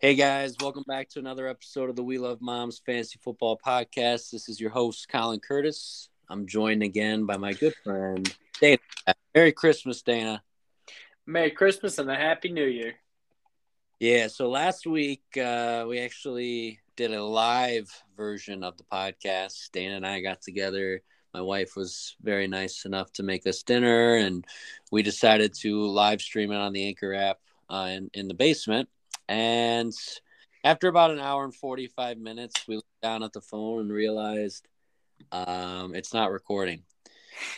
Hey guys, welcome back to another episode of the We Love Moms Fantasy Football Podcast. This is your host, Colin Curtis. I'm joined again by my good friend, Dana. Merry Christmas, Dana. Merry Christmas and a Happy New Year. Yeah, so last week uh, we actually did a live version of the podcast. Dana and I got together. My wife was very nice enough to make us dinner, and we decided to live stream it on the Anchor app uh, in, in the basement and after about an hour and 45 minutes, we looked down at the phone and realized um, it's not recording.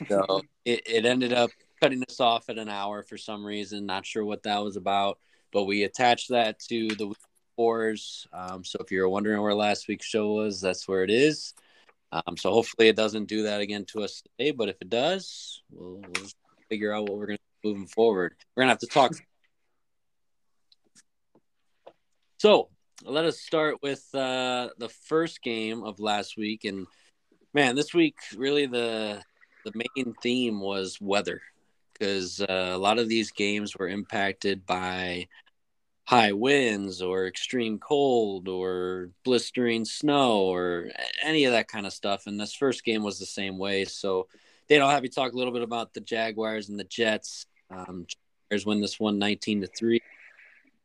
So it, it ended up cutting us off at an hour for some reason. Not sure what that was about, but we attached that to the fours. Um, so if you're wondering where last week's show was, that's where it is. Um, so hopefully it doesn't do that again to us today. But if it does, we'll, we'll figure out what we're going to do moving forward. We're going to have to talk So let us start with uh, the first game of last week, and man, this week really the the main theme was weather because uh, a lot of these games were impacted by high winds or extreme cold or blistering snow or any of that kind of stuff. And this first game was the same way. So, Dane, I'll have you talk a little bit about the Jaguars and the Jets. Um, Jaguars win this one 19 to 3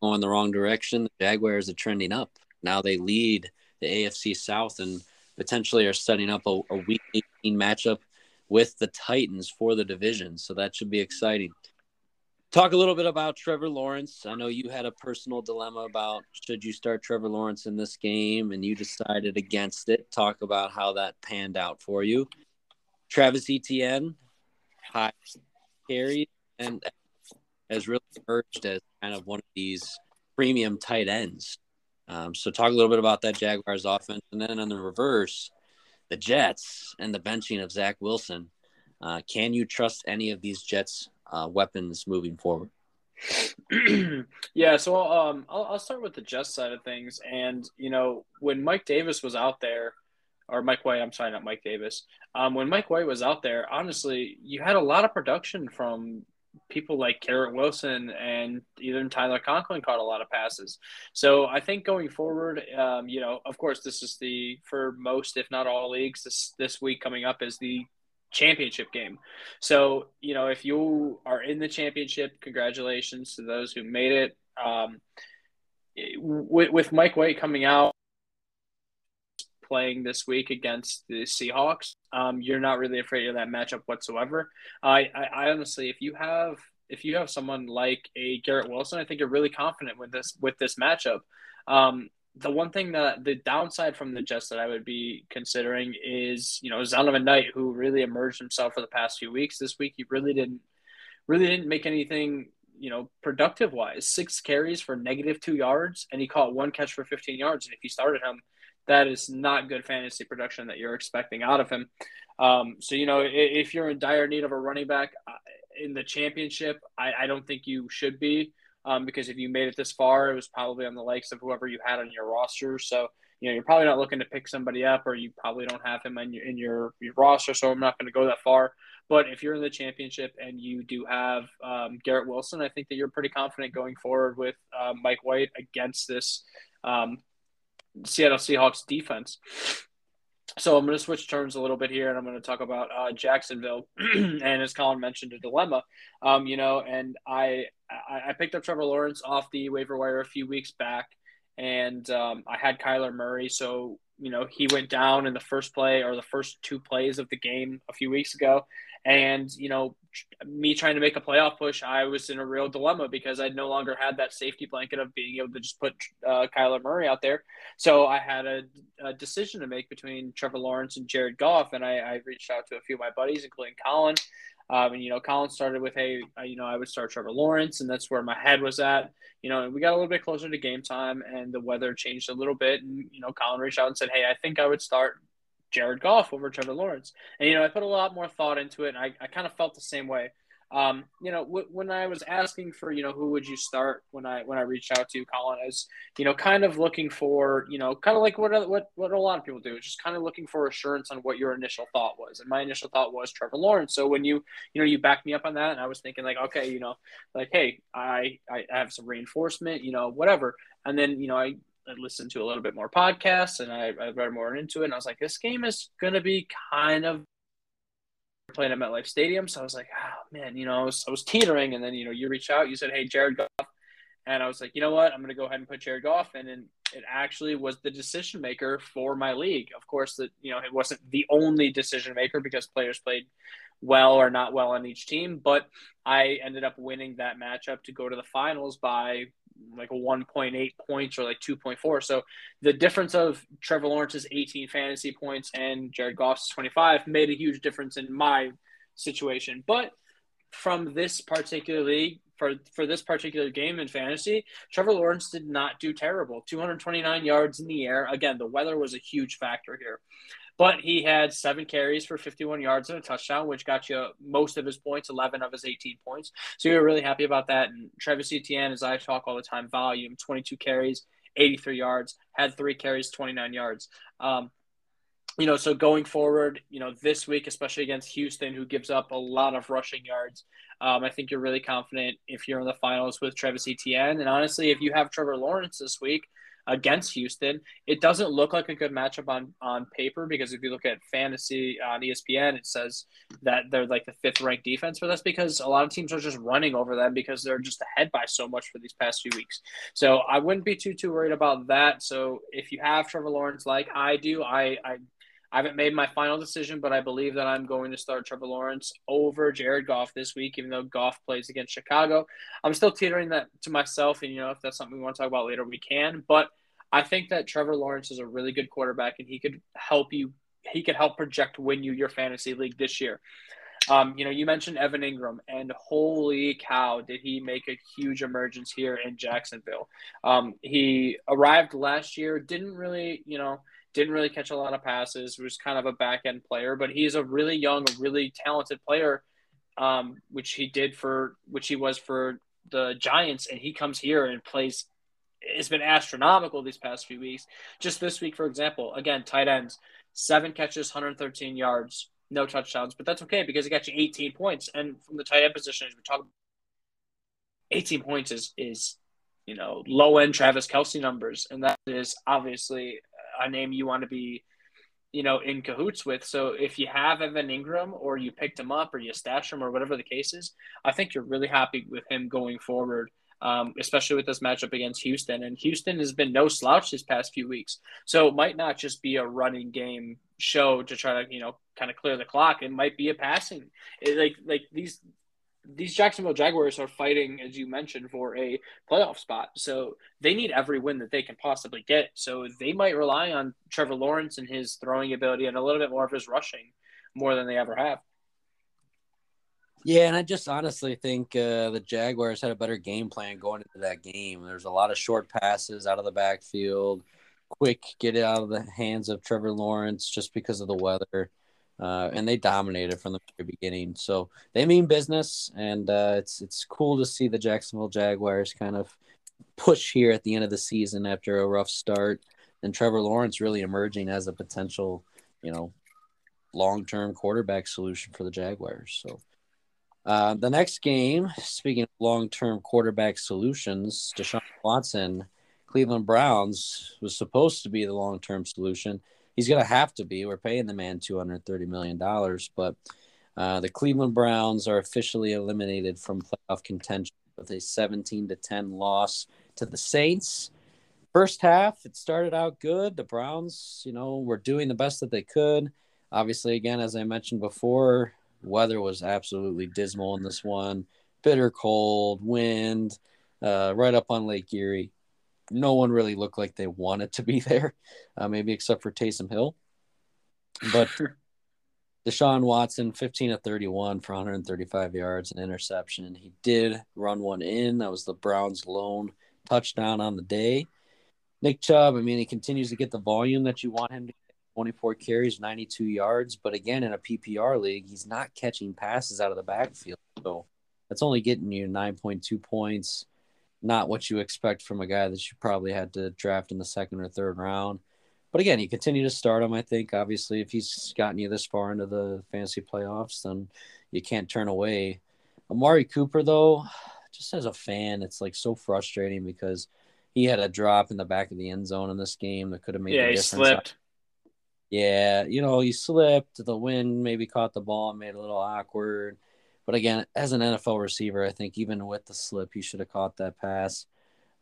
going the wrong direction. The Jaguars are trending up. Now they lead the AFC South and potentially are setting up a, a week 18 matchup with the Titans for the division. So that should be exciting. Talk a little bit about Trevor Lawrence. I know you had a personal dilemma about should you start Trevor Lawrence in this game, and you decided against it. Talk about how that panned out for you. Travis Etienne, high carry, and has really emerged as kind of one of these premium tight ends. Um, so talk a little bit about that Jaguars offense, and then on the reverse, the Jets and the benching of Zach Wilson. Uh, can you trust any of these Jets uh, weapons moving forward? yeah, so um, I'll, I'll start with the Jets side of things. And you know, when Mike Davis was out there, or Mike White, I'm sorry, not Mike Davis. Um, when Mike White was out there, honestly, you had a lot of production from people like Garrett Wilson and even Tyler Conklin caught a lot of passes. So I think going forward, um, you know, of course, this is the for most, if not all leagues, this this week coming up is the championship game. So you know, if you are in the championship, congratulations to those who made it. Um, with, with Mike White coming out playing this week against the Seahawks, um, you're not really afraid of that matchup whatsoever. I, I, I honestly, if you have if you have someone like a Garrett Wilson, I think you're really confident with this with this matchup. Um, the one thing that the downside from the Jets that I would be considering is you know Zonovan Knight, who really emerged himself for the past few weeks. This week he really didn't really didn't make anything you know productive wise. Six carries for negative two yards, and he caught one catch for 15 yards. And if you started him, that is not good fantasy production that you're expecting out of him. Um, so, you know, if you're in dire need of a running back uh, in the championship, I, I don't think you should be um, because if you made it this far, it was probably on the likes of whoever you had on your roster. So, you know, you're probably not looking to pick somebody up or you probably don't have him in your, in your, your roster. So I'm not going to go that far. But if you're in the championship and you do have um, Garrett Wilson, I think that you're pretty confident going forward with uh, Mike White against this um, Seattle Seahawks defense. So I'm going to switch turns a little bit here, and I'm going to talk about uh, Jacksonville. and as Colin mentioned, a dilemma. Um, you know, and I I picked up Trevor Lawrence off the waiver wire a few weeks back, and um, I had Kyler Murray. So you know, he went down in the first play or the first two plays of the game a few weeks ago, and, you know, me trying to make a playoff push, I was in a real dilemma because I no longer had that safety blanket of being able to just put uh, Kyler Murray out there. So I had a, a, decision to make between Trevor Lawrence and Jared Goff. And I, I reached out to a few of my buddies, including Colin. Um, and, you know, Colin started with, hey, you know, I would start Trevor Lawrence. And that's where my head was at. You know, and we got a little bit closer to game time and the weather changed a little bit. And, you know, Colin reached out and said, hey, I think I would start Jared Goff over Trevor Lawrence. And, you know, I put a lot more thought into it. And I, I kind of felt the same way. Um, you know, w- when I was asking for, you know, who would you start when I when I reached out to you, Colin, as you know, kind of looking for, you know, kind of like what what what a lot of people do, just kind of looking for assurance on what your initial thought was. And my initial thought was Trevor Lawrence. So when you you know you backed me up on that, and I was thinking like, okay, you know, like hey, I I have some reinforcement, you know, whatever. And then, you know, I, I listened to a little bit more podcasts and I, I read more into it. And I was like, this game is going to be kind of playing at MetLife Stadium. So I was like, oh, man, you know, I was, I was teetering. And then, you know, you reach out, you said, hey, Jared Goff. And I was like, you know what? I'm going to go ahead and put Jared Goff in. And it actually was the decision maker for my league. Of course, that, you know, it wasn't the only decision maker because players played well or not well on each team. But I ended up winning that matchup to go to the finals by like a 1.8 points or like 2.4. So the difference of Trevor Lawrence's 18 fantasy points and Jared Goff's 25 made a huge difference in my situation. But from this particular league, for, for this particular game in fantasy, Trevor Lawrence did not do terrible. 229 yards in the air. Again, the weather was a huge factor here. But he had seven carries for 51 yards and a touchdown, which got you most of his points, 11 of his 18 points. So you were really happy about that. And Travis Etienne, as I talk all the time, volume 22 carries, 83 yards, had three carries, 29 yards. Um, you know, so going forward, you know, this week, especially against Houston, who gives up a lot of rushing yards, um, I think you're really confident if you're in the finals with Travis Etienne. And honestly, if you have Trevor Lawrence this week, against Houston. It doesn't look like a good matchup on on paper because if you look at fantasy on ESPN, it says that they're like the fifth ranked defense for this because a lot of teams are just running over them because they're just ahead by so much for these past few weeks. So I wouldn't be too too worried about that. So if you have Trevor Lawrence like I do, I I I haven't made my final decision, but I believe that I'm going to start Trevor Lawrence over Jared Goff this week, even though Goff plays against Chicago. I'm still teetering that to myself, and you know, if that's something we want to talk about later, we can. But I think that Trevor Lawrence is a really good quarterback, and he could help you. He could help project win you your fantasy league this year. Um, you know, you mentioned Evan Engram, and holy cow, did he make a huge emergence here in Jacksonville? Um, he arrived last year, didn't really, you know didn't really catch a lot of passes, was kind of a back end player, but he's a really young, really talented player, um, which he did for which he was for the Giants, and he comes here and plays. It's been astronomical these past few weeks. Just this week, for example, again, tight ends, seven catches, 113 yards, no touchdowns, but that's okay because he got you 18 points. And from the tight end position, as we talk, 18 points is is you know low end Travis Kelce numbers, and that is obviously a name you want to be, you know, in cahoots with. So if you have Evan Engram or you picked him up or you stashed him or whatever the case is, I think you're really happy with him going forward. Um, especially with this matchup against Houston. And Houston has been no slouch this past few weeks. So it might not just be a running game show to try to, you know, kind of clear the clock. It might be a passing. It, like like these these Jacksonville Jaguars are fighting, as you mentioned, for a playoff spot. So they need every win that they can possibly get. So they might rely on Trevor Lawrence and his throwing ability and a little bit more of his rushing more than they ever have. Yeah, and I just honestly think uh, the Jaguars had a better game plan going into that game. There's a lot of short passes out of the backfield, quick get it out of the hands of Trevor Lawrence just because of the weather uh, and they dominated from the very beginning. So they mean business, and uh, it's it's cool to see the Jacksonville Jaguars kind of push here at the end of the season after a rough start, and Trevor Lawrence really emerging as a potential, you know, long term quarterback solution for the Jaguars. So. Uh, the next game, speaking of long term quarterback solutions, Deshaun Watson, Cleveland Browns was supposed to be the long term solution he's going to have to be. We're paying the man two hundred thirty million dollars, but uh, the Cleveland Browns are officially eliminated from playoff contention with a seventeen to ten loss to the Saints. First half, it started out good. The Browns, you know, were doing the best that they could. Obviously, again, as I mentioned before, weather was absolutely dismal in this one. Bitter cold, wind, uh, right up on Lake Erie no one really looked like they wanted to be there, uh, maybe except for Taysom Hill. But Deshaun Watson, 15 of 31 for 135 yards and interception. He did run one in. That was the Browns' lone touchdown on the day. Nick Chubb, I mean, he continues to get the volume that you want him to get 24 carries, 92 yards. But again, in a PPR league, he's not catching passes out of the backfield. So that's only getting you 9.2 points not what you expect from a guy that you probably had to draft in the second or third round. But again, you continue to start him. I think obviously, if he's gotten you this far into the fantasy playoffs, then you can't turn away. Amari Cooper, though, just as a fan, it's like so frustrating because he had a drop in the back of the end zone in this game that could have made yeah, he difference. slipped. Yeah, you know, he slipped. The wind maybe caught the ball and made it a little awkward. But again, as an NFL receiver, I think even with the slip, he should have caught that pass.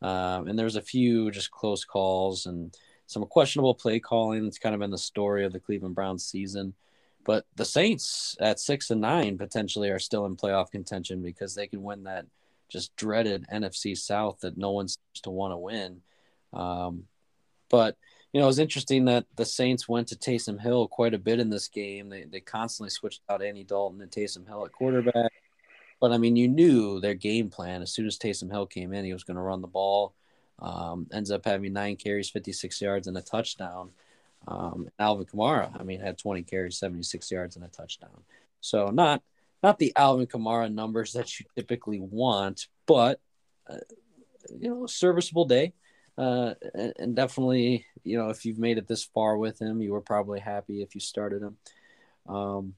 Um, and there's a few just close calls and some questionable play calling. It's kind of been the story of the Cleveland Browns season. But the Saints at six and nine potentially are still in playoff contention because they can win that just dreaded NFC South that no one seems to want to win. Um, but you know, it was interesting that the Saints went to Taysom Hill quite a bit in this game. They they constantly switched out Andy Dalton and Taysom Hill at quarterback. But I mean, you knew their game plan as soon as Taysom Hill came in, he was going to run the ball. Um, ends up having nine carries, 56 yards, and a touchdown. Um, Alvin Kamara, I mean, had 20 carries, 76 yards, and a touchdown. So not not the Alvin Kamara numbers that you typically want, but uh, you know, serviceable day. Uh, and, definitely, you know, if you've made it this far with him, you were probably happy if you started him. Um,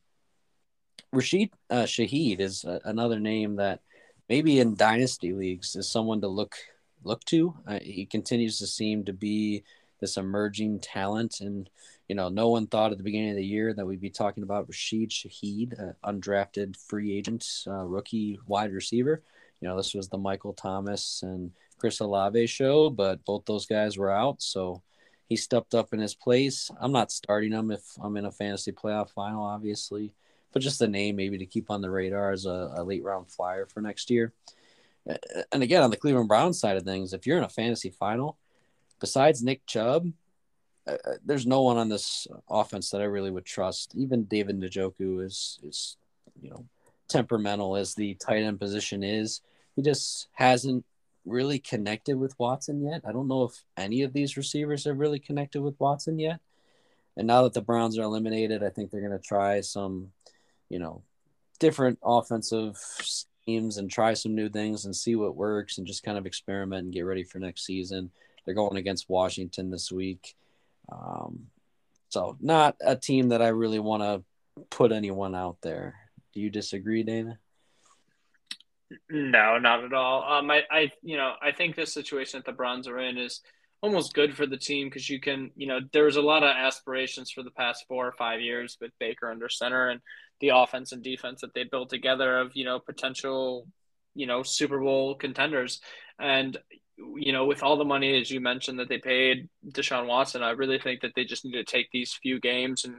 Rashid uh, Shaheed is a, another name that maybe in dynasty leagues is someone to look look to. Uh, he continues to seem to be this emerging talent, and you know, no one thought at the beginning of the year that we'd be talking about Rashid Shaheed, undrafted free agent uh, rookie wide receiver. You know, this was the Michael Thomas and Chris Olave show, but both those guys were out, so he stepped up in his place. I'm not starting him if I'm in a fantasy playoff final, obviously but just the name maybe to keep on the radar as a, a late round flyer for next year. And again, on the Cleveland Browns side of things, if you're in a fantasy final, besides Nick Chubb, uh, uh, there's no one on this offense that I really would trust. Even David Njoku is is you know temperamental as the tight end position is. He just hasn't really connected with Watson yet. I don't know if any of these receivers have really connected with Watson yet. And now that the Browns are eliminated, I think they're going to try some you know, different offensive schemes and try some new things and see what works and just kind of experiment and get ready for next season. They're going against Washington this week. Um, so, not a team that I really want to put anyone out there. Do you disagree, Dana? No, not at all. Um, I, I, you know, I think this situation that the Browns are in is almost good for the team because you can, you know, there was a lot of aspirations for the past four or five years with Baker under center, and the offense and defense that they built together of you know potential you know Super Bowl contenders and you know with all the money as you mentioned that they paid Deshaun Watson I really think that they just need to take these few games and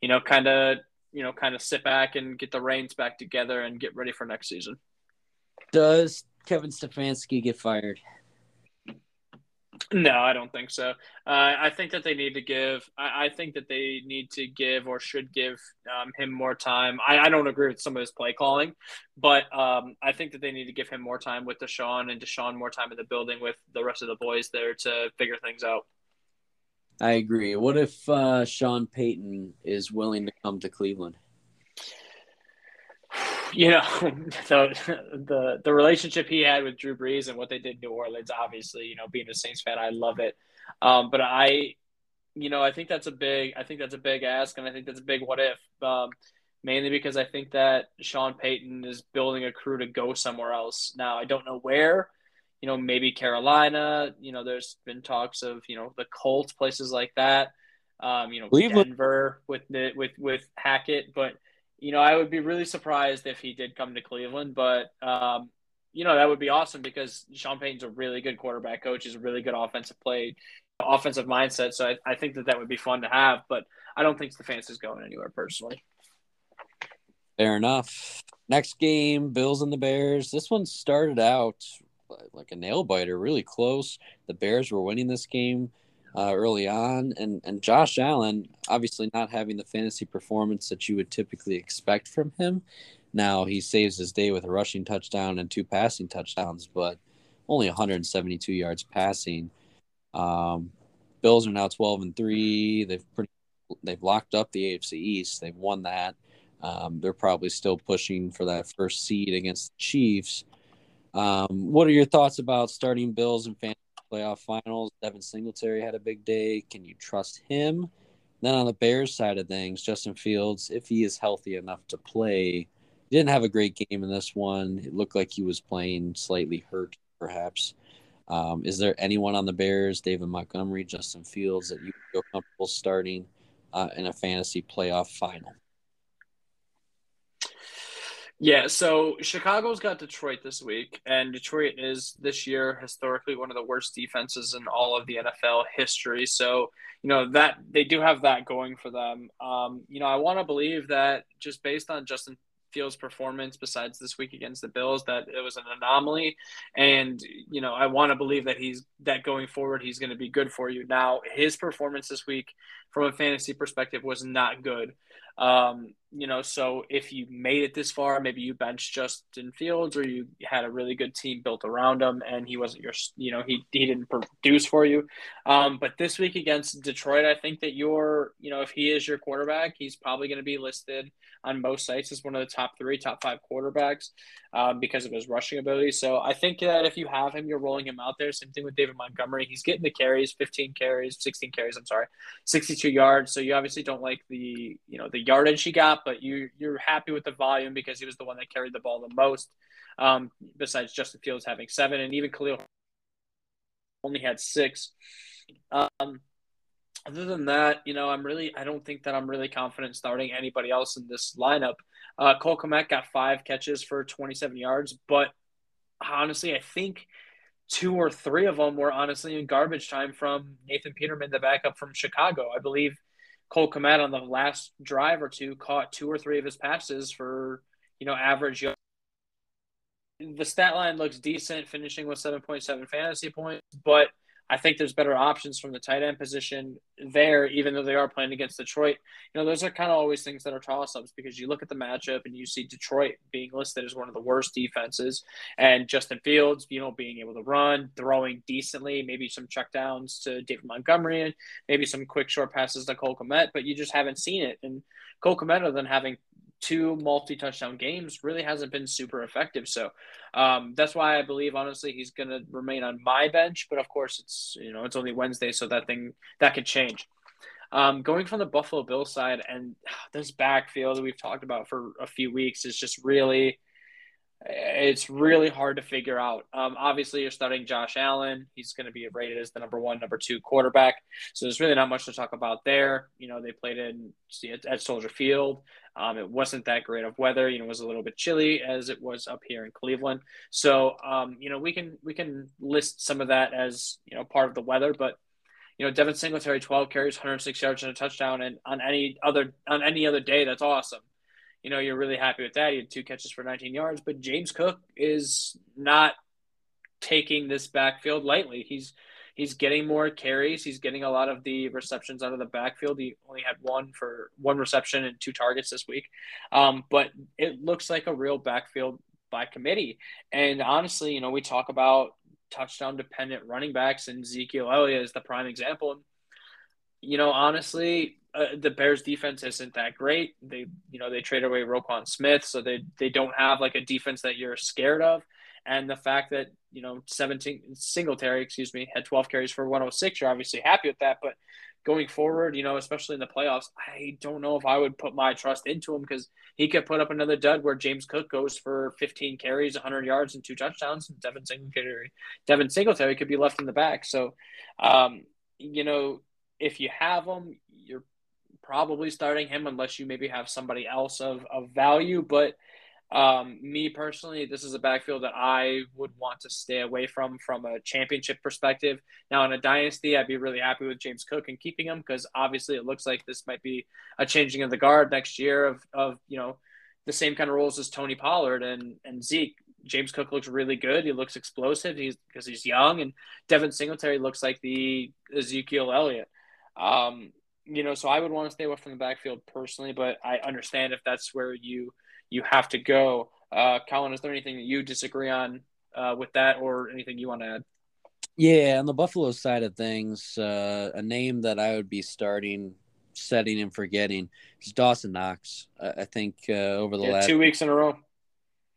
you know kind of you know kind of sit back and get the reins back together and get ready for next season. Does Kevin Stefanski get fired? No, I don't think so. Uh, I think that they need to give. I, I, think that they need to give or should give um, him more time. I, I, don't agree with some of his play calling, but um, I think that they need to give him more time with Deshaun and Deshaun more time in the building with the rest of the boys there to figure things out. I agree. What if uh, Sean Payton is willing to come to Cleveland? You know the the the relationship he had with Drew Brees and what they did in New Orleans. Obviously, you know, being a Saints fan, I love it. Um, but I, you know, I think that's a big. I think that's a big ask, and I think that's a big what if. Um, mainly because I think that Sean Payton is building a crew to go somewhere else. Now, I don't know where. You know, maybe Carolina. You know, there's been talks of you know the Colts, places like that. Um, you know, Cleveland. Denver with the with with Hackett, but you know, I would be really surprised if he did come to Cleveland, but um, you know, that would be awesome because Sean Payton's a really good quarterback coach. He's a really good offensive play, offensive mindset. So I, I think that that would be fun to have, but I don't think Stefanski's going anywhere personally. Fair enough. Next game, Bills and the Bears. This one started out like a nail biter, really close. The Bears were winning this game uh, early on, and and Josh Allen obviously not having the fantasy performance that you would typically expect from him. Now he saves his day with a rushing touchdown and two passing touchdowns, but only 172 yards passing. Um, Bills are now 12 and three. They've pretty they've locked up the AFC East. They've won that. Um, they're probably still pushing for that first seed against the Chiefs. Um, what are your thoughts about starting Bills and fantasy playoff finals. Devin Singletary had a big day. Can you trust him? Then on the Bears side of things, Justin Fields, if he is healthy enough to play, he didn't have a great game in this one. It looked like he was playing slightly hurt, perhaps. Um, is there anyone on the Bears, David Montgomery, Justin Fields, that you feel comfortable starting uh, in a fantasy playoff final? Yeah, so Chicago's got Detroit this week, and Detroit is this year historically one of the worst defenses in all of the NFL history. So, you know, that they do have that going for them. Um, you know, I want to believe that just based on Justin Fields' performance besides this week against the Bills that it was an anomaly, and you know I want to believe that he's that going forward he's going to be good for you. Now his performance this week, from a fantasy perspective, was not good. Um, you know, so if you made it this far, maybe you benched Justin Fields or you had a really good team built around him and he wasn't your, you know, he, he didn't produce for you. Um, but this week against Detroit, I think that you're, you know, if he is your quarterback, he's probably going to be listed on most sites as one of the top three, top five quarterbacks um, because of his rushing ability. So I think that if you have him, you're rolling him out there. Same thing with David Montgomery. He's getting the carries, 15 carries, 16 carries, I'm sorry, 62 yards. So you obviously don't like the, you know, the yardage he got, but you, you're happy with the volume because he was the one that carried the ball the most. Um, besides Justin Fields having seven and even Khalil only had six. Um, other than that, you know, I'm really, I don't think that I'm really confident starting anybody else in this lineup. Uh, Cole Kmet got five catches for 27 yards, but honestly, I think two or three of them were honestly in garbage time from Nathan Peterman, the backup from Chicago. I believe Cole Kmet on the last drive or two caught two or three of his passes for, you know, average. The stat line looks decent, finishing with 7.7 fantasy points, but – I think there's better options from the tight end position there, even though they are playing against Detroit. You know, those are kind of always things that are toss ups because you look at the matchup and you see Detroit being listed as one of the worst defenses, and Justin Fields, you know, being able to run, throwing decently, maybe some checkdowns to David Montgomery, and maybe some quick short passes to Cole Kmet, but you just haven't seen it. And Cole Kmet, other than having two multi touchdown games really hasn't been super effective. So um, that's why I believe honestly he's going to remain on my bench. But of course, it's you know it's only Wednesday, so that thing that could change. Um, going from the Buffalo Bills side and this backfield that we've talked about for a few weeks is just really it's really hard to figure out. Um, obviously, you're starting Josh Allen. He's going to be rated as the number one, number two quarterback. So there's really not much to talk about there. You know, they played in at Soldier Field. Um, it wasn't that great of weather. You know, it was a little bit chilly as it was up here in Cleveland. So, um, you know, we can we can list some of that as you know part of the weather, but you know, Devin Singletary, 12 carries, 106 yards and a touchdown, and on any other on any other day, that's awesome you know, you're really happy with that. He had two catches for 19 yards, but James Cook is not taking this backfield lightly. He's he's getting more carries. He's getting a lot of the receptions out of the backfield. He only had one for one reception and two targets this week, um, but it looks like a real backfield by committee. And honestly, you know, we talk about touchdown dependent running backs, and Ezekiel Elliott is the prime example. You know, honestly, uh, the Bears defense isn't that great. They, you know, they traded away Roquan Smith, so they they don't have like a defense that you're scared of. And the fact that you know 17 Singletary, excuse me, had 12 carries for 106, you're obviously happy with that. But going forward, you know, especially in the playoffs, I don't know if I would put my trust into him because he could put up another dud where James Cook goes for 15 carries, 100 yards, and two touchdowns, and Devin Singletary, Devin Singletary could be left in the back. So, um, you know, if you have him, you're probably starting him unless you maybe have somebody else of, of value. But um, me personally, this is a backfield that I would want to stay away from from a championship perspective. Now, in a dynasty, I'd be really happy with James Cook and keeping him because obviously it looks like this might be a changing of the guard next year of, of you know, the same kind of roles as Tony Pollard and, and Zeke. James Cook looks really good. He looks explosive. He's because he's young, and Devin Singletary looks like the Ezekiel Elliott. Um, you know, so I would want to stay away from the backfield personally, but I understand if that's where you you have to go. Uh, Colin, is there anything that you disagree on uh, with that, or anything you want to add? Yeah, on the Buffalo side of things, uh, a name that I would be starting, setting, and forgetting is Dawson Knox. I think uh, over the yeah, last two weeks in a row.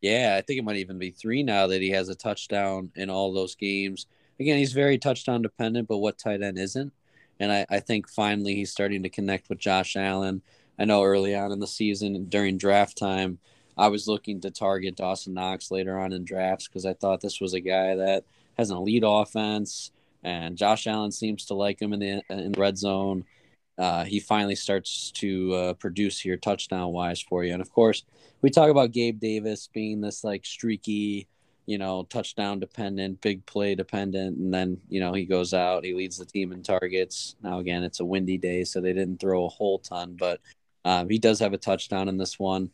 Yeah, I think it might even be three now that he has a touchdown in all those games. Again, he's very touchdown dependent, but what tight end isn't? And I, I think finally he's starting to connect with Josh Allen. I know early on in the season during draft time, I was looking to target Dawson Knox later on in drafts because I thought this was a guy that has an elite offense, and Josh Allen seems to like him in the in the red zone. Uh, he finally starts to uh, produce here touchdown wise for you. And of course, we talk about Gabe Davis being this like streaky, you know, touchdown dependent, big play dependent, and then you know he goes out, he leads the team in targets. Now again, it's a windy day, so they didn't throw a whole ton, but um, he does have a touchdown in this one.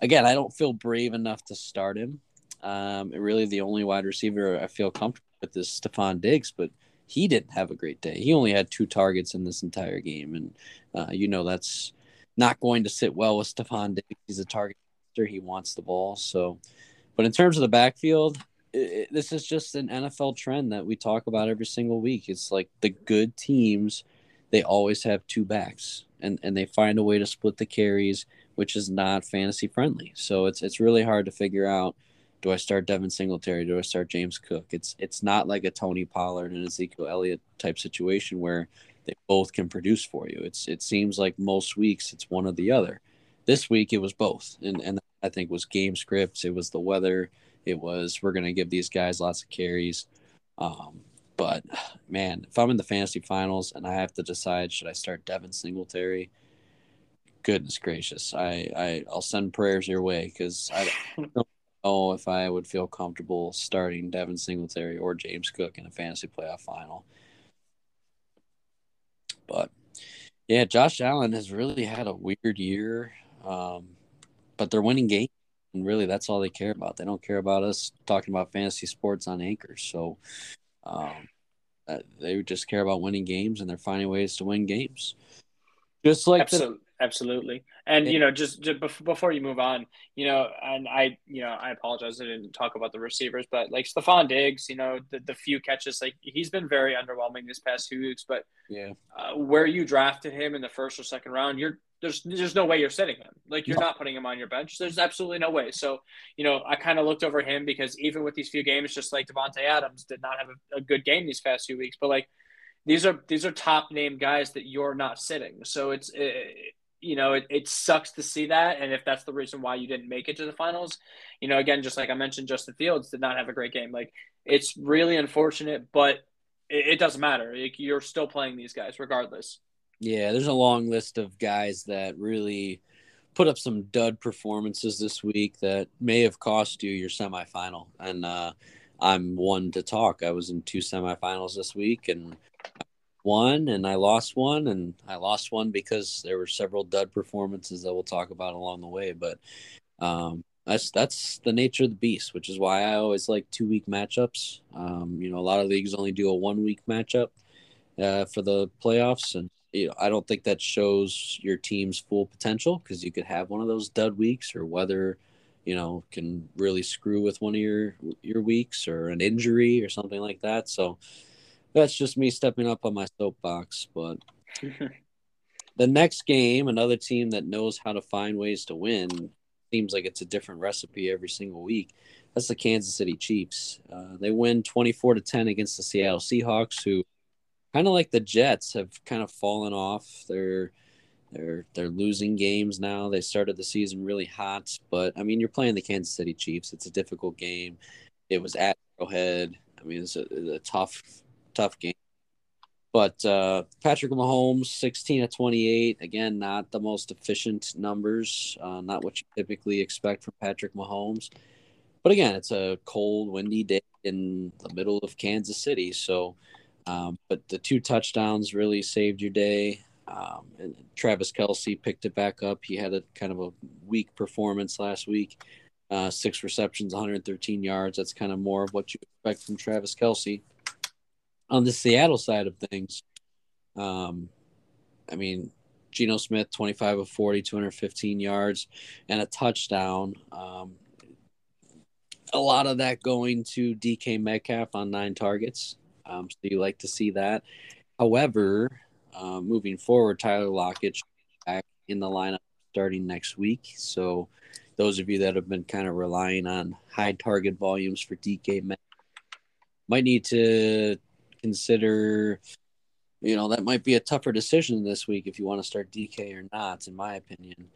Again, I don't feel brave enough to start him. Um, really, the only wide receiver I feel comfortable with is Stefon Diggs, but he didn't have a great day. He only had two targets in this entire game, and uh, you know that's not going to sit well with Stefon Diggs. He's a target. He wants the ball. So, but in terms of the backfield, it, this is just an NFL trend that we talk about every single week. It's like the good teams, they always have two backs, and and they find a way to split the carries, which is not fantasy friendly. So it's it's really hard to figure out do I start Devin Singletary? Do I start James Cook? It's it's not like a Tony Pollard and Ezekiel Elliott type situation where they both can produce for you. It's it seems like most weeks it's one or the other. This week it was both, and and I think was game scripts. It was the weather. It was we're gonna give these guys lots of carries. Um, but man, if I'm in the fantasy finals and I have to decide should I start Devin Singletary, goodness gracious, I, I I'll send prayers your way because I don't know if I would feel comfortable starting Devin Singletary or James Cook in a fantasy playoff final. But yeah, Josh Allen has really had a weird year, um, but they're winning games, and really that's all they care about. They don't care about us talking about fantasy sports on anchors. So um, they just care about winning games, and they're finding ways to win games. Just like Absolutely. The, Absolutely. And, you know, just, just before you move on, you know, and I, you know, I apologize. I didn't talk about the receivers, but like Stefon Diggs, you know, the, the few catches, like he's been very underwhelming this past few weeks, but yeah, uh, where you drafted him in the first or second round, you're, there's, there's no way you're sitting him. Like you're not putting him on your bench. There's absolutely no way. So, you know, I kind of looked over him because even with these few games, just like Davante Adams did not have a, a good game these past few weeks, but like, these are these are top name guys that you're not sitting. So it's it, you know, it, it sucks to see that. And if that's the reason why you didn't make it to the finals, you know, again, just like I mentioned, Justin Fields did not have a great game. Like, it's really unfortunate, but it, it doesn't matter. Like, you're still playing these guys regardless. Yeah, there's a long list of guys that really put up some dud performances this week that may have cost you your semifinal. And uh, I'm one to talk. I was in two semifinals this week, and one and I lost one and I lost one because there were several dud performances that we'll talk about along the way. But um, that's that's the nature of the beast, which is why I always like two week matchups. Um, you know, a lot of leagues only do a one week matchup uh, for the playoffs, and you know, I don't think that shows your team's full potential because you could have one of those dud weeks or whether you know can really screw with one of your your weeks or an injury or something like that. So that's just me stepping up on my soapbox. But the next game, another team that knows how to find ways to win, seems like it's a different recipe every single week. That's the Kansas City Chiefs. Uh, they win 24 to 10 against the Seattle Seahawks, who kind of like the Jets have kind of fallen off. They're they're they're losing games now. They started the season really hot, but I mean, you're playing the Kansas City Chiefs. It's a difficult game. It was at Arrowhead. I mean, it's a, a tough tough game. But uh, Patrick Mahomes, 16 at 28. Again, not the most efficient numbers, uh, not what you typically expect from Patrick Mahomes. But again, it's a cold, windy day in the middle of Kansas City. So, um, but the two touchdowns really saved your day. Um, and Travis Kelce picked it back up. He had a kind of a weak performance last week. Uh, six receptions, 113 yards. That's kind of more of what you expect from Travis Kelce. on the Seattle side of things, um, I mean, Geno Smith, 25 of 40, 215 yards, and a touchdown. Um, a lot of that going to DK Metcalf on nine targets. Um, so you like to see that. However, uh, moving forward, Tyler Lockett back in the lineup starting next week. So those of you that have been kind of relying on high target volumes for DK might need to consider you know that might be a tougher decision this week if you want to start DK or not, in my opinion.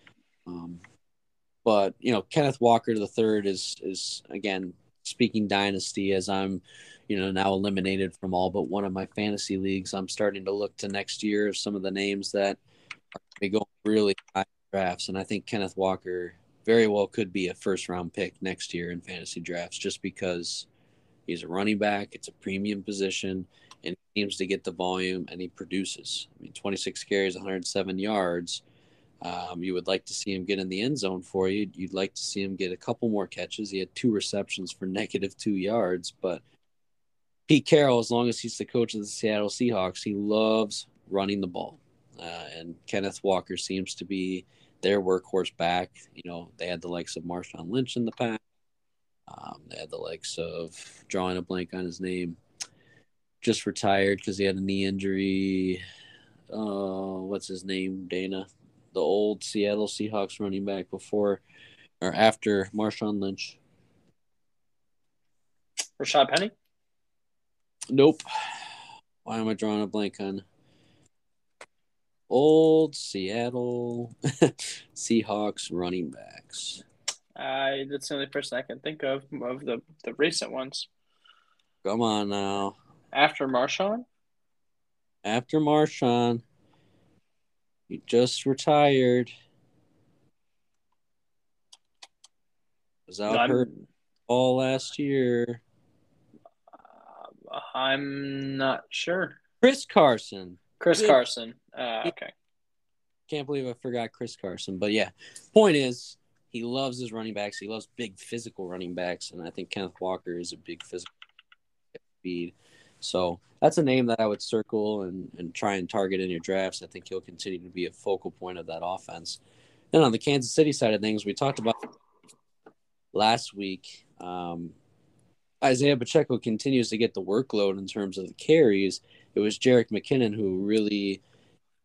Um, but you know, Kenneth Walker the third is is again speaking dynasty, as I'm, you know, now eliminated from all but one of my fantasy leagues, I'm starting to look to next year some of the names that are going really high drafts, and I think Kenneth Walker very well could be a first round pick next year in fantasy drafts, just because he's a running back, it's a premium position, and he seems to get the volume and he produces. I mean, 26 carries, 107 yards um, you would like to see him get in the end zone for you. You'd like to see him get a couple more catches. He had two receptions for negative two yards, but Pete Carroll, as long as he's the coach of the Seattle Seahawks, he loves running the ball. Uh, and Kenneth Walker seems to be their workhorse back. You know, they had the likes of Marshawn Lynch in the past. Um, they had the likes of drawing a blank on his name, just retired because he had a knee injury. Uh, what's his name? Dana the old Seattle Seahawks running back before or after Marshawn Lynch? Rashaad Penny? Nope. Why am I drawing a blank on old Seattle Seahawks running backs? Uh, that's the only person I can think of of the, the recent ones. Come on now. After Marshawn? After Marshawn. He just retired. Was out hurt all last year. I'm not sure. Chris Carson. Chris Carson. Uh, okay. Can't believe I forgot Chris Carson. But yeah, point is, he loves his running backs. He loves big physical running backs, and I think Kenneth Walker is a big physical speed. So that's a name that I would circle and, and try and target in your drafts. I think he'll continue to be a focal point of that offense. Then on the Kansas City side of things, we talked about last week. Um, Isaiah Pacheco continues to get the workload in terms of the carries. It was Jerick McKinnon who really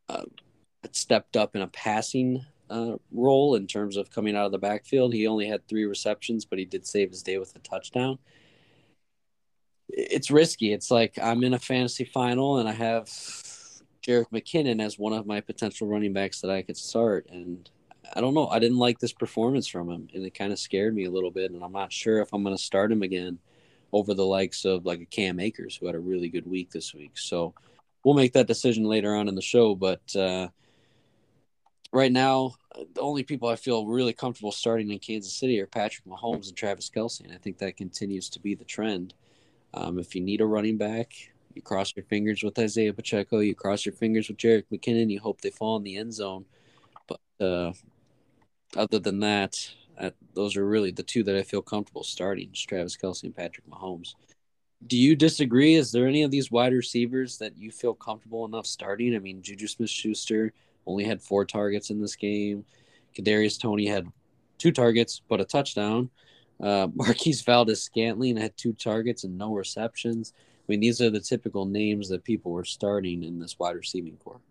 uh, stepped up in a passing uh, role in terms of coming out of the backfield. He only had three receptions, but he did save his day with a touchdown it's risky. It's like I'm in a fantasy final and I have Jerick McKinnon as one of my potential running backs that I could start. And I don't know. I didn't like this performance from him, and it kind of scared me a little bit. And I'm not sure if I'm going to start him again over the likes of like a Cam Akers, who had a really good week this week. So we'll make that decision later on in the show. But uh, right now, the only people I feel really comfortable starting in Kansas City are Patrick Mahomes and Travis Kelce, and I think that continues to be the trend. Um, if you need a running back, you cross your fingers with Isaiah Pacheco. You cross your fingers with Jerick McKinnon. You hope they fall in the end zone. But uh, other than that, uh, those are really the two that I feel comfortable starting: Travis Kelce and Patrick Mahomes. Do you disagree? Is there any of these wide receivers that you feel comfortable enough starting? I mean, Juju Smith-Schuster only had four targets in this game. Kadarius Toney had two targets but a touchdown. Uh, Marquez Valdes-Scantling had two targets and no receptions. I mean, these are the typical names that people were starting in this wide receiving core.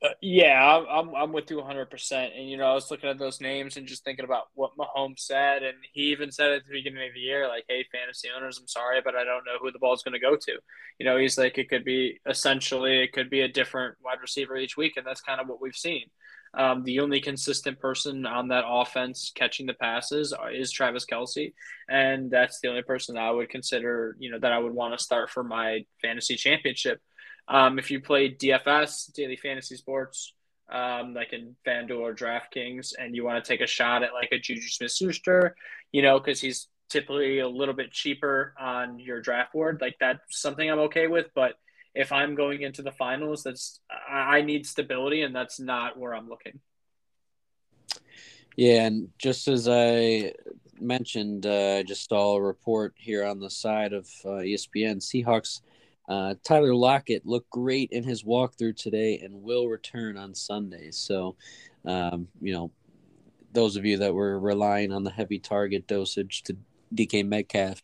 Uh, yeah, I'm, I'm with you 100%. And, you know, I was looking at those names and just thinking about what Mahomes said. And he even said at the beginning of the year, like, hey, fantasy owners, I'm sorry, but I don't know who the ball is going to go to. You know, he's like, it could be essentially, it could be a different wide receiver each week. And that's kind of what we've seen. Um, the only consistent person on that offense catching the passes is Travis Kelce, and that's the only person I would consider, you know, that I would want to start for my fantasy championship. Um, if you play DFS, daily fantasy sports, um, like in FanDuel or DraftKings, and you want to take a shot at like a Juju Smith-Schuster, you know, because he's typically a little bit cheaper on your draft board, like that's something I'm okay with, but if I'm going into the finals, that's I need stability, and that's not where I'm looking. Yeah, and just as I mentioned, uh, I just saw a report here on the side of uh, ESPN. Seahawks uh, Tyler Lockett looked great in his walkthrough today and will return on Sunday. So, um, you know, those of you that were relying on the heavy target dosage to DK Metcalf,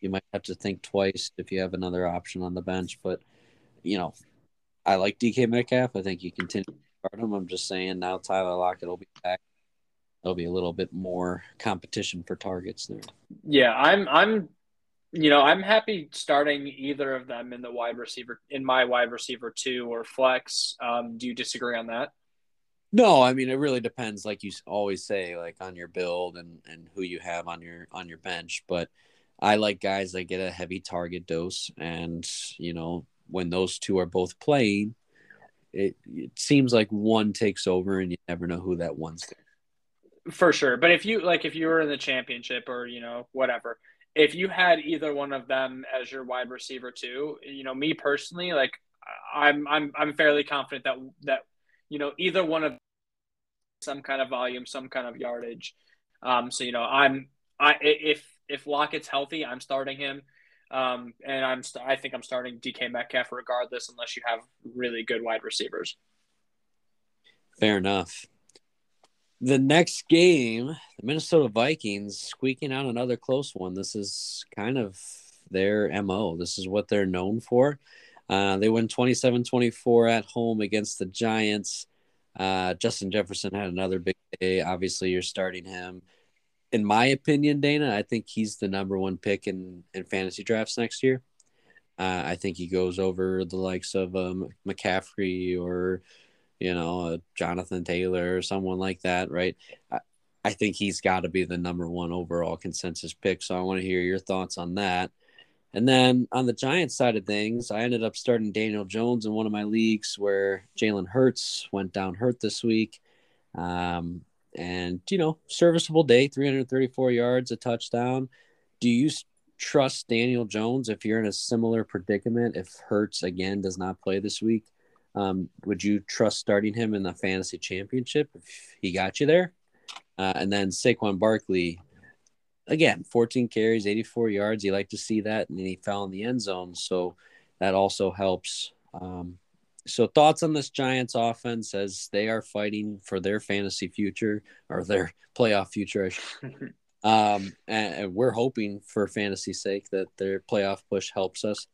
you might have to think twice if you have another option on the bench. But you know, I like DK Metcalf. I think you continue to start him. I'm just saying now Tyler Lockett will be back. There'll be a little bit more competition for targets there. Yeah, I'm I'm you know, I'm happy starting either of them in the wide receiver in my wide receiver two or flex. Um, do you disagree on that? No, I mean it really depends, like you always say, like on your build and and who you have on your on your bench. But I like guys that get a heavy target dose, and you know when those two are both playing, it it seems like one takes over, and you never know who that one's. For sure, but if you like, if you were in the championship or you know whatever, if you had either one of them as your wide receiver too, you know me personally, like I'm I'm I'm fairly confident that that you know, either one of some kind of volume, some kind of yardage. Um, so you know, I'm I if if Lockett's healthy, I'm starting him. Um, and I'm st- I think I'm starting DK Metcalf regardless, unless you have really good wide receivers. Fair enough. The next game, the Minnesota Vikings squeaking out another close one. This is kind of their MO. This is what they're known for. Uh, they win 27 24 at home against the Giants. Uh, Justin Jefferson had another big day. Obviously, you're starting him. In my opinion, Dana, I think he's the number one pick in, in fantasy drafts next year. Uh, I think he goes over the likes of um, McCaffrey or, you know, a Jonathan Taylor or someone like that, right? I, I think he's got to be the number one overall consensus pick. So I want to hear your thoughts on that. And then on the Giants side of things, I ended up starting Daniel Jones in one of my leagues where Jalen Hurts went down hurt this week. Um, and, you know, serviceable day, 334 yards, a touchdown. Do you trust Daniel Jones if you're in a similar predicament? If Hurts again does not play this week, um, would you trust starting him in the fantasy championship if he got you there? Uh, and then Saquon Barkley, again, 14 carries, 84 yards. You like to see that, and then he fell in the end zone, so that also helps. Um, so, thoughts on this Giants offense as they are fighting for their fantasy future or their playoff future? um, and, and we're hoping for fantasy sake that their playoff push helps us.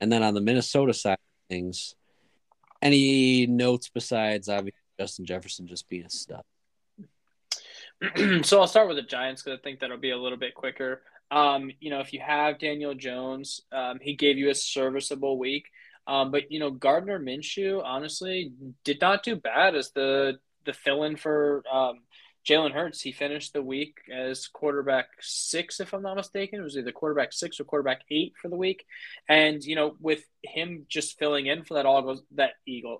And then on the Minnesota side of things, any notes besides obviously Justin Jefferson just being a stud? so I'll start with the Giants because I think that'll be a little bit quicker. Um, you know, if you have Daniel Jones, um, he gave you a serviceable week. Um, but you know, Gardner Minshew honestly did not do bad as the the fill in for um, Jalen Hurts. He finished the week as quarterback six, if I'm not mistaken. It was either quarterback six or quarterback eight for the week. And you know, with him just filling in for that Eagles, that Eagle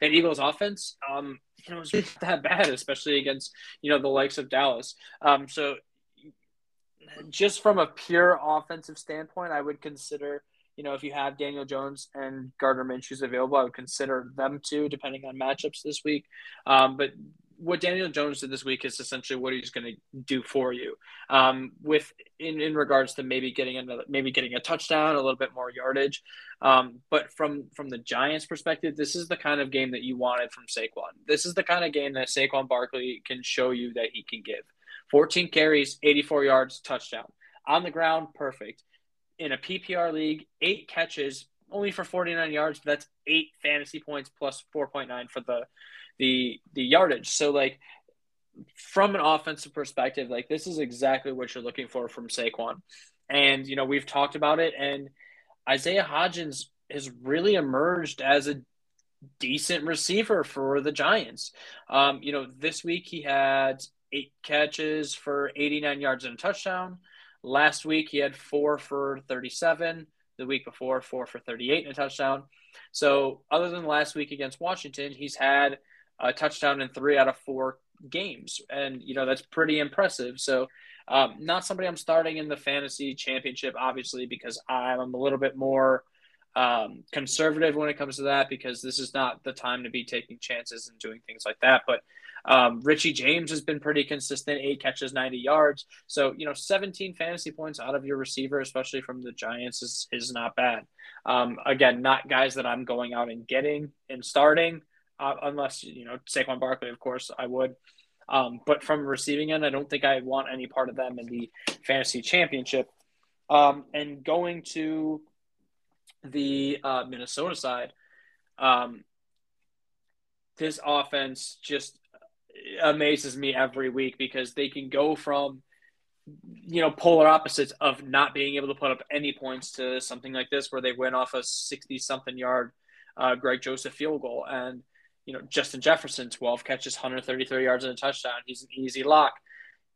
that Eagles offense, um, you know, it was that bad, especially against you know the likes of Dallas. Um, so just from a pure offensive standpoint, I would consider. You know, if you have Daniel Jones and Gardner Minshew's available, I would consider them too, depending on matchups this week. Um, but what Daniel Jones did this week is essentially what he's going to do for you. Um, with in, in regards to maybe getting another, maybe getting a touchdown, a little bit more yardage. Um, but from from the Giants' perspective, this is the kind of game that you wanted from Saquon. This is the kind of game that Saquon Barkley can show you that he can give. 14 carries, 84 yards, touchdown on the ground, perfect. In a PPR league, eight catches, only for 49 yards. That's eight fantasy points plus 4.9 for the the the yardage. So like from an offensive perspective, like this is exactly what you're looking for from Saquon. And you know, we've talked about it and Isaiah Hodgins has really emerged as a decent receiver for the Giants. Um, you know, this week he had eight catches for 89 yards and a touchdown. Last week he had four for 37. The week before, four for 38 and a touchdown. So, other than last week against Washington, he's had a touchdown in three out of four games, and you know that's pretty impressive. So, um, not somebody I'm starting in the fantasy championship, obviously, because I'm a little bit more um, conservative when it comes to that, because this is not the time to be taking chances and doing things like that. But um, Richie James has been pretty consistent, eight catches, 90 yards. So, you know, 17 fantasy points out of your receiver, especially from the Giants, is, is not bad. Um, again, not guys that I'm going out and getting and starting uh, unless you know Saquon Barkley, of course, I would. Um, but from receiving end, I don't think I want any part of them in the fantasy championship. Um, and going to the uh, Minnesota side, um, this offense just amazes me every week because they can go from you know polar opposites of not being able to put up any points to something like this where they win off a 60 something yard uh, Greg Joseph field goal and you know, Justin Jefferson, 12 catches, 133 yards and a touchdown. He's an easy lock.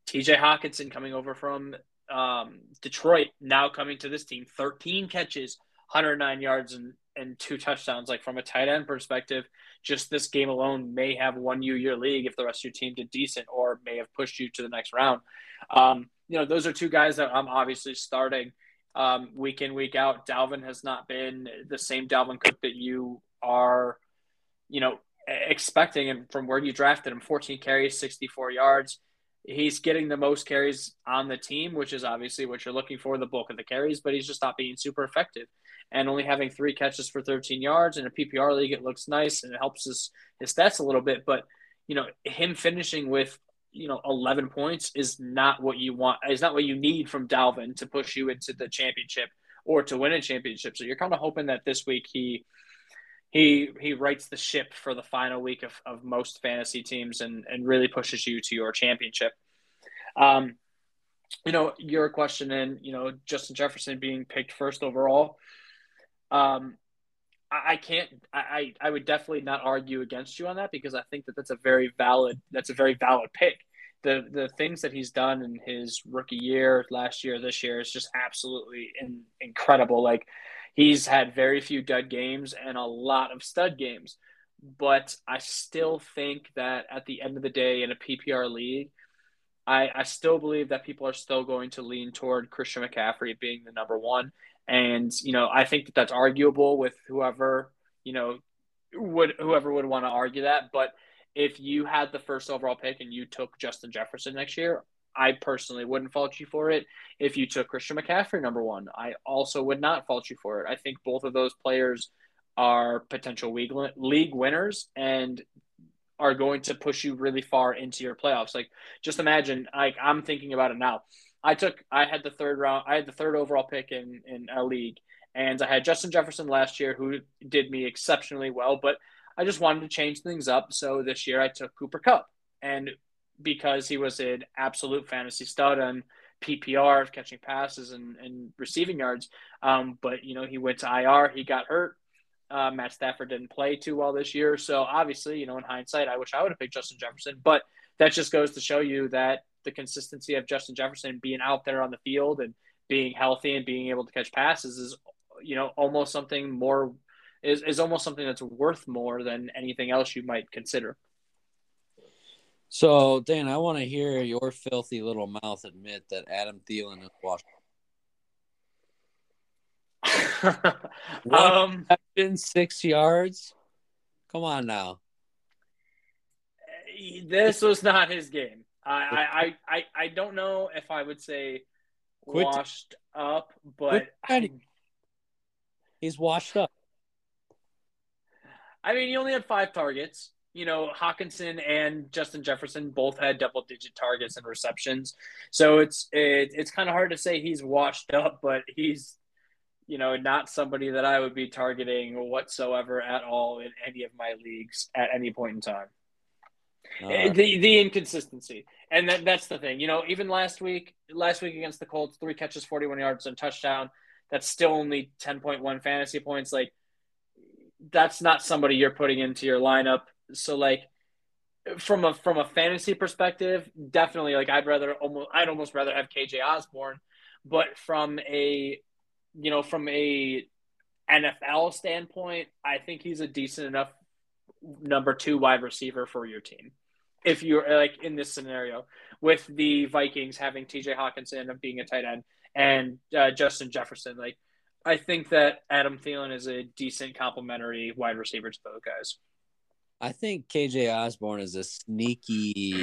TJ Hockenson coming over from um, Detroit, now coming to this team, 13 catches, 109 yards and, and two touchdowns. Like from a tight end perspective, just this game alone may have won you your league if the rest of your team did decent or may have pushed you to the next round. Um, you know, those are two guys that I'm obviously starting um, week in, week out. Dalvin has not been the same Dalvin Cook that you are, you know, expecting and from where you drafted him 14 carries, 64 yards. He's getting the most carries on the team, which is obviously what you're looking for the bulk of the carries, but he's just not being super effective. And only having three catches for 13 yards in a PPR league, it looks nice and it helps his, his stats a little bit. But, you know, him finishing with, you know, 11 points is not what you want, is not what you need from Dalvin to push you into the championship or to win a championship. So you're kind of hoping that this week he, he he rights the ship for the final week of, of most fantasy teams and and really pushes you to your championship. Um, you know, your question and you know Justin Jefferson being picked first overall. Um, I, can't. I I would definitely not argue against you on that because I think that that's a very valid that's a very valid pick. The the things that he's done in his rookie year, last year, this year is just absolutely in, incredible. Like He's had very few dud games and a lot of stud games. But I still think that at the end of the day, in a PPR league, I, I still believe that people are still going to lean toward Christian McCaffrey being the number one. And, you know, I think that that's arguable with whoever, you know, would whoever would want to argue that. But if you had the first overall pick and you took Justin Jefferson next year, I personally wouldn't fault you for it. If you took Christian McCaffrey number one, I also would not fault you for it. I think both of those players are potential league winners and are going to push you really far into your playoffs. Like just imagine, like I'm thinking about it now. I took I had the third round I had the third overall pick in in a league and I had Justin Jefferson last year who did me exceptionally well, but I just wanted to change things up. So this year I took Cooper Kupp, And because he was an absolute fantasy stud on PPR of catching passes and, and receiving yards. Um, but, you know, he went to IR, he got hurt. Uh, Matt Stafford didn't play too well this year. So obviously, you know, in hindsight, I wish I would have picked Justin Jefferson. But that just goes to show you that the consistency of Justin Jefferson being out there on the field and being healthy and being able to catch passes is, you know, almost something more is, is almost something that's worth more than anything else you might consider. So, Dan, I want to hear your filthy little mouth admit that Adam Thielen is washed. Up. Um, been six yards. Come on now. This was not his game. I I, I, I don't know if I would say Quit. washed up, but he's washed up. I mean, he only had five targets you know, Hockenson and Justin Jefferson both had double digit targets and receptions. So it's it, it's kind of hard to say he's washed up, but he's you know, not somebody that I would be targeting whatsoever at all in any of my leagues at any point in time. Uh, the the inconsistency, and that, that's the thing. You know, even last week, last week against the Colts, three catches, forty one yards, and touchdown. That's still only ten point one fantasy points. Like, that's not somebody you're putting into your lineup so like from a from a fantasy perspective, definitely like I'd rather almost I'd almost rather have KJ Osborn, but from a you know from a NFL standpoint, I think he's a decent enough number two wide receiver for your team. If you're like in this scenario with the Vikings having TJ Hockenson of being a tight end and uh, Justin Jefferson, like I think that Adam Thielen is a decent complementary wide receiver to those guys. I think KJ Osborn is a sneaky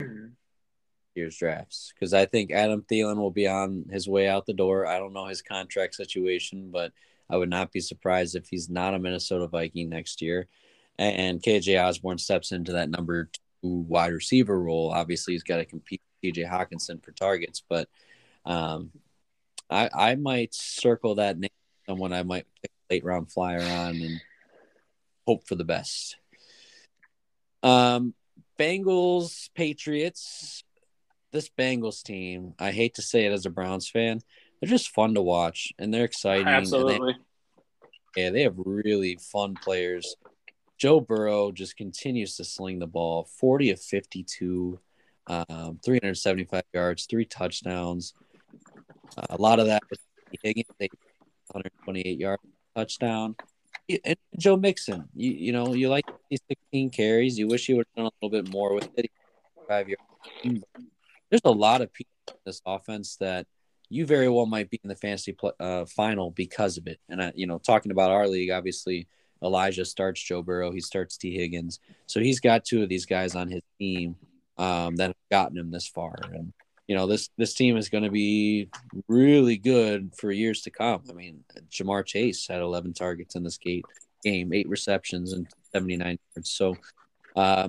year's drafts because I think Adam Thielen will be on his way out the door. I don't know his contract situation, but I would not be surprised if he's not a Minnesota Viking next year. And KJ Osborn steps into that number two wide receiver role. Obviously, he's got to compete with TJ Hockenson for targets, but um, I I might circle that name someone I might pick a late round flyer on and hope for the best. Um, Bengals, Patriots. This Bengals team, I hate to say it as a Browns fan, they're just fun to watch and they're exciting. Absolutely. They, yeah, they have really fun players. Joe Burrow just continues to sling the ball 40 of 52, um, 375 yards, three touchdowns. Uh, a lot of that was Higgins, 128 yard touchdown. And Joe Mixon, you, you know, you like these 16 carries. You wish you would have done a little bit more with it. Five yards. There's a lot of people in this offense that you very well might be in the fantasy uh, final because of it. And I, you know, talking about our league, obviously Elijah starts Joe Burrow, he starts T Higgins, so he's got two of these guys on his team um, that have gotten him this far. And you know, this this team is going to be really good for years to come. I mean, Ja'Marr Chase had 11 targets in this game, eight receptions and 79 yards. So, uh,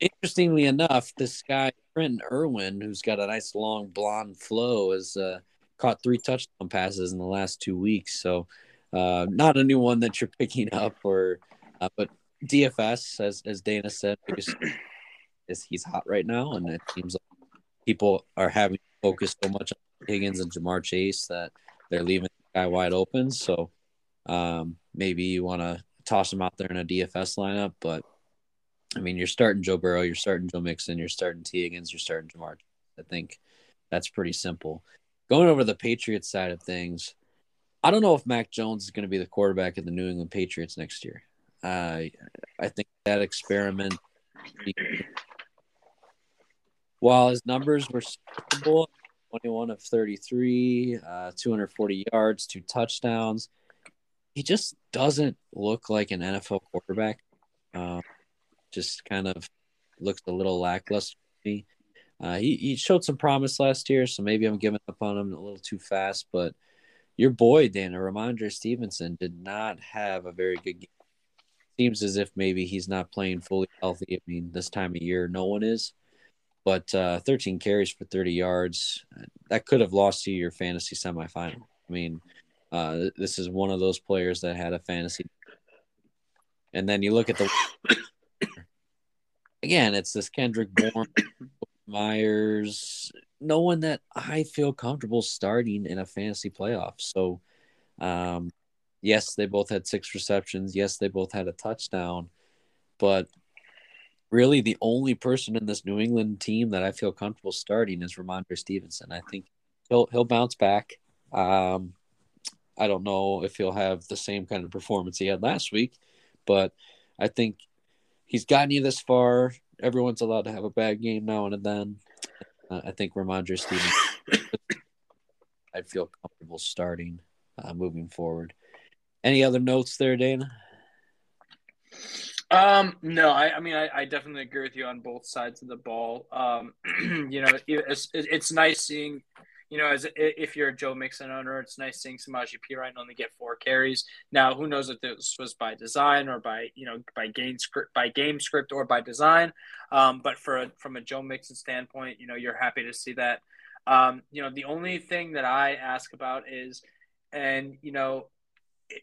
interestingly enough, this guy Trenton Irwin, who's got a nice long blonde flow, has uh, caught three touchdown passes in the last two weeks. So, uh, not a new one that you're picking up, or uh, but DFS, as as Dana said, is he's hot right now, and it seems like people are having to focus so much on Higgins and Ja'Marr Chase that they're leaving the guy wide open. So um, maybe you want to toss him out there in a DFS lineup, but I mean, you're starting Joe Burrow, you're starting Joe Mixon, you're starting T Higgins, you're starting Ja'Marr. I think that's pretty simple. Going over the Patriots side of things, I don't know if Mac Jones is going to be the quarterback of the New England Patriots next year. Uh, I think that experiment while his numbers were stable, 21 of 33, uh, 240 yards, two touchdowns, he just doesn't look like an NFL quarterback. Uh, just kind of looks a little lackluster to me. Uh, he, he showed some promise last year, so maybe I'm giving up on him a little too fast. But your boy, Dana, Rhamondre Stevenson, did not have a very good game. Seems as if maybe he's not playing fully healthy. I mean, this time of year, no one is. But uh, 13 carries for 30 yards, that could have lost you your fantasy semifinal. I mean, uh, this is one of those players that had a fantasy. And then you look at the again, it's this Kendrick Bourne, Meyers, no one that I feel comfortable starting in a fantasy playoff. So, um, yes, they both had six receptions. Yes, they both had a touchdown, but really the only person in this New England team that I feel comfortable starting is Rhamondre Stevenson. I think he'll he'll bounce back. Um, I don't know if he'll have the same kind of performance he had last week, but I think he's gotten you this far. Everyone's allowed to have a bad game now and then. Uh, I think Rhamondre Stevenson, I'd feel comfortable starting uh, moving forward. Any other notes there, Dana? Um, no, I, I mean, I, I, definitely agree with you on both sides of the ball. Um, you know, it's, it's nice seeing, you know, as if you're a Joe Mixon owner, it's nice seeing Samaje Perine only get four carries. Now, who knows if this was by design or by, you know, by game script, by game script or by design. Um, but for a, from a Joe Mixon standpoint, you know, you're happy to see that. Um, you know, the only thing that I ask about is, and you know,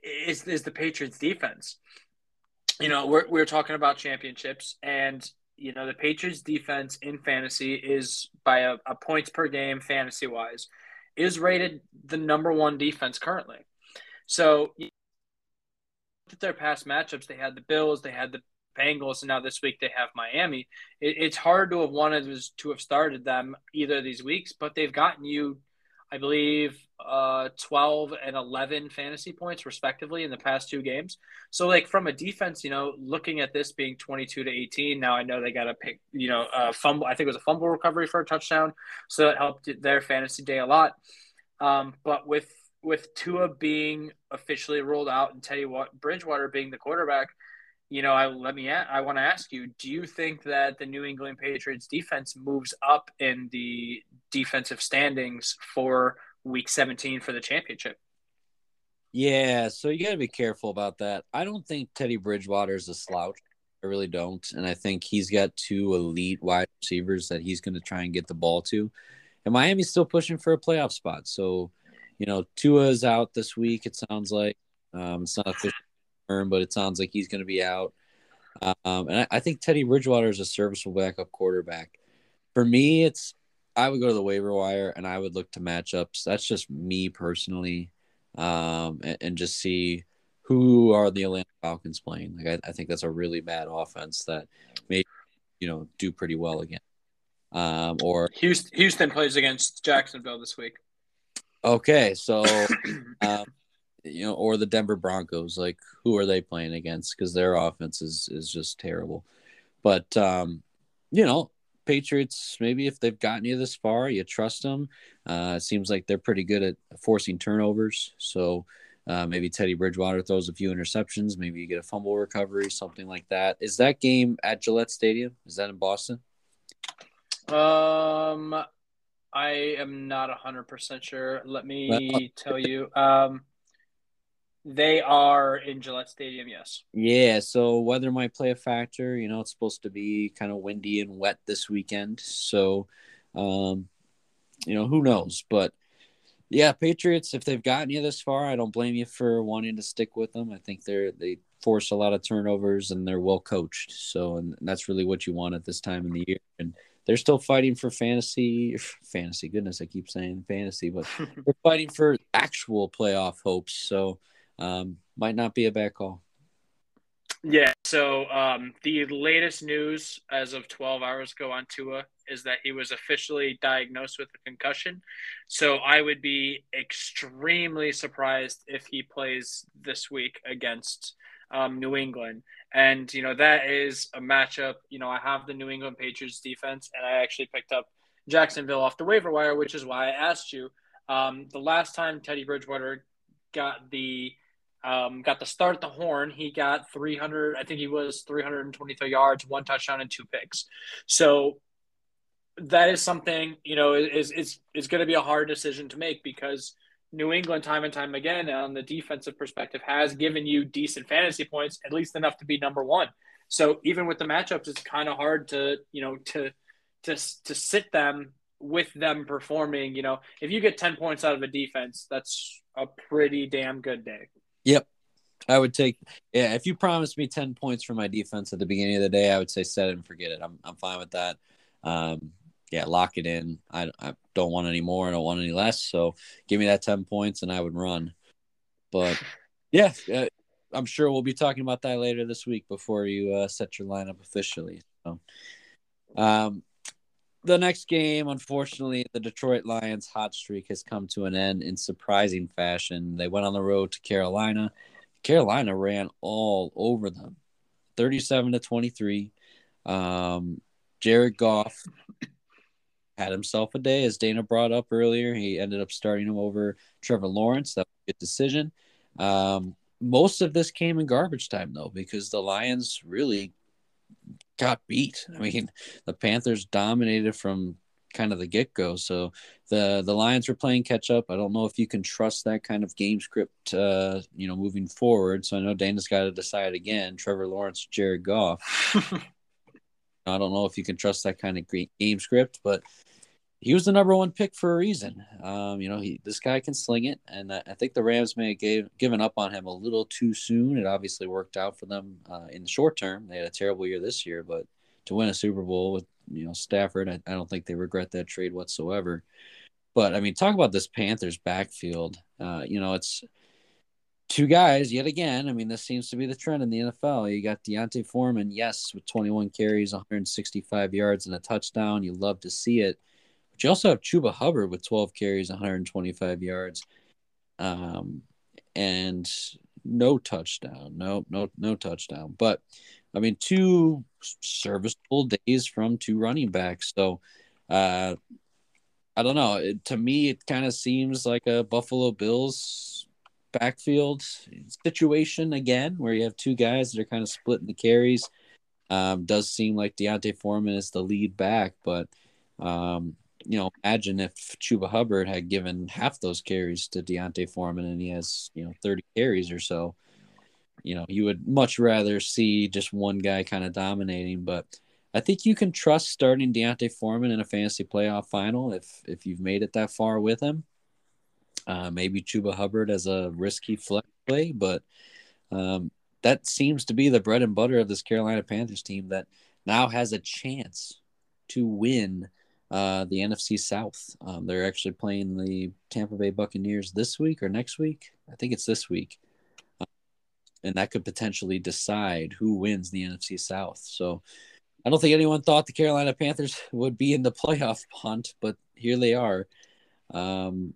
is is the Patriots defense you know, we're we're talking about championships, and you know the Patriots defense in fantasy is by a, a points per game fantasy wise is rated the number one defense currently. So at their past matchups, they had the Bills, they had the Bengals, and now this week they have Miami. It, it's hard to have wanted to have started them either of these weeks, but they've gotten you I believe, uh, 12 and 11 fantasy points respectively in the past two games. So, like from a defense, you know, looking at this being 22 to 18, now I know they got to pick, you know, a fumble. I think it was a fumble recovery for a touchdown, so that helped their fantasy day a lot. Um, but with with Tua being officially rolled out and Teddy Bridgewater being the quarterback, you know, I let me I want to ask you, do you think that the New England Patriots defense moves up in the defensive standings for week 17 for the championship? Yeah, so you got to be careful about that. I don't think Teddy Bridgewater is a slouch. I really don't. And I think he's got two elite wide receivers that he's going to try and get the ball to. And Miami's still pushing for a playoff spot. So, you know, Tua is out this week, it sounds like. Um, it's not official but it sounds like he's going to be out. Um, and I, I, think Teddy Bridgewater is a serviceable backup quarterback. For me, it's I would go to the waiver wire and I would look to matchups. That's just me personally, um, and, and, just see who are the Atlanta Falcons playing? Like I, I think that's a really bad offense that may, you know, do pretty well again. Um, or Houston, Houston plays against Jacksonville this week. Okay, so um, you know, or the Denver Broncos, like who are they playing against? Because their offense is is just terrible. But um, you know, Patriots, maybe if they've gotten you this far, you trust them. Uh, it seems like they're pretty good at forcing turnovers. So uh, maybe Teddy Bridgewater throws a few interceptions. Maybe you get a fumble recovery, something like that. Is that game at Gillette Stadium? Is that in Boston? Um, I am not hundred percent sure. Let me tell you. Um, they are in Gillette Stadium, yes. Yeah, so weather might play a factor. You know, it's supposed to be kind of windy and wet this weekend. So, um, you know, who knows? But yeah, Patriots, if they've gotten you this far, I don't blame you for wanting to stick with them. I think they're they force a lot of turnovers and they're well coached. So, and that's really what you want at this time in the year. And they're still fighting for fantasy fantasy goodness i keep saying fantasy but they're fighting for actual playoff hopes so um, might not be a bad call. Yeah. So um, the latest news as of 12 hours ago on Tua is that he was officially diagnosed with a concussion. So I would be extremely surprised if he plays this week against um, New England. And, you know, that is a matchup. You know, I have the New England Patriots defense, and I actually picked up Jacksonville off the waiver wire, which is why I asked you. Um, the last time Teddy Bridgewater got the um, got to start the horn. He got 300, I think he was 323 yards, one touchdown, and two picks. So that is something, you know, is, is, is going to be a hard decision to make because New England, time and time again, on the defensive perspective, has given you decent fantasy points, at least enough to be number one. So even with the matchups, it's kind of hard to, you know, to, to, to sit them with them performing. You know, if you get 10 points out of a defense, that's a pretty damn good day. Yep. I would take yeah, if you promised me 10 points for my defense at the beginning of the day, I would say set it and forget it. I'm I'm fine with that. Um yeah, lock it in. I, I don't want any more. I don't want any less. So give me that 10 points and I would run. But yeah, uh, I'm sure we'll be talking about that later this week before you uh, set your lineup officially. So, um, the next game, unfortunately, the Detroit Lions hot streak has come to an end in surprising fashion. They went on the road to Carolina. Carolina ran all over them, thirty-seven to twenty-three. Um, Jared Goff had himself a day, as Dana brought up earlier. He ended up starting him over Trevor Lawrence. That was a good decision. Um, most of this came in garbage time, though, because the Lions really got beat. I mean, the Panthers dominated from kind of the get go. So the the Lions were playing catch up. I don't know if you can trust that kind of game script, uh, you know, moving forward. So I know Dana's got to decide again. Trevor Lawrence, Jared Goff. I don't know if you can trust that kind of game script, but he was the number one pick for a reason. Um, you know, he this guy can sling it, and I think the Rams may have gave, given up on him a little too soon. It obviously worked out for them uh, in the short term. They had a terrible year this year, but to win a Super Bowl with you know Stafford, I, I don't think they regret that trade whatsoever. But I mean, talk about this Panthers backfield. Uh, you know, it's two guys yet again. I mean, this seems to be the trend in the NFL. You got D'Onta Foreman, yes, with 21 carries, 165 yards, and a touchdown. You love to see it but you also have Chuba Hubbard with 12 carries, 125 yards, um, and no touchdown. No, no, no touchdown. But I mean, two serviceable days from two running backs. So, uh, I don't know. It, to me, it kind of seems like a Buffalo Bills backfield situation again, where you have two guys that are kind of splitting the carries. Um, does seem like D'Onta Foreman is the lead back, but um, you know, imagine if Chuba Hubbard had given half those carries to D'Onta Foreman and he has, you know, 30 carries or so. You know, you would much rather see just one guy kind of dominating, but I think you can trust starting D'Onta Foreman in a fantasy playoff final if if you've made it that far with him. Uh, maybe Chuba Hubbard as a risky flex play, but um, that seems to be the bread and butter of this Carolina Panthers team that now has a chance to win uh, the NFC South. Um, they're actually playing the Tampa Bay Buccaneers this week or next week. I think it's this week. and that could potentially decide who wins the NFC South. So I don't think anyone thought the Carolina Panthers would be in the playoff hunt, but here they are. Um,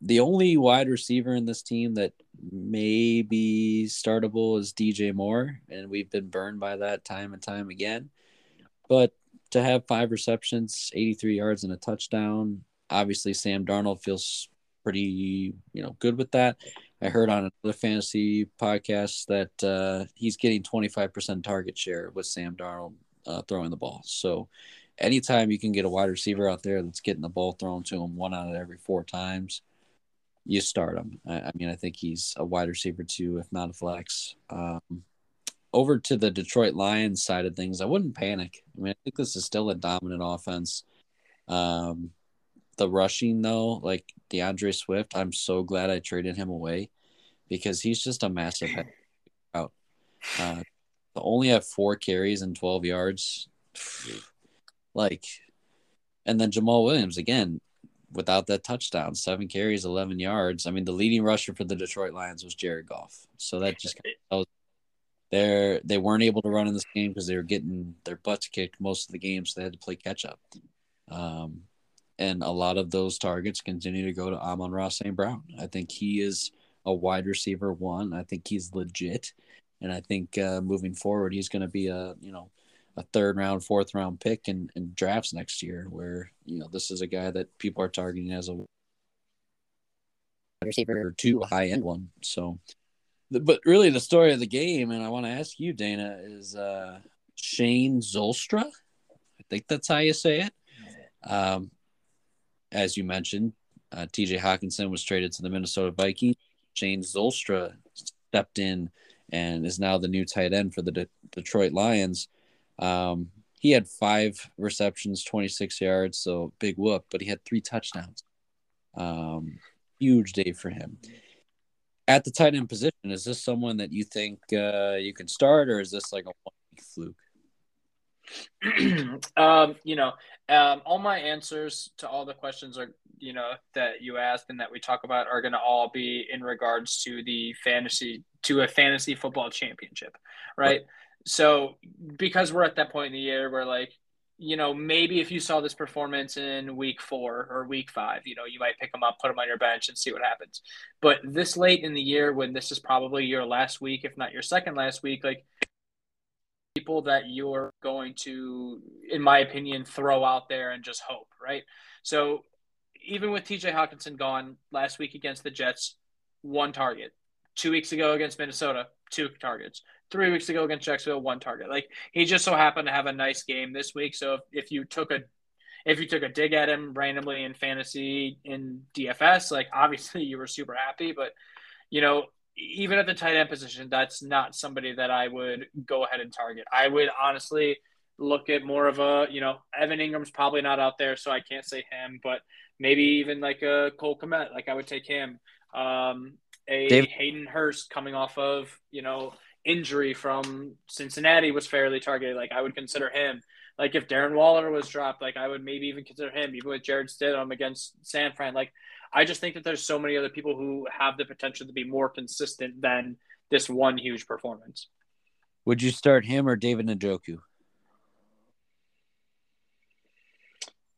the only wide receiver in this team that may be startable is DJ Moore, and we've been burned by that time and time again. But to have five receptions, 83 yards, and a touchdown, obviously Sam Darnold feels pretty, you know, good with that. I heard on another fantasy podcast that uh, he's getting 25% target share with Sam Darnold uh, throwing the ball. So anytime you can get a wide receiver out there that's getting the ball thrown to him one out of every four times, you start him. I, I mean, I think he's a wide receiver too, if not a flex. Um, over to the Detroit Lions side of things, I wouldn't panic. I mean, I think this is still a dominant offense. Um, the rushing though, like D'Andre Swift, I'm so glad I traded him away because he's just a massive out. Uh, only have four carries and 12 yards. Like, and then Jamaal Williams again, without that touchdown, seven carries, 11 yards. I mean, the leading rusher for the Detroit Lions was Jared Goff. So that just kind of they're they weren't able to run in this game because they were getting their butts kicked most of the game, so they had to play catch up. Um, and a lot of those targets continue to go to Amon-Ra St. Brown. I think he is a wide receiver one. I think he's legit, and I think uh, moving forward, he's going to be a you know a third round, fourth round pick in, in drafts next year. Where you know this is a guy that people are targeting as a receiver or two high end one. So, but really, the story of the game, and I want to ask you, Dana, is uh, Shane Zylstra. I think that's how you say it. Um, as you mentioned, uh, TJ Hockenson was traded to the Minnesota Vikings. Shane Zylstra stepped in and is now the new tight end for the De- Detroit Lions. Um, he had five receptions, 26 yards, so big whoop, but he had three touchdowns. Um, huge day for him. At the tight end position, is this someone that you think uh, you can start, or is this like a one week fluke? um, you know, um, all my answers to all the questions are, you know, that you asked and that we talk about are going to all be in regards to the fantasy to a fantasy football championship, right? So because we're at that point in the year where like, you know, maybe if you saw this performance in week four or week five, you know, you might pick them up, put them on your bench, and see what happens. But this late in the year, when this is probably your last week, if not your second last week, like people that you're going to, in my opinion, throw out there and just hope, right? So even with TJ Hockenson gone last week against the Jets, one target. Two weeks ago against Minnesota, two targets. Three weeks ago against Jacksonville, one target. Like he just so happened to have a nice game this week. So if, if you took a if you took a dig at him randomly in fantasy in DFS, like obviously you were super happy, but you know, even at the tight end position, that's not somebody that I would go ahead and target. I would honestly look at more of a, you know, Evan Engram's probably not out there, so I can't say him, but maybe even like a Cole Kmet, like I would take him. Um, a David. Hayden Hurst coming off of, you know, injury from Cincinnati was fairly targeted. Like I would consider him. Like if Darren Waller was dropped, like I would maybe even consider him, even with Jarrett Stidham against San Fran. Like I just think that there's so many other people who have the potential to be more consistent than this one huge performance. Would you start him or David Njoku?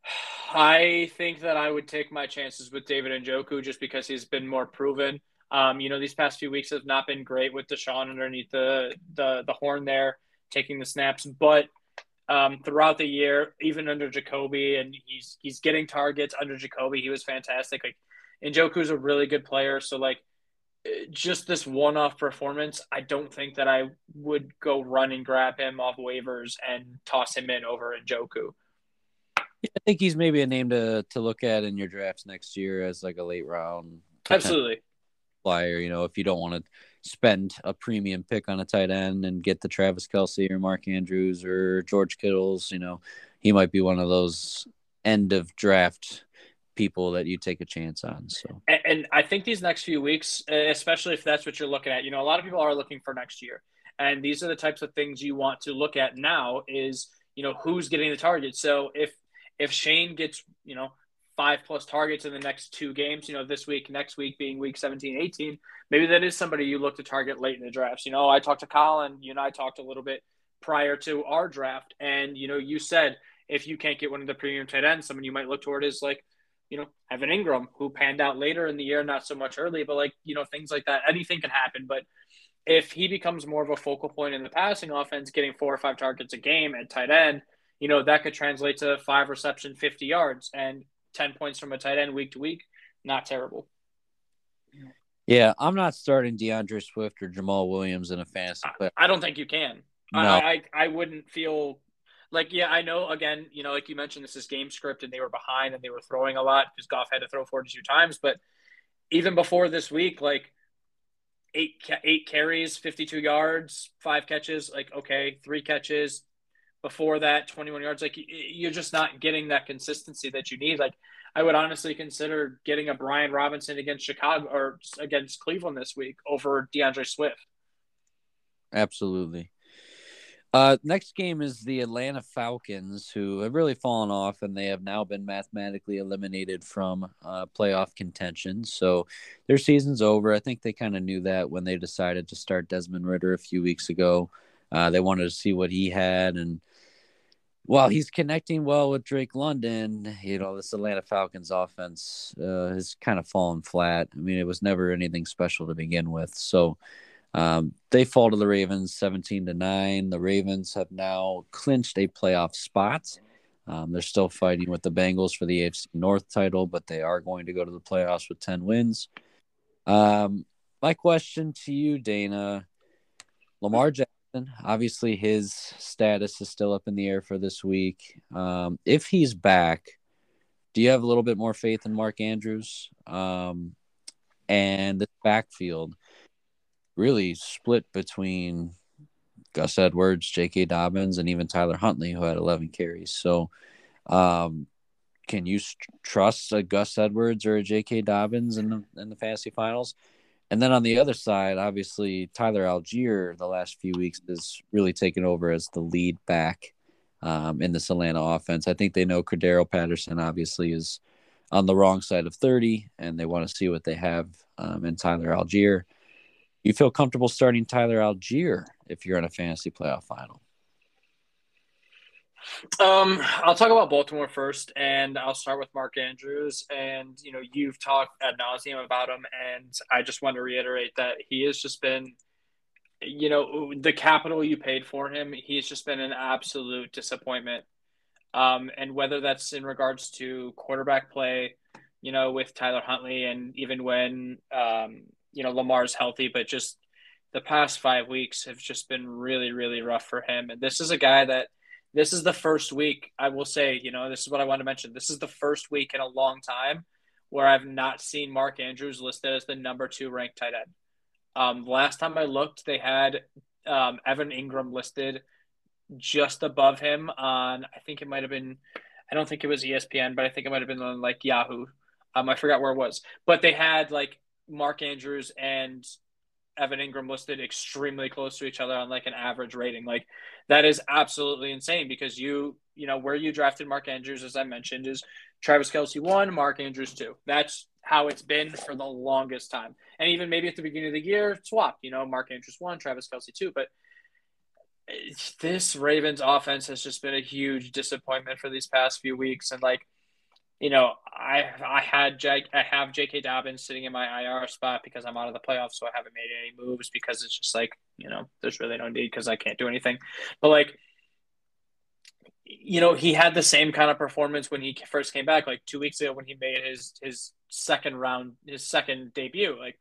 I think that I would take my chances with David Njoku just because he's been more proven. Um, you know, these past few weeks have not been great with Deshaun underneath the the the horn there, taking the snaps, but um, throughout the year, even under Jacoby, and he's he's getting targets under Jacoby. He was fantastic. Like, Njoku's a really good player. So like, just this one-off performance, I don't think that I would go run and grab him off waivers and toss him in over Njoku. Yeah, I think he's maybe a name to to look at in your drafts next year as like a late round. Absolutely. Flyer, you know, if you don't want to spend a premium pick on a tight end and get the Travis Kelce or Mark Andrews or George Kittles, you know, he might be one of those end of draft people that you take a chance on. So, and, and, I think these next few weeks, especially if that's what you're looking at, you know, a lot of people are looking for next year, and these are the types of things you want to look at now. Is you know who's getting the target. So if if Shane gets you know five plus targets in the next two games, you know, this week, next week being week 17, 18, maybe that is somebody you look to target late in the drafts. You know, I talked to Colin, you and I talked a little bit prior to our draft, and, you know, you said if you can't get one of the premium tight ends, someone you might look toward is like, you know, Evan Engram, who panned out later in the year, not so much early, but like, you know, things like that. Anything can happen. But if he becomes more of a focal point in the passing offense, getting four or five targets a game at tight end, you know, that could translate to five reception, 50 yards. And 10 points from a tight end week to week, not terrible. Yeah, I'm not starting D'Andre Swift or Jamaal Williams in a fantasy play. I don't think you can. No. I, I, I wouldn't feel like yeah, I know again, you know, like you mentioned, this is game script and they were behind and they were throwing a lot because Goff had to throw 42 times. But even before this week, like eight eight carries, 52 yards, five catches, like okay, three catches, before that 21 yards like you're just not getting that consistency that you need like i would honestly consider getting a brian robinson against chicago or against cleveland this week over d'andre swift absolutely uh, next game is the Atlanta Falcons, who have really fallen off, and they have now been mathematically eliminated from uh, playoff contention. So their season's over. I think they kind of knew that when they decided to start Desmond Ridder a few weeks ago. Uh, they wanted to see what he had, and while he's connecting well with Drake London, you know, this Atlanta Falcons offense uh, has kind of fallen flat. I mean, it was never anything special to begin with. So um, they fall to the Ravens 17 to 9. The Ravens have now clinched a playoff spot. Um, they're still fighting with the Bengals for the AFC North title, but they are going to go to the playoffs with 10 wins. Um, my question to you, Dana Lamar Jackson Obviously, his status is still up in the air for this week. Um, if he's back, do you have a little bit more faith in Mark Andrews? Um, and the backfield really split between Gus Edwards, J.K. Dobbins, and even Tyler Huntley, who had 11 carries. So, um, can you trust a Gus Edwards or a J.K. Dobbins in the, in the fantasy finals? And then on the other side, obviously Tyler Allgeier the last few weeks has really taken over as the lead back um, in the Atlanta offense. I think they know Cordarrelle Patterson obviously is on the wrong side of 30, and they want to see what they have um, in Tyler Allgeier. You feel comfortable starting Tyler Allgeier if you're in a fantasy playoff final? Um, I'll talk about Baltimore first, and I'll start with Mark Andrews. And you know, you've talked ad nauseum about him, and I just want to reiterate that he has just been, you know, the capital you paid for him. He's just been an absolute disappointment. Um, and whether that's in regards to quarterback play, you know, with Tyler Huntley, and even when um, you know Lamar's healthy, but just the past five weeks have just been really, really rough for him. And this is a guy that this is the first week I will say, you know, this is what I want to mention. This is the first week in a long time where I've not seen Mark Andrews listed as the number two ranked tight end. Um, last time I looked, they had um, Evan Engram listed just above him on, I think it might have been, I don't think it was ESPN, but I think it might have been on like Yahoo. Um, I forgot where it was, but they had like Mark Andrews and Evan Engram listed extremely close to each other on like an average rating. Like that is absolutely insane because you, you know, where you drafted Mark Andrews, as I mentioned, is Travis Kelce one, Mark Andrews two. That's how it's been for the longest time. And even maybe at the beginning of the year, swap, you know, Mark Andrews one, Travis Kelce two. But eh, this Ravens offense has just been a huge disappointment for these past few weeks. And like, you know, I I had Jake, I have J.K. Dobbins sitting in my IR spot because I'm out of the playoffs, so I haven't made any moves because it's just like you know, there's really no need because I can't do anything. But like, you know, he had the same kind of performance when he first came back, like two weeks ago when he made his his second round, his second debut, like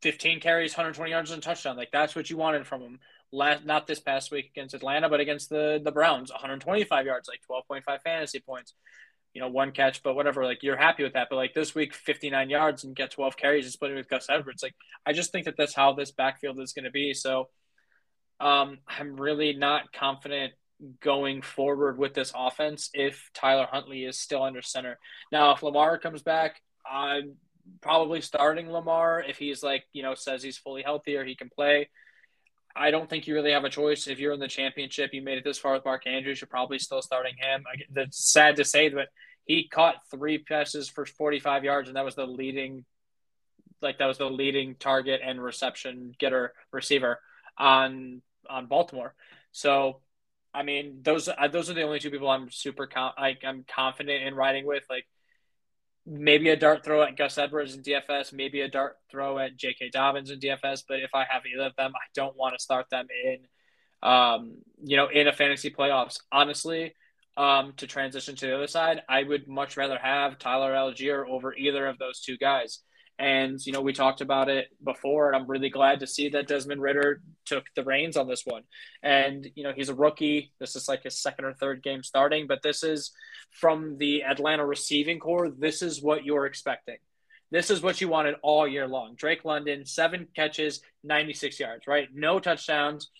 15 carries, 120 yards and touchdown. Like that's what you wanted from him. Last, not this past week against Atlanta, but against the the Browns, 125 yards, like 12.5 fantasy points you know, one catch, but whatever, like you're happy with that. But like this week, 59 yards and get 12 carries and splitting with Gus Edwards. Like I just think that that's how this backfield is going to be. So um, I'm really not confident going forward with this offense if Tyler Huntley is still under center. Now, if Lamar comes back, I'm probably starting Lamar if he's like, you know, says he's fully healthy or he can play. I don't think you really have a choice. If you're in the championship, you made it this far with Mark Andrews, you're probably still starting him. It's sad to say, but he caught three passes for 45 yards, and that was the leading, like that was the leading target and reception getter receiver on on Baltimore. So, I mean, those uh, those are the only two people I'm super com- I'm confident in riding with. Like maybe a dart throw at Gus Edwards in DFS, maybe a dart throw at J.K. Dobbins in DFS. But if I have either of them, I don't want to start them in, um, you know, in a fantasy playoffs. Honestly, um, to transition to the other side, I would much rather have Tyler Allgeier over either of those two guys. And, you know, we talked about it before, and I'm really glad to see that Desmond Ridder took the reins on this one. And, you know, he's a rookie. This is like his second or third game starting, but this is from the Atlanta receiving corps. This is what you're expecting. This is what you wanted all year long. Drake London, seven catches, 96 yards, right? No touchdowns,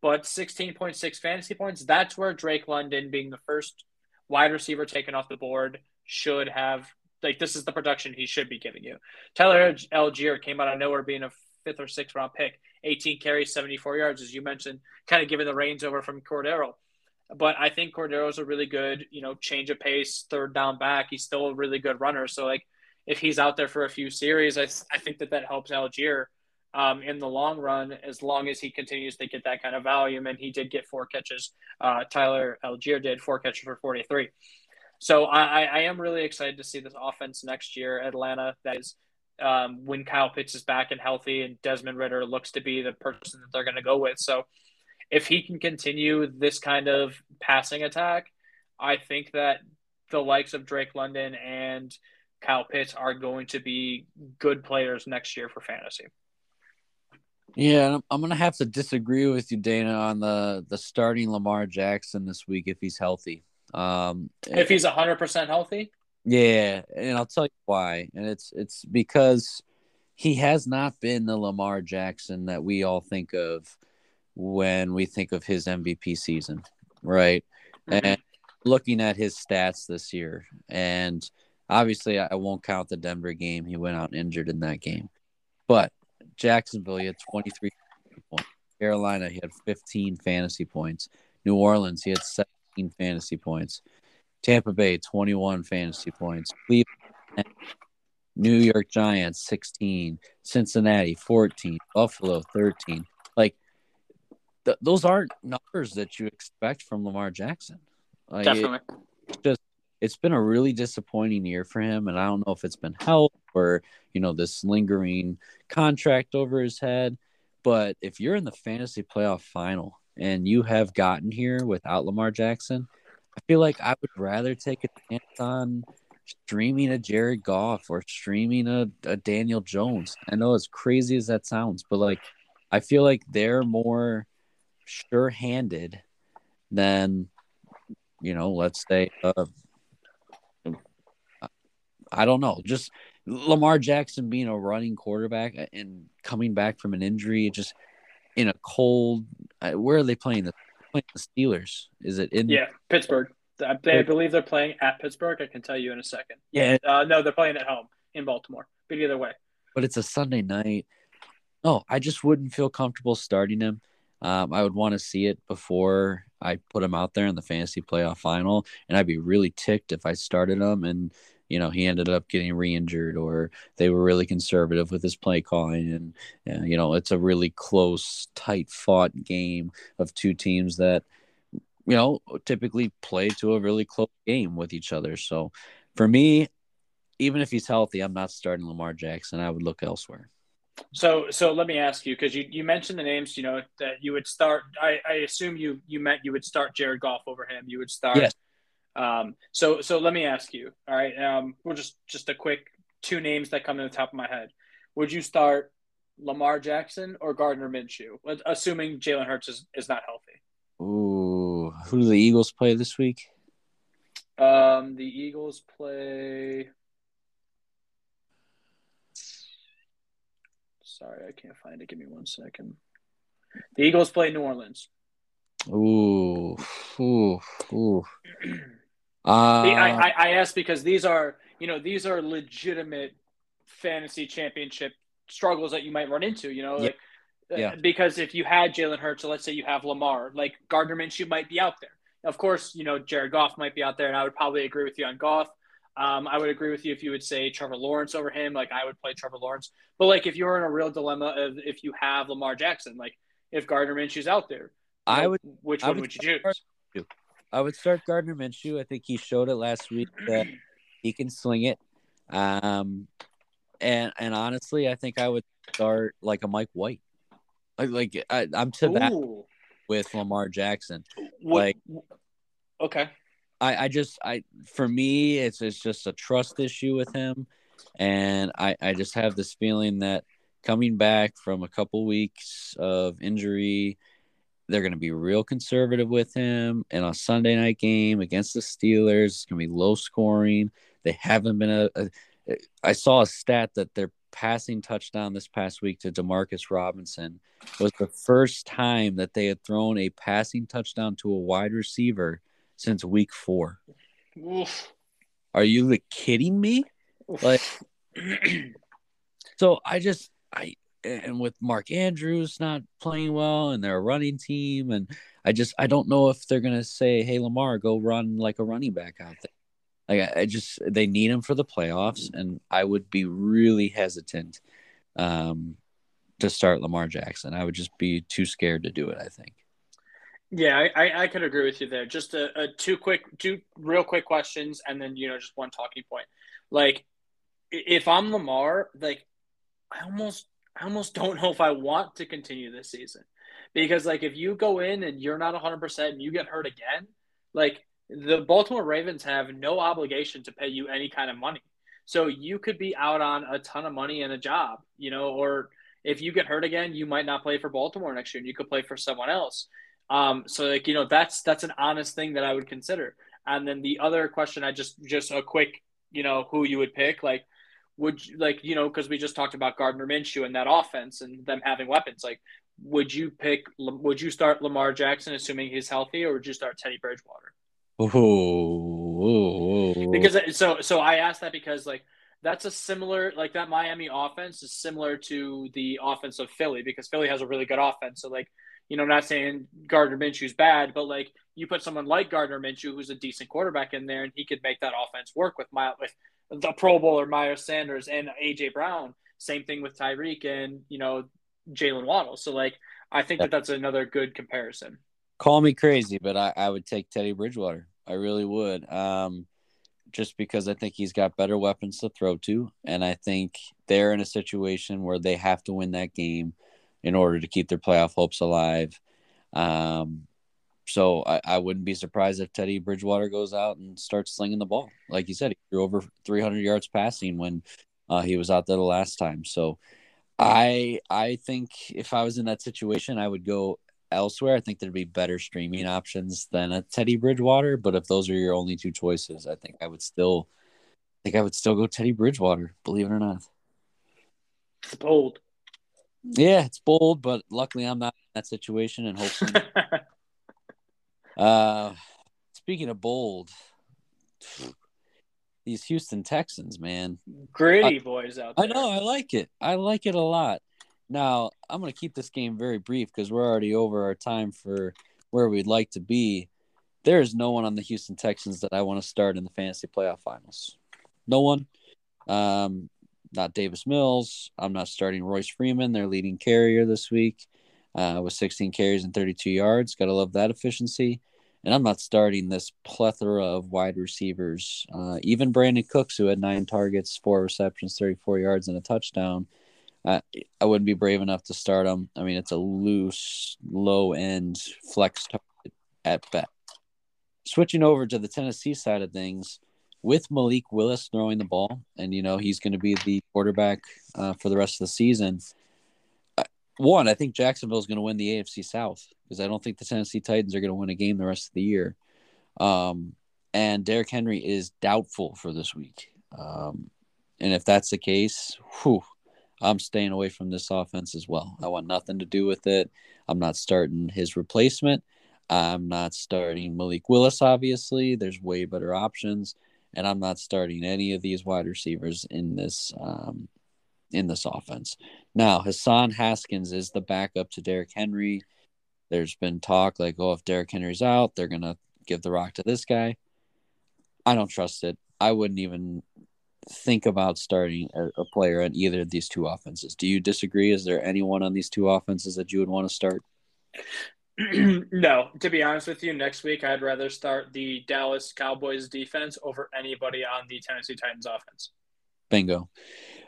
but 16.6 fantasy points. That's where Drake London, being the first wide receiver taken off the board, should have like this is the production he should be giving you. Tyler Allgeier came out of nowhere being a fifth or sixth round pick, 18 carries, 74 yards, as you mentioned, kind of giving the reins over from Cordero. But I think Cordero's a really good, you know, change of pace, third down back. He's still a really good runner. So like, if he's out there for a few series, I, I think that that helps Allgeier um, in the long run, as long as he continues to get that kind of volume. And he did get four catches. Uh, Tyler Allgeier did four catches for 43. So I, I am really excited to see this offense next year, Atlanta. That is um, when Kyle Pitts is back and healthy, and Desmond Ridder looks to be the person that they're going to go with. So if he can continue this kind of passing attack, I think that the likes of Drake London and Kyle Pitts are going to be good players next year for fantasy. Yeah, I'm going to have to disagree with you, Dana, on the the starting Lamar Jackson this week if he's healthy. Um, if he's hundred percent healthy. Yeah, and I'll tell you why. And it's it's because he has not been the Lamar Jackson that we all think of when we think of his MVP season, right? Mm-hmm. And looking at his stats this year, and obviously I won't count the Denver game. He went out injured in that game. But Jacksonville, he had 23 points. Carolina, he had 15 fantasy points. New Orleans, he had 17 fantasy points. Tampa Bay, 21 fantasy points. Cleveland, New York Giants, 16. Cincinnati, 14. Buffalo, 13. Like, th- those aren't numbers that you expect from Lamar Jackson. Like, Definitely. It, just it's been a really disappointing year for him, and I don't know if it's been health or you know this lingering contract over his head. But if you're in the fantasy playoff final and you have gotten here without Lamar Jackson, I feel like I would rather take a chance on streaming a Jared Goff or streaming a, a Daniel Jones. I know as crazy as that sounds, but like I feel like they're more sure handed than you know, let's say uh, I don't know, just Lamar Jackson being a running quarterback and coming back from an injury, just in a cold. Uh, where are they playing? The playing the Steelers. Is it in? Yeah, Pittsburgh. I, I believe they're playing at Pittsburgh. I can tell you in a second. Yeah. Uh, no, they're playing at home in Baltimore. But either way. But it's a Sunday night. No, I just wouldn't feel comfortable starting him. Um, I would want to see it before I put him out there in the fantasy playoff final, and I'd be really ticked if I started him and you know he ended up getting re-injured or they were really conservative with his play calling and, and you know it's a really close tight fought game of two teams that you know typically play to a really close game with each other so for me even if he's healthy i'm not starting lamar jackson i would look elsewhere so, so let me ask you because you, you mentioned the names, you know, that you would start. I, I assume you you meant you would start Jared Goff over him. You would start yes. Um, so so let me ask you. All right, um, we're just just a quick two names that come to the top of my head. Would you start Lamar Jackson or Gardner Minshew, assuming Jalen Hurts is, is not healthy? Ooh, who do the Eagles play this week? Um, the Eagles play. Sorry, I can't find it. Give me one second. The Eagles play New Orleans. Ooh, ooh, ooh. Uh, I, I asked because these are you know these are legitimate fantasy championship struggles that you might run into. You know, like uh, yeah. because if you had Jalen Hurts, so let's say you have Lamar, like Gardner Minshew might be out there. Of course, you know Jared Goff might be out there, and I would probably agree with you on Goff. Um, I would agree with you if you would say Trevor Lawrence over him. Like I would play Trevor Lawrence. But like if you're in a real dilemma of if you have Lamar Jackson, like if Gardner Minshew's out there, I would. Which I one would would, you choose? I would start Gardner Minshew. I think he showed it last week that he can sling it. Um, and and honestly, I think I would start like a Mike White. Like like I, I'm to that with Lamar Jackson. What- Like- okay. I, I just I for me it's it's just a trust issue with him and I, I just have this feeling that coming back from a couple weeks of injury they're going to be real conservative with him and on Sunday night game against the Steelers it's going to be low scoring they haven't been a, a I saw a stat that their passing touchdown this past week to Demarcus Robinson was the first time that they had thrown a passing touchdown to a wide receiver since week four. Oof. Are you kidding me? Like, so I just I and with Mark Andrews not playing well and their running team and I just I don't know if they're gonna say, Hey Lamar, go run like a running back out there. Like I, I just they need him for the playoffs and I would be really hesitant um to start Lamar Jackson. I would just be too scared to do it, I think. Yeah, I, I, I could agree with you there. Just a, a two quick, two real quick questions, and then you know just one talking point. Like, if I'm Lamar, like, I almost I almost don't know if I want to continue this season because like if you go in and you're not 100 percent and you get hurt again, like the Baltimore Ravens have no obligation to pay you any kind of money. So you could be out on a ton of money and a job, you know, or if you get hurt again, you might not play for Baltimore next year and you could play for someone else. Um, so like you know that's that's an honest thing that I would consider. And then the other question, I just just a quick you know who you would pick like would you like you know because we just talked about Gardner Minshew and that offense and them having weapons like would you pick would you start Lamar Jackson assuming he's healthy or would you start Teddy Bridgewater? Ooh, ooh, ooh. Because uh, so so I asked that because like that's a similar like that Miami offense is similar to the offense of Philly because Philly has a really good offense. So like you know, not saying Gardner Minshew's bad, but like you put someone like Gardner Minshew, who's a decent quarterback in there, and he could make that offense work with my with the Pro Bowler Miles Sanders and AJ Brown. Same thing with Tyreek and you know Jaylen Waddle. So like I think that that's another good comparison. Call me crazy, but I, I would take Teddy Bridgewater. I really would. Um, just because I think he's got better weapons to throw to, and I think they're in a situation where they have to win that game in order to keep their playoff hopes alive. Um, so I, I wouldn't be surprised if Teddy Bridgewater goes out and starts slinging the ball. Like you said, he threw over 300 yards passing when uh, he was out there the last time. So I I think if I was in that situation, I would go elsewhere. I think there'd be better streaming options than a Teddy Bridgewater. But if those are your only two choices, I think I would still I think I would still go Teddy Bridgewater, believe it or not. It's bold. Yeah, it's bold, but luckily I'm not in that situation and hopefully uh speaking of bold, these Houston Texans, man. Gritty boys out there. I know, I like it. I like it a lot. Now, I'm going to keep this game very brief because we're already over our time for where we'd like to be. There is no one on the Houston Texans that I want to start in the fantasy playoff finals. No one. Um, not Davis Mills. I'm not starting Royce Freeman, their leading carrier this week, uh, with 16 carries and 32 yards. Got to love that efficiency. And I'm not starting this plethora of wide receivers. Uh, even Brandin Cooks, who had nine targets, four receptions, 34 yards, and a touchdown. Uh, I wouldn't be brave enough to start him. I mean, it's a loose, low end flex target at best. Switching over to the Tennessee side of things, with Malik Willis throwing the ball, and you know he's going to be the quarterback uh, for the rest of the season. One, I think Jacksonville is going to win the AFC South because I don't think the Tennessee Titans are going to win a game the rest of the year. Um, and Derrick Henry is doubtful for this week. Um, and if that's the case, whew, I'm staying away from this offense as well. I want nothing to do with it. I'm not starting his replacement. I'm not starting Malik Willis, obviously. There's way better options. And I'm not starting any of these wide receivers in this um, in this offense. Now, Hassan Haskins is the backup to Derrick Henry. There's been talk like, oh, if Derrick Henry's out, they're gonna give the rock to this guy. I don't trust it. I wouldn't even think about starting a, a, player on either of these two offenses. Do you disagree? Is there anyone on these two offenses that you would want to start? no, to be honest with you, next week I'd rather start the Dallas Cowboys defense over anybody on the Tennessee Titans offense. Bingo.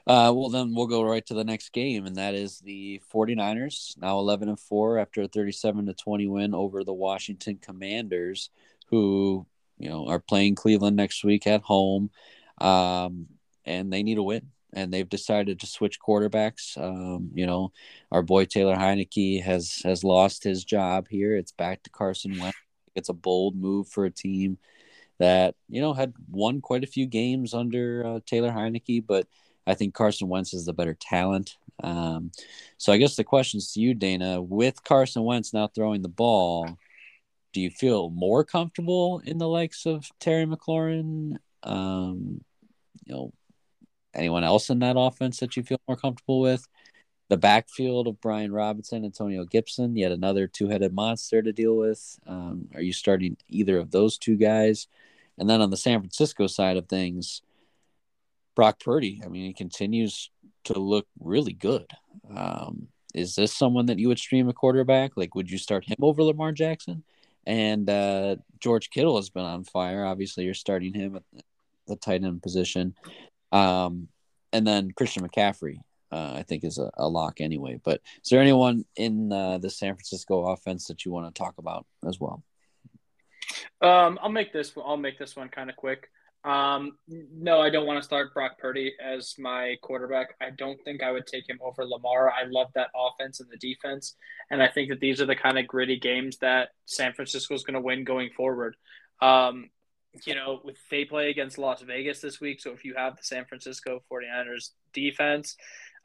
Uh, well, then we'll go right to the next game, and that is the 49ers, now 11 and 4 after a 37 to 20 win over the Washington Commanders, who, you know, are playing Cleveland next week at home. Um, and they need a win. And they've decided to switch quarterbacks. Um, you know, our boy Taylor Heinicke has has lost his job here. It's back to Carson Wentz. It's a bold move for a team that you know had won quite a few games under uh, Taylor Heinicke, but I think Carson Wentz is the better talent. Um, so I guess the questions to you, Dana, with Carson Wentz now throwing the ball, do you feel more comfortable in the likes of Terry McLaurin? Um, you know, anyone else in that offense that you feel more comfortable with? The backfield of Brian Robinson, Antonio Gibson, yet another two-headed monster to deal with. Um, are you starting either of those two guys? And then on the San Francisco side of things, Brock Purdy. I mean, he continues to look really good. Um, is this someone that you would stream a quarterback? Like, would you start him over Lamar Jackson? And uh, George Kittle has been on fire. Obviously, you're starting him at the tight end position. Um, and then Christian McCaffrey, uh, I think, is a, a, lock anyway. But is there anyone in uh, the San Francisco offense that you want to talk about as well? Um, I'll make this. I'll make this one kind of quick. Um, no, I don't want to start Brock Purdy as my quarterback. I don't think I would take him over Lamar. I love that offense and the defense, and I think that these are the kind of gritty games that San Francisco is going to win going forward. Um, you know, with, they play against Las Vegas this week, so if you have the San Francisco 49ers defense,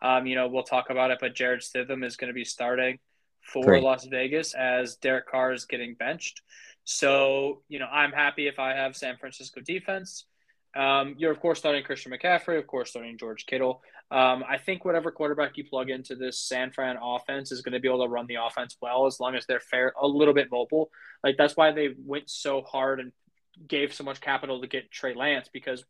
um, you know, we'll talk about it, but Jarrett Stidham is going to be starting for Great. Las Vegas as Derek Carr is getting benched. So, you know, I'm happy if I have San Francisco defense. Um, you're, of course, starting Christian McCaffrey, of course, starting George Kittle. Um, I think whatever quarterback you plug into this San Fran offense is going to be able to run the offense well as long as they're fair, a little bit mobile. Like, that's why they went so hard and gave so much capital to get Trey Lance because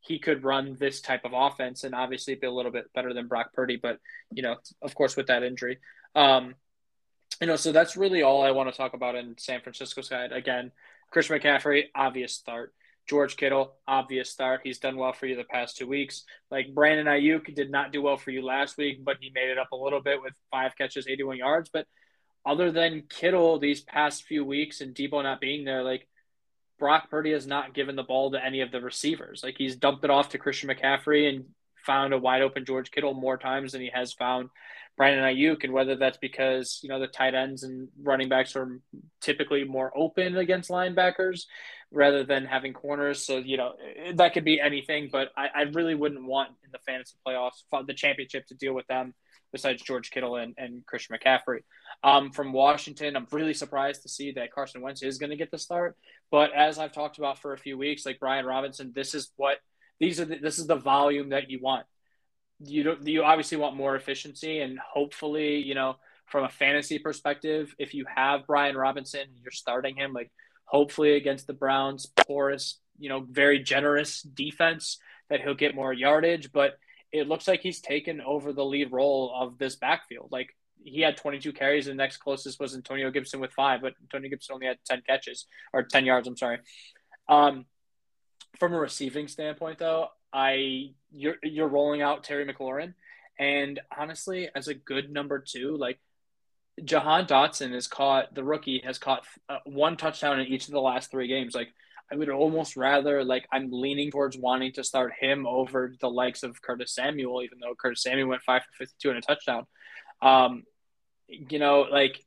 he could run this type of offense and obviously be a little bit better than Brock Purdy. But, you know, of course, with that injury. Um, you know, so that's really all I want to talk about in San Francisco side. Again, Chris McCaffrey, obvious start. George Kittle, obvious start. He's done well for you the past two weeks. Like Brandon Aiyuk did not do well for you last week, but he made it up a little bit with five catches, 81 yards. But other than Kittle these past few weeks and Deebo not being there, like Brock Purdy has not given the ball to any of the receivers. Like he's dumped it off to Christian McCaffrey and found a wide open George Kittle more times than he has found Brandon Aiyuk, and whether that's because you know the tight ends and running backs are typically more open against linebackers rather than having corners. So you know that could be anything, but I, I really wouldn't want in the fantasy playoffs the championship to deal with them besides George Kittle and, and Christian McCaffrey. Um, from Washington, I'm really surprised to see that Carson Wentz is going to get the start. But as I've talked about for a few weeks, like Brian Robinson, this is what these are. The, this is the volume that you want you don't you obviously want more efficiency and hopefully you know from a fantasy perspective if you have brian robinson you're starting him like hopefully against the browns porous you know very generous defense that he'll get more yardage but it looks like he's taken over the lead role of this backfield. Like he had 22 carries the next closest was antonio gibson with five but antonio gibson only had 10 catches or 10 yards i'm sorry. Um, from a receiving standpoint though I you're you're rolling out Terry McLaurin, and honestly, as a good number two, like Jahan Dotson has caught the rookie has caught uh, one touchdown in each of the last three games. Like I would almost rather like I'm leaning towards wanting to start him over the likes of Curtis Samuel, even though Curtis Samuel went five for fifty two and a touchdown. Um, you know, like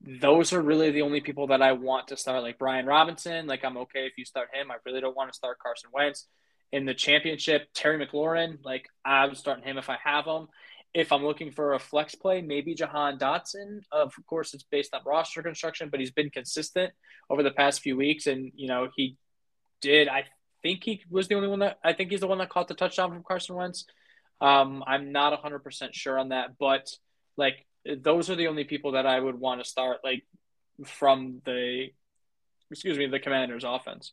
those are really the only people that I want to start. Like Brian Robinson, like I'm okay if you start him. I really don't want to start Carson Wentz in the championship, Terry McLaurin, like I'm starting him if I have him. If I'm looking for a flex play, maybe Jahan Dotson. Of course, it's based on roster construction, but he's been consistent over the past few weeks. And, you know, he did, I think he was the only one that, I think he's the one that caught the touchdown from Carson Wentz. Um, I'm not 100% sure on that, but like those are the only people that I would want to start, like from the, excuse me, the Commanders offense.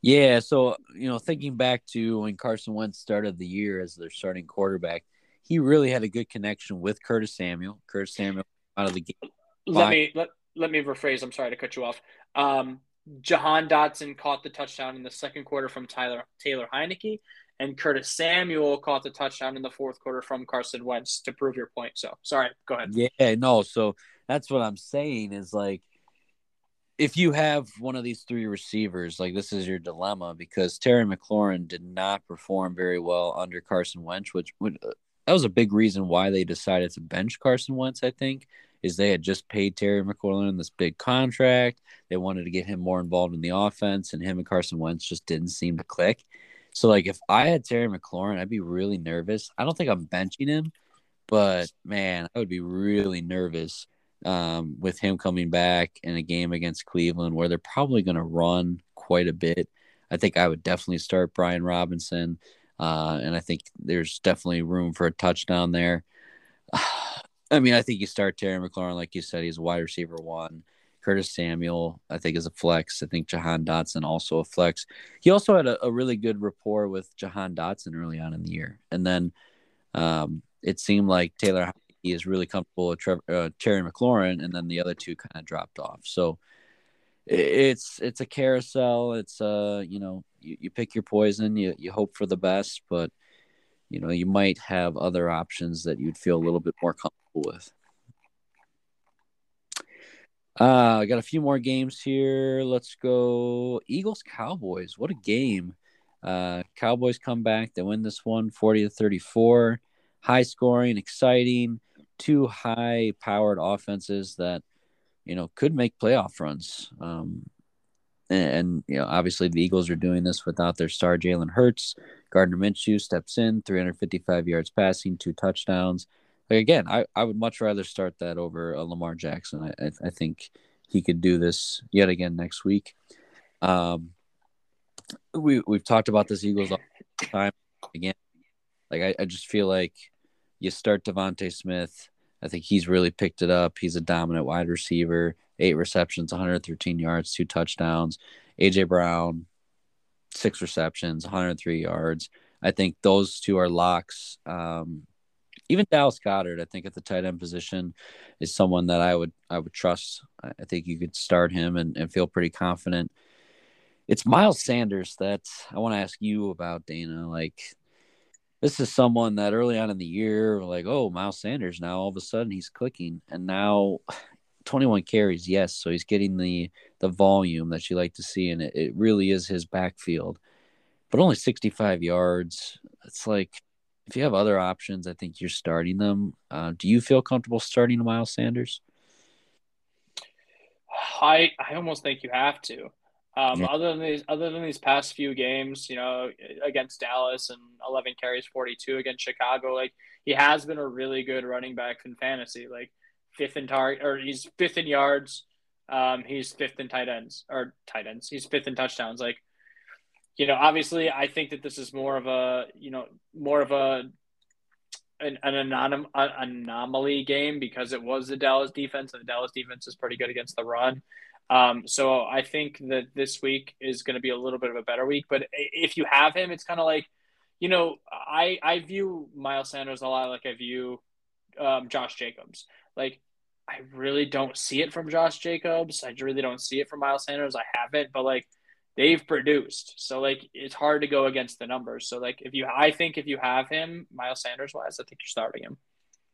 Yeah, so you know, thinking back to when Carson Wentz started the year as their starting quarterback, he really had a good connection with Curtis Samuel. Curtis Samuel out of the game. Let me let, let me rephrase. I'm sorry to cut you off. Um, Jahan Dotson caught the touchdown in the second quarter from Tyler Taylor Heinicke, and Curtis Samuel caught the touchdown in the fourth quarter from Carson Wentz to prove your point. So sorry, go ahead. Yeah, no, so that's what I'm saying is like if you have one of these three receivers, like this is your dilemma because Terry McLaurin did not perform very well under Carson Wentz, which would uh, that was a big reason why they decided to bench Carson Wentz. I think is they had just paid Terry McLaurin this big contract. They wanted to get him more involved in the offense, and him and Carson Wentz just didn't seem to click. So, like, if I had Terry McLaurin, I'd be really nervous. I don't think I'm benching him, but man, I would be really nervous um, with him coming back in a game against Cleveland where they're probably going to run quite a bit. I think I would definitely start Brian Robinson, uh, and I think there's definitely room for a touchdown there. I mean, I think you start Terry McLaurin, like you said, he's a wide receiver one. Curtis Samuel, I think, is a flex. I think Jahan Dotson also a flex. He also had a, a really good rapport with Jahan Dotson early on in the year, and then um, it seemed like Taylor he is really comfortable with Trevor, uh, Terry McLaurin, and then the other two kind of dropped off. So it's it's a carousel. It's uh you know you, you pick your poison. You you hope for the best, but you know you might have other options that you'd feel a little bit more comfortable with. Uh, I got a few more games here. Let's go Eagles Cowboys. What a game. Uh, Cowboys come back. They win this one 40 to 34. High scoring, exciting two high powered offenses that you know could make playoff runs. Um, and, and, you know, obviously the Eagles are doing this without their star Jalen Hurts. Gardner Minshew steps in, 355 yards passing, two touchdowns. Like again, I, I would much rather start that over Lamar Jackson. I, I, I think he could do this yet again next week. Um, we we've talked about this Eagles all time again. Like I, I just feel like you start DeVonta Smith. I think he's really picked it up. He's a dominant wide receiver. Eight receptions, 113 yards, two touchdowns. AJ Brown, six receptions, 103 yards. I think those two are locks. Um, even Dallas Goedert, I think at the tight end position, is someone that I would I would trust. I think you could start him and, and feel pretty confident. It's Miles Sanders that I want to ask you about, Dana. Like this is someone that early on in the year, like, oh, Miles Sanders. Now all of a sudden he's clicking, and now 21 carries, yes. So he's getting the the volume that you like to see, and it, it really is his backfield. But only 65 yards. It's like if you have other options, I think you're starting them. Uh, do you feel comfortable starting Miles Sanders? I I almost think you have to. Um, yeah. Other than these, other than these past few games, you know, against Dallas and 11 carries, 42 against Chicago, like he has been a really good running back in fantasy. Like fifth in target, or he's fifth in yards. Um, he's fifth in tight ends or tight ends. He's fifth in touchdowns. Like, you know, obviously, I think that this is more of a, you know, more of a an, an anom- anomaly game because it was the Dallas defense, and the Dallas defense is pretty good against the run. Um, so I think that this week is going to be a little bit of a better week. But if you have him, it's kind of like, you know, I I view Miles Sanders a lot like I view um, Josh Jacobs. Like I really don't see it from Josh Jacobs. I really don't see it from Miles Sanders. I haven't, but like they've produced. So like it's hard to go against the numbers. So like if you I think if you have him, Miles Sanders wise, I think you're starting him.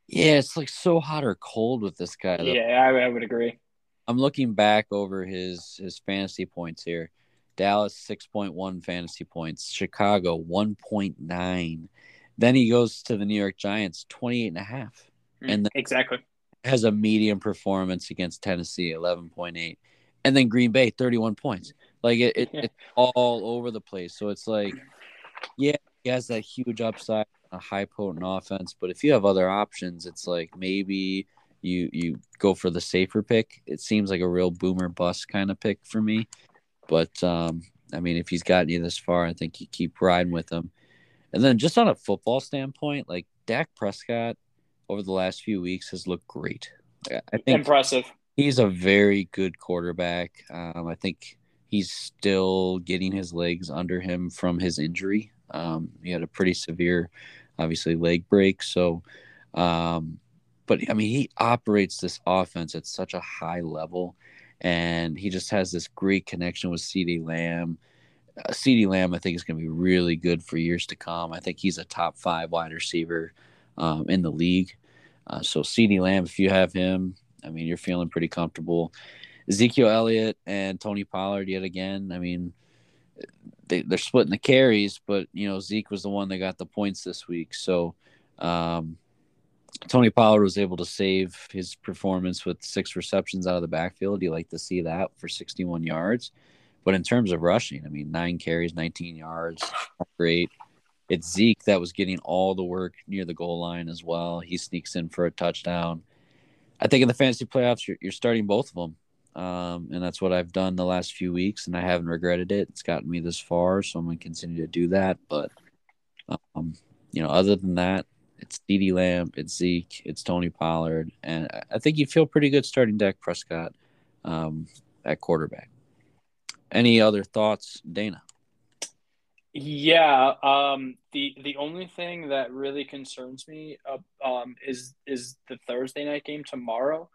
Yeah, it's like so hot or cold with this guy. Though. Yeah, I, I would agree. I'm looking back over his his fantasy points here. Dallas 6.1 fantasy points, Chicago 1.9. Then he goes to the New York Giants 28 and a half. Mm, and exactly has a medium performance against Tennessee 11.8. And then Green Bay 31 points. Like it, it it's all over the place. So it's like yeah, he has that huge upside, a high potent offense, but if you have other options, it's like maybe you you go for the safer pick. It seems like a real boomer bust kind of pick for me. But um, I mean, if he's gotten you this far, I think you keep riding with him. And then just on a football standpoint, like Dak Prescott over the last few weeks has looked great. I think impressive. He's a very good quarterback. Um, I think he's still getting his legs under him from his injury. Um, he had a pretty severe, obviously, leg break. So, um, but I mean, he operates this offense at such a high level, and he just has this great connection with CeeDee Lamb. Uh, CeeDee Lamb, I think, is going to be really good for years to come. I think he's a top five wide receiver um, in the league. Uh, so CeeDee Lamb, if you have him, I mean, you're feeling pretty comfortable. Ezekiel Elliott and Tony Pollard yet again. I mean, they, they're splitting the carries, but you know Zeke was the one that got the points this week. So um, Tony Pollard was able to save his performance with six receptions out of the backfield. You like to see that for 61 yards. But in terms of rushing, I mean, nine carries, 19 yards, great. It's Zeke that was getting all the work near the goal line as well. He sneaks in for a touchdown. I think in the fantasy playoffs, you're, you're starting both of them. Um, and that's what I've done the last few weeks, and I haven't regretted it. It's gotten me this far, so I'm going to continue to do that. But, um, you know, other than that, it's CeeDee Lamb, it's Zeke, it's Tony Pollard, and I think you feel pretty good starting Dak Prescott um, at quarterback. Any other thoughts, Dana? Yeah, um, the the only thing that really concerns me uh, um, is is the Thursday night game tomorrow,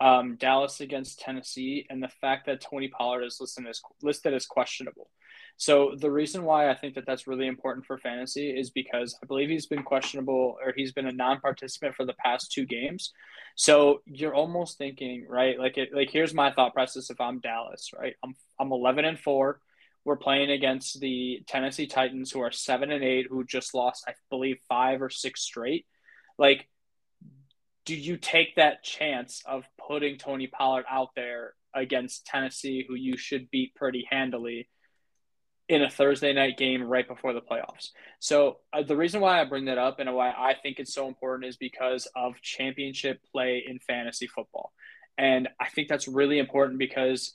um, Dallas against Tennessee, and the fact that Tony Pollard is listed as listed as questionable. So the reason why I think that that's really important for fantasy is because I believe he's been questionable or he's been a non-participant for the past two games. So you're almost thinking, right? Like it, like here's my thought process if I'm Dallas, right? I'm I'm 11 and 4. We're playing against the Tennessee Titans who are 7 and 8 who just lost I believe 5 or 6 straight. Like do you take that chance of putting Tony Pollard out there against Tennessee who you should beat pretty handily? In a Thursday night game right before the playoffs. So uh, the reason why I bring that up and why I think it's so important is because of championship play in fantasy football. And I think that's really important because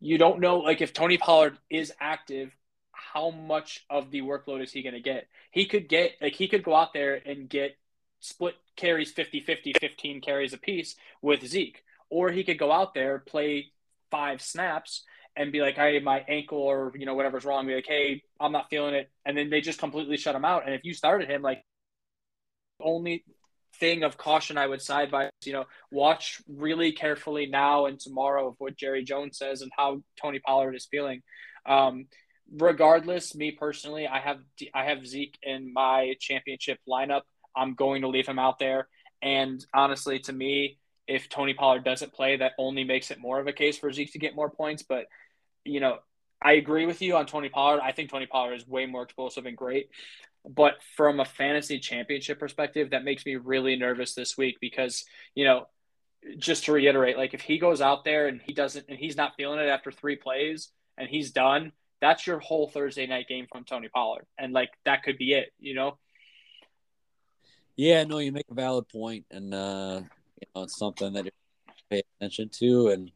you don't know like if Tony Pollard is active, how much of the workload is he going to get? He could get like he could go out there and get split carries 50-50 15 carries a piece with Zeke or he could go out there play five snaps and be like, hey, my ankle or you know whatever's wrong, be like, hey, I'm not feeling it, and then they just completely shut him out. And if you started him, like, only thing of caution I would side by, you know, watch really carefully now and tomorrow of what Jerry Jones says and how Tony Pollard is feeling. Um, regardless, me personally, I have I have Zeke in my championship lineup. I'm going to leave him out there. And honestly, to me, if Tony Pollard doesn't play, that only makes it more of a case for Zeke to get more points. But you know, I agree with you on Tony Pollard. I think Tony Pollard is way more explosive and great. But from a fantasy championship perspective, that makes me really nervous this week because, you know, just to reiterate, like if he goes out there and he doesn't and he's not feeling it after three plays and he's done, that's your whole Thursday night game from Tony Pollard. And like that could be it, you know? Yeah, no, you make a valid point and uh you know it's something that you pay attention to and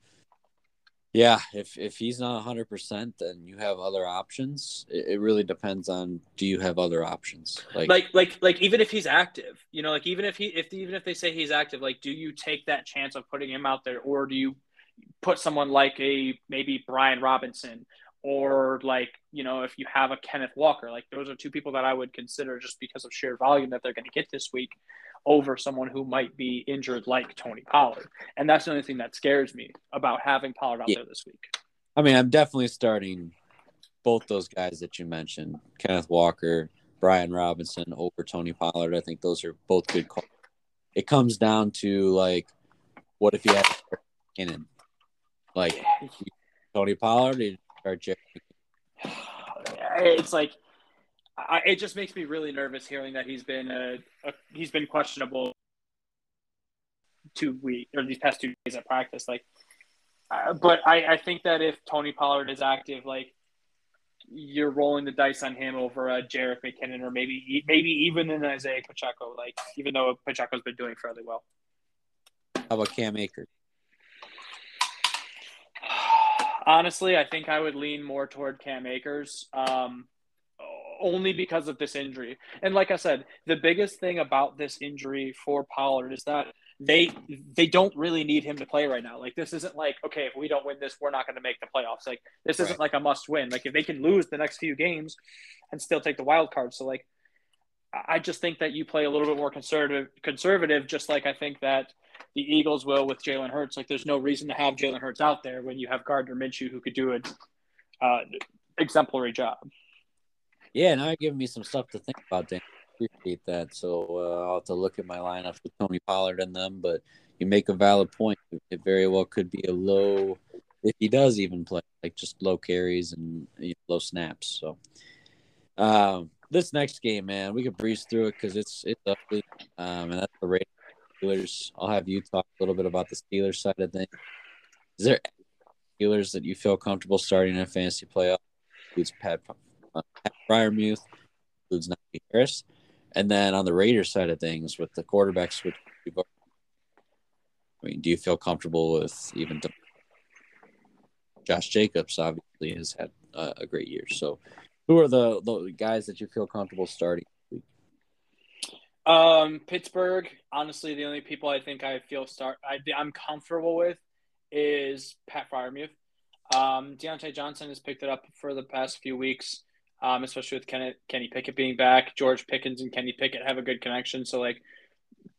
yeah, if if he's not hundred percent, then you have other options. It, it, really depends on do you have other options? Like, like, like, like, even if he's active, you know, like even if he, if even if they say he's active, like, do you take that chance of putting him out there, or do you put someone like a maybe Brian Robinson, or like you know, if you have a Kenneth Walker, like those are two people that I would consider just because of sheer volume that they're going to get this week over someone who might be injured like Tony Pollard. And that's the only thing that scares me about having Pollard out yeah. there this week. I mean, I'm definitely starting both those guys that you mentioned, Kenneth Walker, Brian Robinson over Tony Pollard. I think those are both good calls. It comes down to like, what if you had in like Tony Pollard or Jerry? It's like I, it just makes me really nervous hearing that he's been a, a he's been questionable two weeks or these past two days at practice. Like, uh, but I, I think that if Tony Pollard is active, like you're rolling the dice on him over a Jerick McKinnon or maybe maybe even an Isaiah Pacheco. Like, even though Pacheco's been doing fairly well. How about Cam Akers? Honestly, I think I would lean more toward Cam Akers. Um, only because of this injury. And like I said, the biggest thing about this injury for Pollard is that they they don't really need him to play right now. Like this isn't like okay, if we don't win this, we're not going to make the playoffs. Like this isn't right. like a must win. Like if they can lose the next few games and still take the wild card, so like I just think that you play a little bit more conservative, conservative, just like I think that the Eagles will with Jalen Hurts. Like there's no reason to have Jalen Hurts out there when you have Gardner Minshew who could do an uh, exemplary job. Yeah, now you're giving me some stuff to think about, Dan appreciate that. So uh, I'll have to look at my lineup with Tony Pollard and them. But you make a valid point. It very well could be a low, if he does even play, like just low carries and you know, low snaps. So um, this next game, man, we could breeze through it because it's it's ugly, um, and that's the Raiders. Steelers. I'll have you talk a little bit about the Steelers side of things. Is there Steelers that you feel comfortable starting in a fantasy playoff? Includes Pat, uh, Pat Freiermuth, includes Najee Harris. And then on the Raiders side of things, with the quarterback switch, I mean, do you feel comfortable with even Josh Jacobs? Obviously, has had a, a great year. So, who are the, the guys that you feel comfortable starting? Um, Pittsburgh. Honestly, the only people I think I feel start I, I'm comfortable with is Pat Freiermuth. Um, Diontae Johnson has picked it up for the past few weeks um, especially with Kenny, Kenny Pickett being back. George Pickens and Kenny Pickett have a good connection. So, like,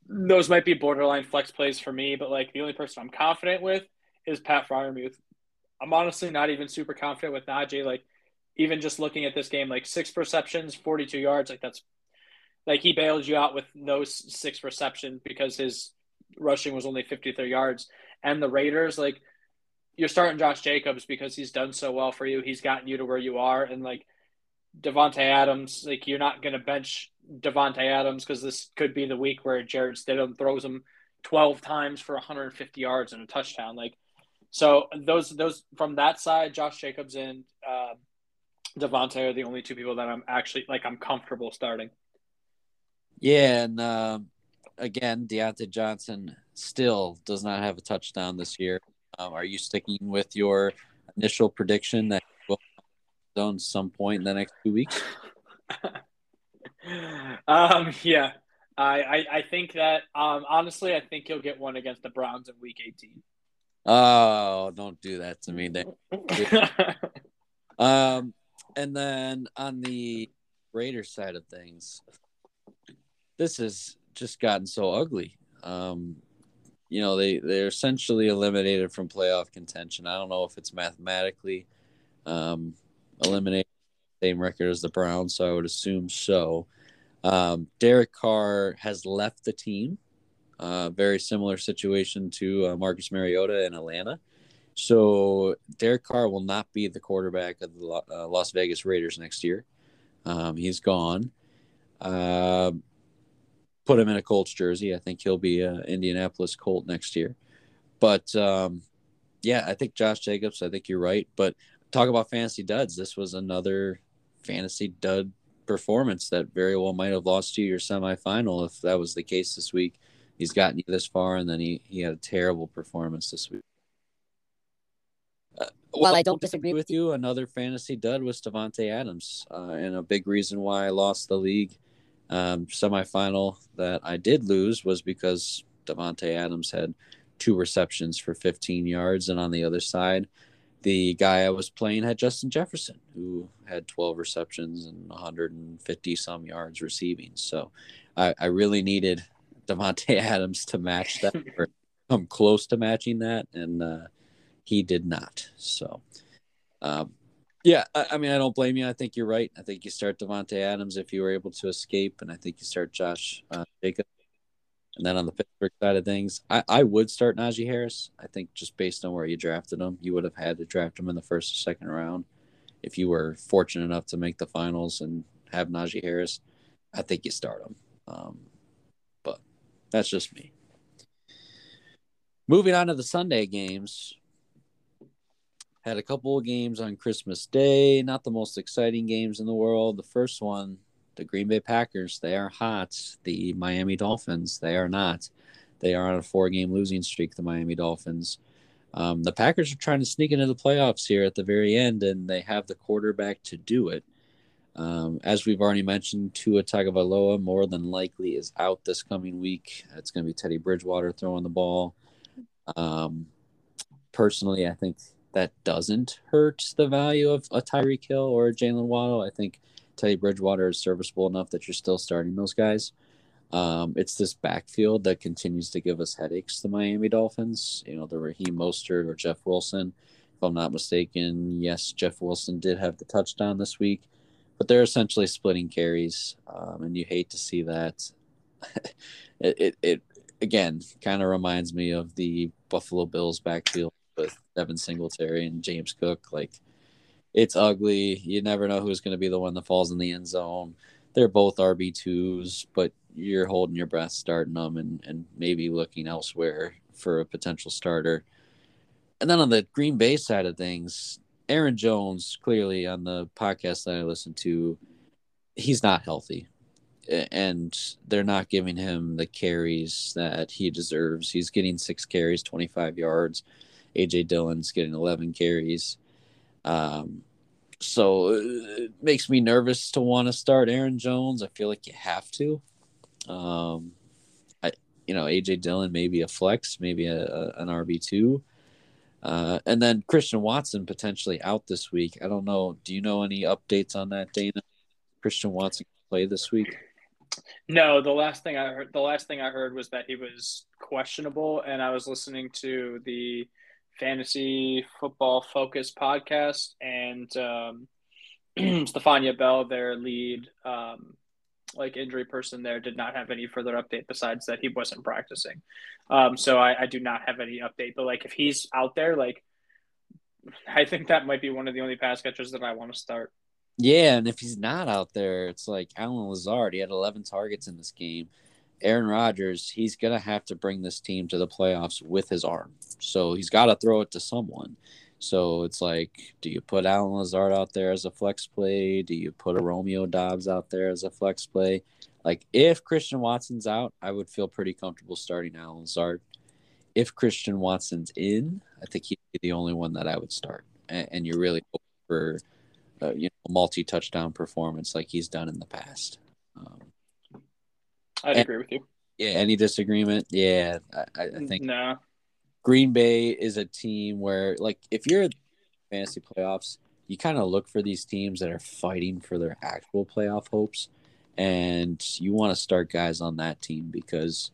those might be borderline flex plays for me, but, like, the only person I'm confident with is Pat Freiermuth. I'm honestly not even super confident with Najee. Like, even just looking at this game, like, six receptions, 42 yards, like, that's like he bailed you out with those six receptions because his rushing was only 53 yards. And the Raiders, like, you're starting Josh Jacobs because he's done so well for you. He's gotten you to where you are. And, like, Davante Adams, like you're not going to bench Davante Adams because this could be the week where Jarrett Stidham throws him 12 times for 150 yards and a touchdown. Like, so those those from that side, Josh Jacobs and uh, Davante are the only two people that I'm actually like I'm comfortable starting. Yeah, and uh, again, Diontae Johnson still does not have a touchdown this year. Um, are you sticking with your initial prediction that some point in the next two weeks? um, yeah, I, I, I think that um, honestly, I think he'll get one against the Browns in Week 18. Oh, don't do that to me. um, and then on the Raiders side of things, this has just gotten so ugly. Um, you know, they they're essentially eliminated from playoff contention. I don't know if it's mathematically. Um, eliminate same record as the Browns, so I would assume so. Um, Derek Carr has left the team. Uh, very similar situation to uh, Marcus Mariota in Atlanta. So Derek Carr will not be the quarterback of the uh, Las Vegas Raiders next year. Um, he's gone. Uh, put him in a Colts jersey. I think he'll be an Indianapolis Colt next year. But um, yeah, I think Josh Jacobs. I think you're right. But talk about fantasy duds. This was another fantasy dud performance that very well might have lost you your semifinal if that was the case this week. He's gotten you this far, and then he, he had a terrible performance this week. Uh, well, well, I don't disagree with you. Another fantasy dud was Davante Adams, uh, and a big reason why I lost the league um, semifinal that I did lose was because Davante Adams had two receptions for 15 yards, and on the other side, the guy I was playing had Justin Jefferson, who had 12 receptions and 150 some yards receiving. So I, I really needed Davante Adams to match that or come close to matching that, and uh, he did not. So, um, yeah, I, I, mean, I don't blame you. I think you're right. I think you start Davante Adams if you were able to escape, and I think you start Josh uh, Jacob and then on the Pittsburgh side of things, I, I would start Najee Harris. I think just based on where you drafted him, you would have had to draft him in the first or second round. If you were fortunate enough to make the finals and have Najee Harris, I think you start him. Um, but that's just me. Moving on to the Sunday games. Had a couple of games on Christmas Day. Not the most exciting games in the world. The first one the Green Bay Packers, they are hot. The Miami Dolphins, they are not. They are on a four game losing streak, the Miami Dolphins. Um, the Packers are trying to sneak into the playoffs here at the very end, and they have the quarterback to do it. Um, as we've already mentioned, Tua Tagovailoa more than likely is out this coming week. It's going to be Teddy Bridgewater throwing the ball. Um, personally, I think that doesn't hurt the value of a Tyreek Hill or a Jaylen Waddle. I think Teddy Bridgewater is serviceable enough that you're still starting those guys. Um, it's this backfield that continues to give us headaches. The Miami Dolphins, you know, the Raheem Mostert or Jeff Wilson. If I'm not mistaken, yes, Jeff Wilson did have the touchdown this week, but they're essentially splitting carries, um, and you hate to see that. it, it, it again kind of reminds me of the Buffalo Bills backfield with Devin Singletary and James Cook. Like, it's ugly. You never know who's going to be the one that falls in the end zone. They're both RB twos, but you're holding your breath starting them and, and maybe looking elsewhere for a potential starter. And then on the Green Bay side of things, Aaron Jones, clearly on the podcast that I listened to, he's not healthy. And they're not giving him the carries that he deserves. He's getting six carries, 25 yards. AJ Dillon's getting 11 carries. Um, so it makes me nervous to want to start Aaron Jones. I feel like you have to. Um, I, you know, AJ Dillon maybe a flex, maybe a, a an RB two, uh, and then Christian Watson potentially out this week. I don't know. Do you know any updates on that, Dana? Christian Watson play this week? No, the last thing I heard, the last thing I heard was that he was questionable, and I was listening to the fantasy football focus podcast, and um, Stephania Bell, their lead um, like injury person there did not have any further update besides that he wasn't practicing. Um, so I, I do not have any update. But like if he's out there, like I think that might be one of the only pass catchers that I want to start. Yeah, and if he's not out there, it's like Allen Lazard. He had 11 targets in this game. Aaron Rodgers, he's going to have to bring this team to the playoffs with his arm. So he's got to throw it to someone. So it's like, do you put Allen Lazard out there as a flex play? Do you put a Romeo Doubs out there as a flex play? Like, if Christian Watson's out, I would feel pretty comfortable starting Allen Lazard. If Christian Watson's in, I think he'd be the only one that I would start. And, and you're really hoping for, uh, you know, multi touchdown performance like he's done in the past. I'd and, agree with you. Yeah. Any disagreement? Yeah. I, I think. No. Green Bay is a team where, like, if you're fantasy playoffs, you kind of look for these teams that are fighting for their actual playoff hopes, and you want to start guys on that team because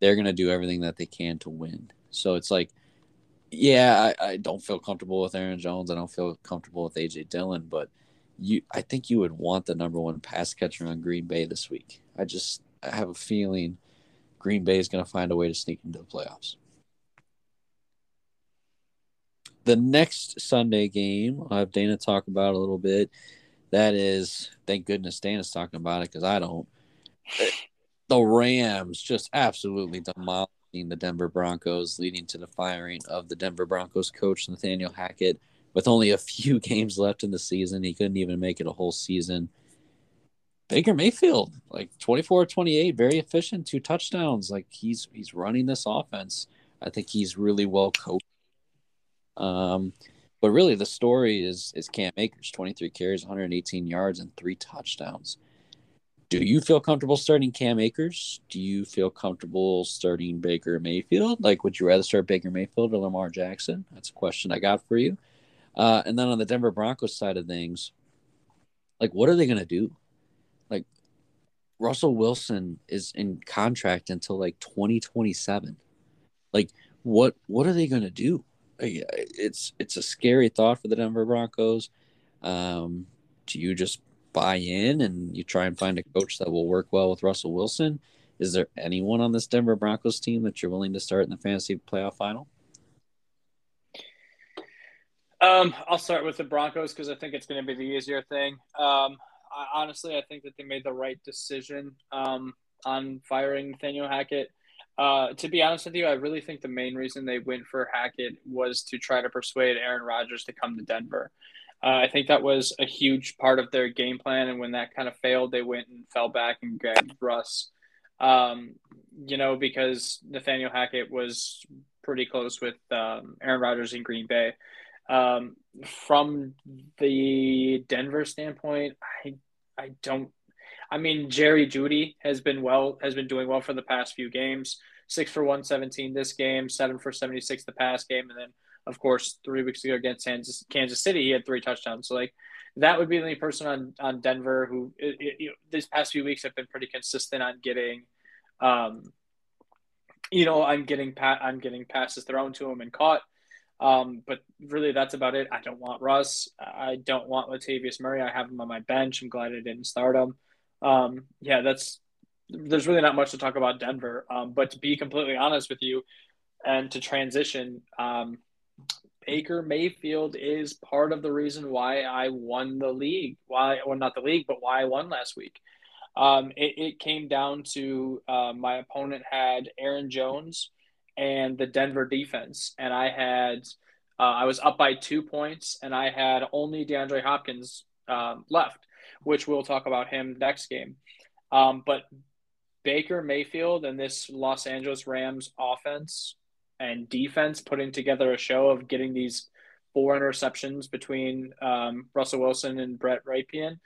they're going to do everything that they can to win. So it's like, yeah, I, I don't feel comfortable with Aaron Jones. I don't feel comfortable with AJ Dillon, but you, I think you would want the number one pass catcher on Green Bay this week. I just I have a feeling Green Bay is going to find a way to sneak into the playoffs the next Sunday game, I'll have Dana talk about a little bit. That is, thank goodness Dana's talking about it because I don't. The Rams just absolutely demolishing the Denver Broncos, leading to the firing of the Denver Broncos coach Nathaniel Hackett. With only a few games left in the season, he couldn't even make it a whole season. Baker Mayfield, like 24 28, very efficient, two touchdowns. Like he's he's running this offense. I think he's really well coached um, but really, the story is is Cam Akers, 23 carries, 118 yards, and three touchdowns. Do you feel comfortable starting Cam Akers? Do you feel comfortable starting Baker Mayfield? Like, would you rather start Baker Mayfield or Lamar Jackson? That's a question I got for you. Uh, and then on the Denver Broncos side of things, like, what are they going to do? Russell Wilson is in contract until like 2027. Like, what what are they going to do? it's it's a scary thought for the Denver Broncos. Um, do you just buy in and you try and find a coach that will work well with Russell Wilson? Is there anyone on this Denver Broncos team that you're willing to start in the fantasy playoff final? Um, I'll start with the Broncos because I think it's going to be the easier thing. Um, I, honestly, I think that they made the right decision um, on firing Nathaniel Hackett. Uh, to be honest with you, I really think the main reason they went for Hackett was to try to persuade Aaron Rodgers to come to Denver. Uh, I think that was a huge part of their game plan, and when that kind of failed, they went and fell back and grabbed Russ. Um, you know, because Nathaniel Hackett was pretty close with um, Aaron Rodgers in Green Bay. Um, from the Denver standpoint, I I don't. I mean, Jerry Jeudy has been well has been doing well for the past few games. Six for one seventeen this game, seven for seventy six the past game, and then of course three weeks ago against Kansas Kansas City he had three touchdowns. So like that would be the only person on on Denver who it, it, you know, these past few weeks have been pretty consistent on getting, um, you know, I'm getting pat I'm getting passes thrown to him and caught. Um, but really, that's about it. I don't want Russ. I don't want Latavius Murray. I have him on my bench. I'm glad I didn't start him. Um, yeah, that's there's really not much to talk about Denver. Um, but to be completely honest with you, and to transition, um, Baker Mayfield is part of the reason why I won the league. Why, well, not the league, but why I won last week. Um, it, it, came down to uh, my opponent had Aaron Jones and the Denver defense, and I had uh, I was up by two points, and I had only DeAndre Hopkins um, left, which we'll talk about him next game. Um, but Baker Mayfield and this Los Angeles Rams offense and defense putting together a show of getting these four interceptions between um, Russell Wilson and Brett Rypien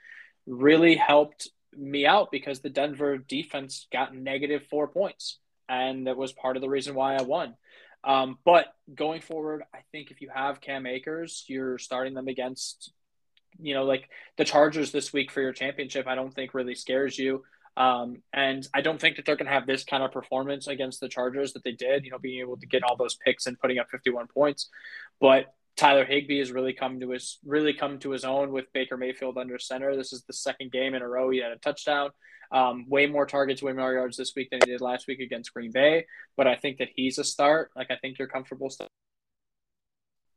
really helped me out because the Denver defense got negative four points and that was part of the reason why I won. Um, but going forward, I think if you have Cam Akers, you're starting them against, you know, like the Chargers this week for your championship. I don't think really scares you. Um, and I don't think that they're going to have this kind of performance against the Chargers that they did, you know, being able to get all those picks and putting up 51 points. But Tyler Higbee has really come to his really come to his own with Baker Mayfield under center. This is the second game in a row he had a touchdown. Um, way more targets, way more yards this week than he did last week against Green Bay. But I think that he's a start. Like I think you're comfortable. Start.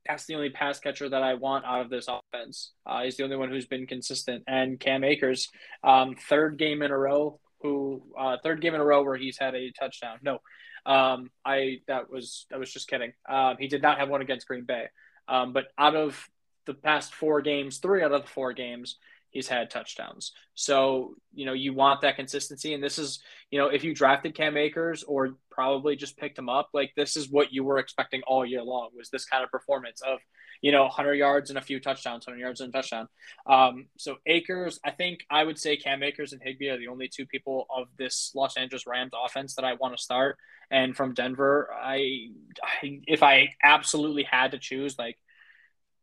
That's the only pass catcher that I want out of this offense. Uh, he's the only one who's been consistent. And Cam Akers, um, third game in a row, who uh, third game in a row where he's had a touchdown. No, um, I that was that was just kidding. Um, he did not have one against Green Bay. Um, but out of the past four games, three out of the four games, he's had touchdowns. So, you know, you want that consistency. And this is, you know, if you drafted Cam Akers or probably just picked him up, like this is what you were expecting all year long was this kind of performance of, you know, 100 yards and a few touchdowns, 100 yards and a touchdown. Um, so Akers, I think I would say Cam Akers and Higbee are the only two people of this Los Angeles Rams offense that I want to start. And from Denver, I, I if I absolutely had to choose, like,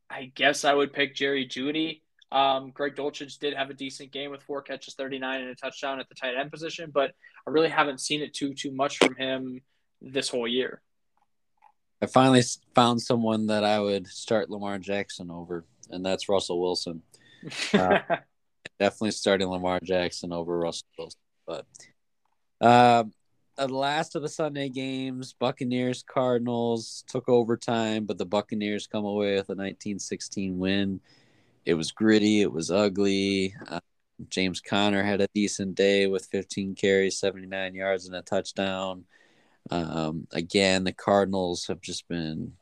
I guess I would pick Jerry Jeudy. um, Greg Dulcich did have a decent game with four catches, 39 and a touchdown at the tight end position, but I really haven't seen it too too much from him this whole year. I finally found someone that I would start Lamar Jackson over, and that's Russell Wilson. Uh, definitely starting Lamar Jackson over Russell Wilson. But uh, the last of the Sunday games, Buccaneers Cardinals took overtime, but the Buccaneers come away with a 1916 win it was gritty. It was ugly. Uh, James Conner had a decent day with 15 carries, 79 yards, and a touchdown. Um, again, the Cardinals have just been,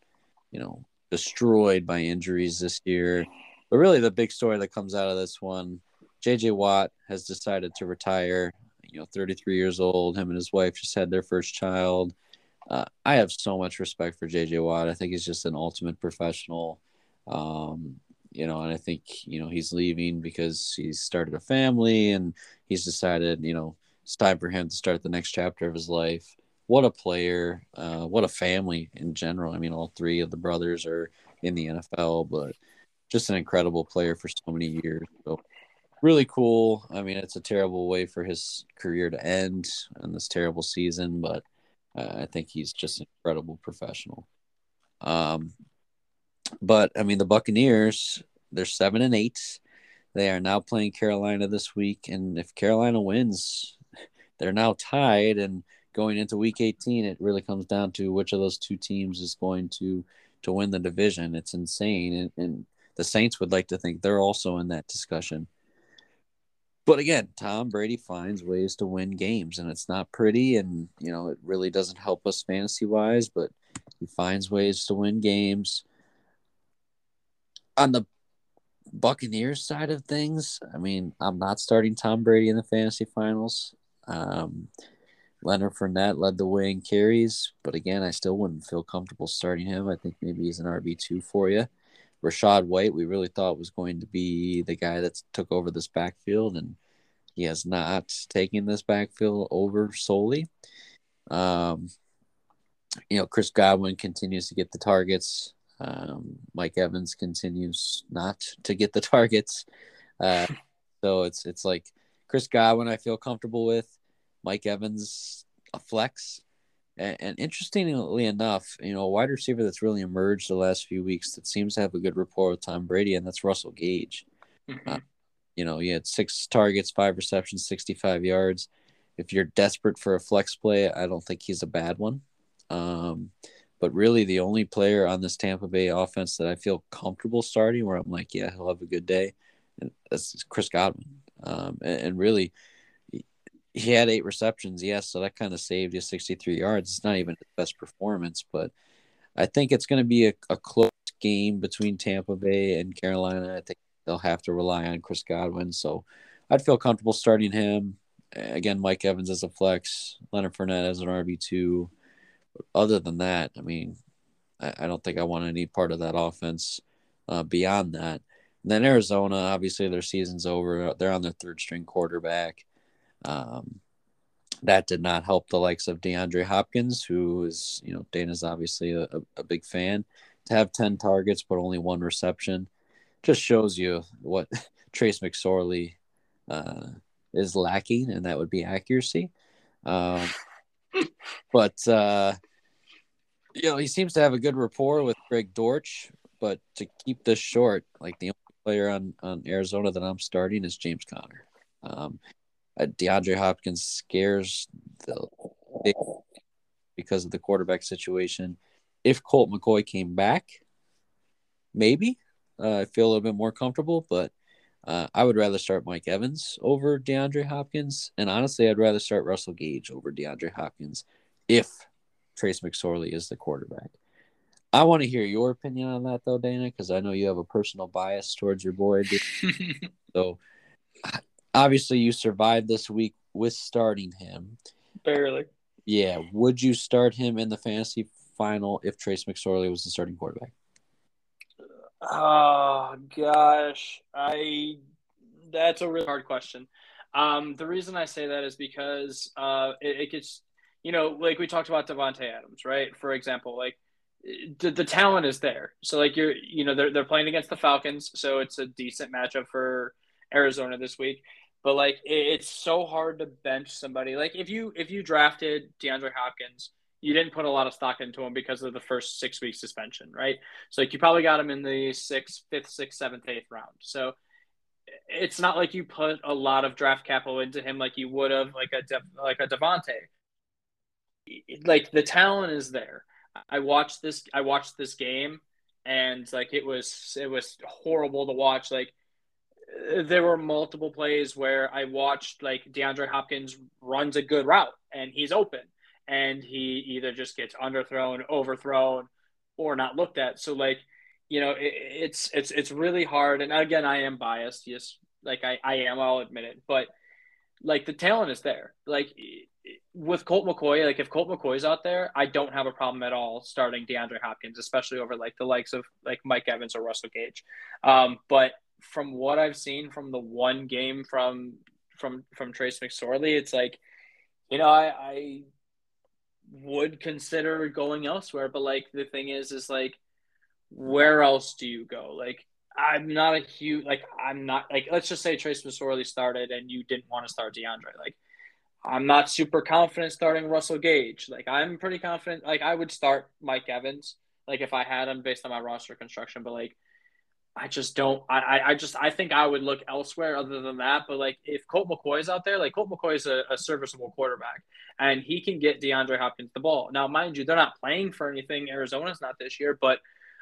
you know, destroyed by injuries this year. But really, the big story that comes out of this one, J.J. Watt has decided to retire. You know, 33 years old. Him and his wife just had their first child. Uh, I have so much respect for J.J. Watt. I think he's just an ultimate professional. Um, you know, and I think, you know, he's leaving because he's started a family and he's decided, you know, it's time for him to start the next chapter of his life. What a player, uh, what a family in general. I mean, all three of the brothers are in the NFL, but just an incredible player for so many years. So really cool. I mean, it's a terrible way for his career to end in this terrible season, but uh, I think he's just an incredible professional. Um, but I mean, the Buccaneers, they're seven and eight. They are now playing Carolina this week, and if Carolina wins, they're now tied. And going into Week 18, it really comes down to which of those two teams is going to to win the division. It's insane, and, and the Saints would like to think they're also in that discussion. But again, Tom Brady finds ways to win games, and it's not pretty, and you know it really doesn't help us fantasy wise. But he finds ways to win games on the Buccaneers side of things, I mean, I'm not starting Tom Brady in the fantasy finals. Um, Leonard Fournette led the way in carries, but again, I still wouldn't feel comfortable starting him. I think maybe he's an RB two for you. Rachaad White, we really thought was going to be the guy that took over this backfield, and he has not taken this backfield over solely. Um, you know, Chris Godwin continues to get the targets. Um, Mike Evans continues not to get the targets. Uh, so it's it's like Chris Godwin, I feel comfortable with. Mike Evans, a flex. And, and interestingly enough, you know, a wide receiver that's really emerged the last few weeks that seems to have a good rapport with Tom Brady, and that's Russell Gage. Mm-hmm. Uh, you know, he had six targets, five receptions, 65 yards. If you're desperate for a flex play, I don't think he's a bad one. Um, but really, the only player on this Tampa Bay offense that I feel comfortable starting, where I'm like, yeah, he'll have a good day, and that's Chris Godwin. Um, and, and, really, he had eight receptions, yes, so that kind of saved you 63 yards. It's not even his best performance, but I think it's going to be a, a close game between Tampa Bay and Carolina. I think they'll have to rely on Chris Godwin, so I'd feel comfortable starting him. Again, Mike Evans as a flex, Leonard Fournette as an RB two But other than that, I mean, I, I don't think I want any part of that offense uh, beyond that. And then Arizona, obviously, their season's over. They're on their third string quarterback. Um, that did not help the likes of DeAndre Hopkins, who is, you know, Dana's obviously a, a big fan. To have 10 targets but only one reception just shows you what Trace McSorley uh, is lacking, and that would be accuracy. Um, but uh, you know, he seems to have a good rapport with Greg Dortch. But to keep this short, like the only player on on Arizona that I'm starting is James Conner. Um, uh, DeAndre Hopkins scares the because of the quarterback situation. If Colt McCoy came back, maybe uh, I feel a little bit more comfortable, but uh, I would rather start Mike Evans over DeAndre Hopkins, and honestly, I'd rather start Russell Gage over DeAndre Hopkins if Trace McSorley is the quarterback. I want to hear your opinion on that, though, Dana, because I know you have a personal bias towards your boy. so, obviously, you survived this week with starting him. Barely. Yeah. Would you start him in the fantasy final if Trace McSorley was the starting quarterback? Oh gosh, I that's a really hard question. Um, the reason I say that is because uh, it, it, gets, you know, like we talked about Davante Adams, right? For example, like the, the talent is there. So like you're, you know, they're they're playing against the Falcons, so it's a decent matchup for Arizona this week. But like it, it's so hard to bench somebody. Like if you if you drafted DeAndre Hopkins you didn't put a lot of stock into him because of the first six week suspension, right? So like you probably got him in the sixth, fifth, sixth, seventh, eighth round. So it's not like you put a lot of draft capital into him like you would have like a De- like a Davante. Like the talent is there. I watched this. I watched this game, and like it was it was horrible to watch. Like there were multiple plays where I watched like DeAndre Hopkins runs a good route and he's open and he either just gets underthrown, overthrown, or not looked at. So like, you know, it, it's it's it's really hard. And again, I am biased. Yes, like I I am. I'll admit it. But like the talent is there. Like with Colt McCoy, like if Colt McCoy's out there, I don't have a problem at all starting DeAndre Hopkins, especially over like the likes of like Mike Evans or Russell Gage. Um, but from what I've seen from the one game from from from Trace McSorley, it's like, you know, I, I would consider going elsewhere. But like the thing is, is like, where else do you go? Like, I'm not a huge like I'm not like let's just say Trace McSorley started and you didn't want to start DeAndre. Like, I'm not super confident starting Russell Gage. Like, I'm pretty confident. Like, I would start Mike Evans. Like, if I had him based on my roster construction, but like I just don't. I, I just I think I would look elsewhere other than that. But like if Colt McCoy's out there, like Colt McCoy is a, a, serviceable quarterback, and he can get DeAndre Hopkins the ball. Now, mind you, they're not playing for anything. Arizona's not this year, but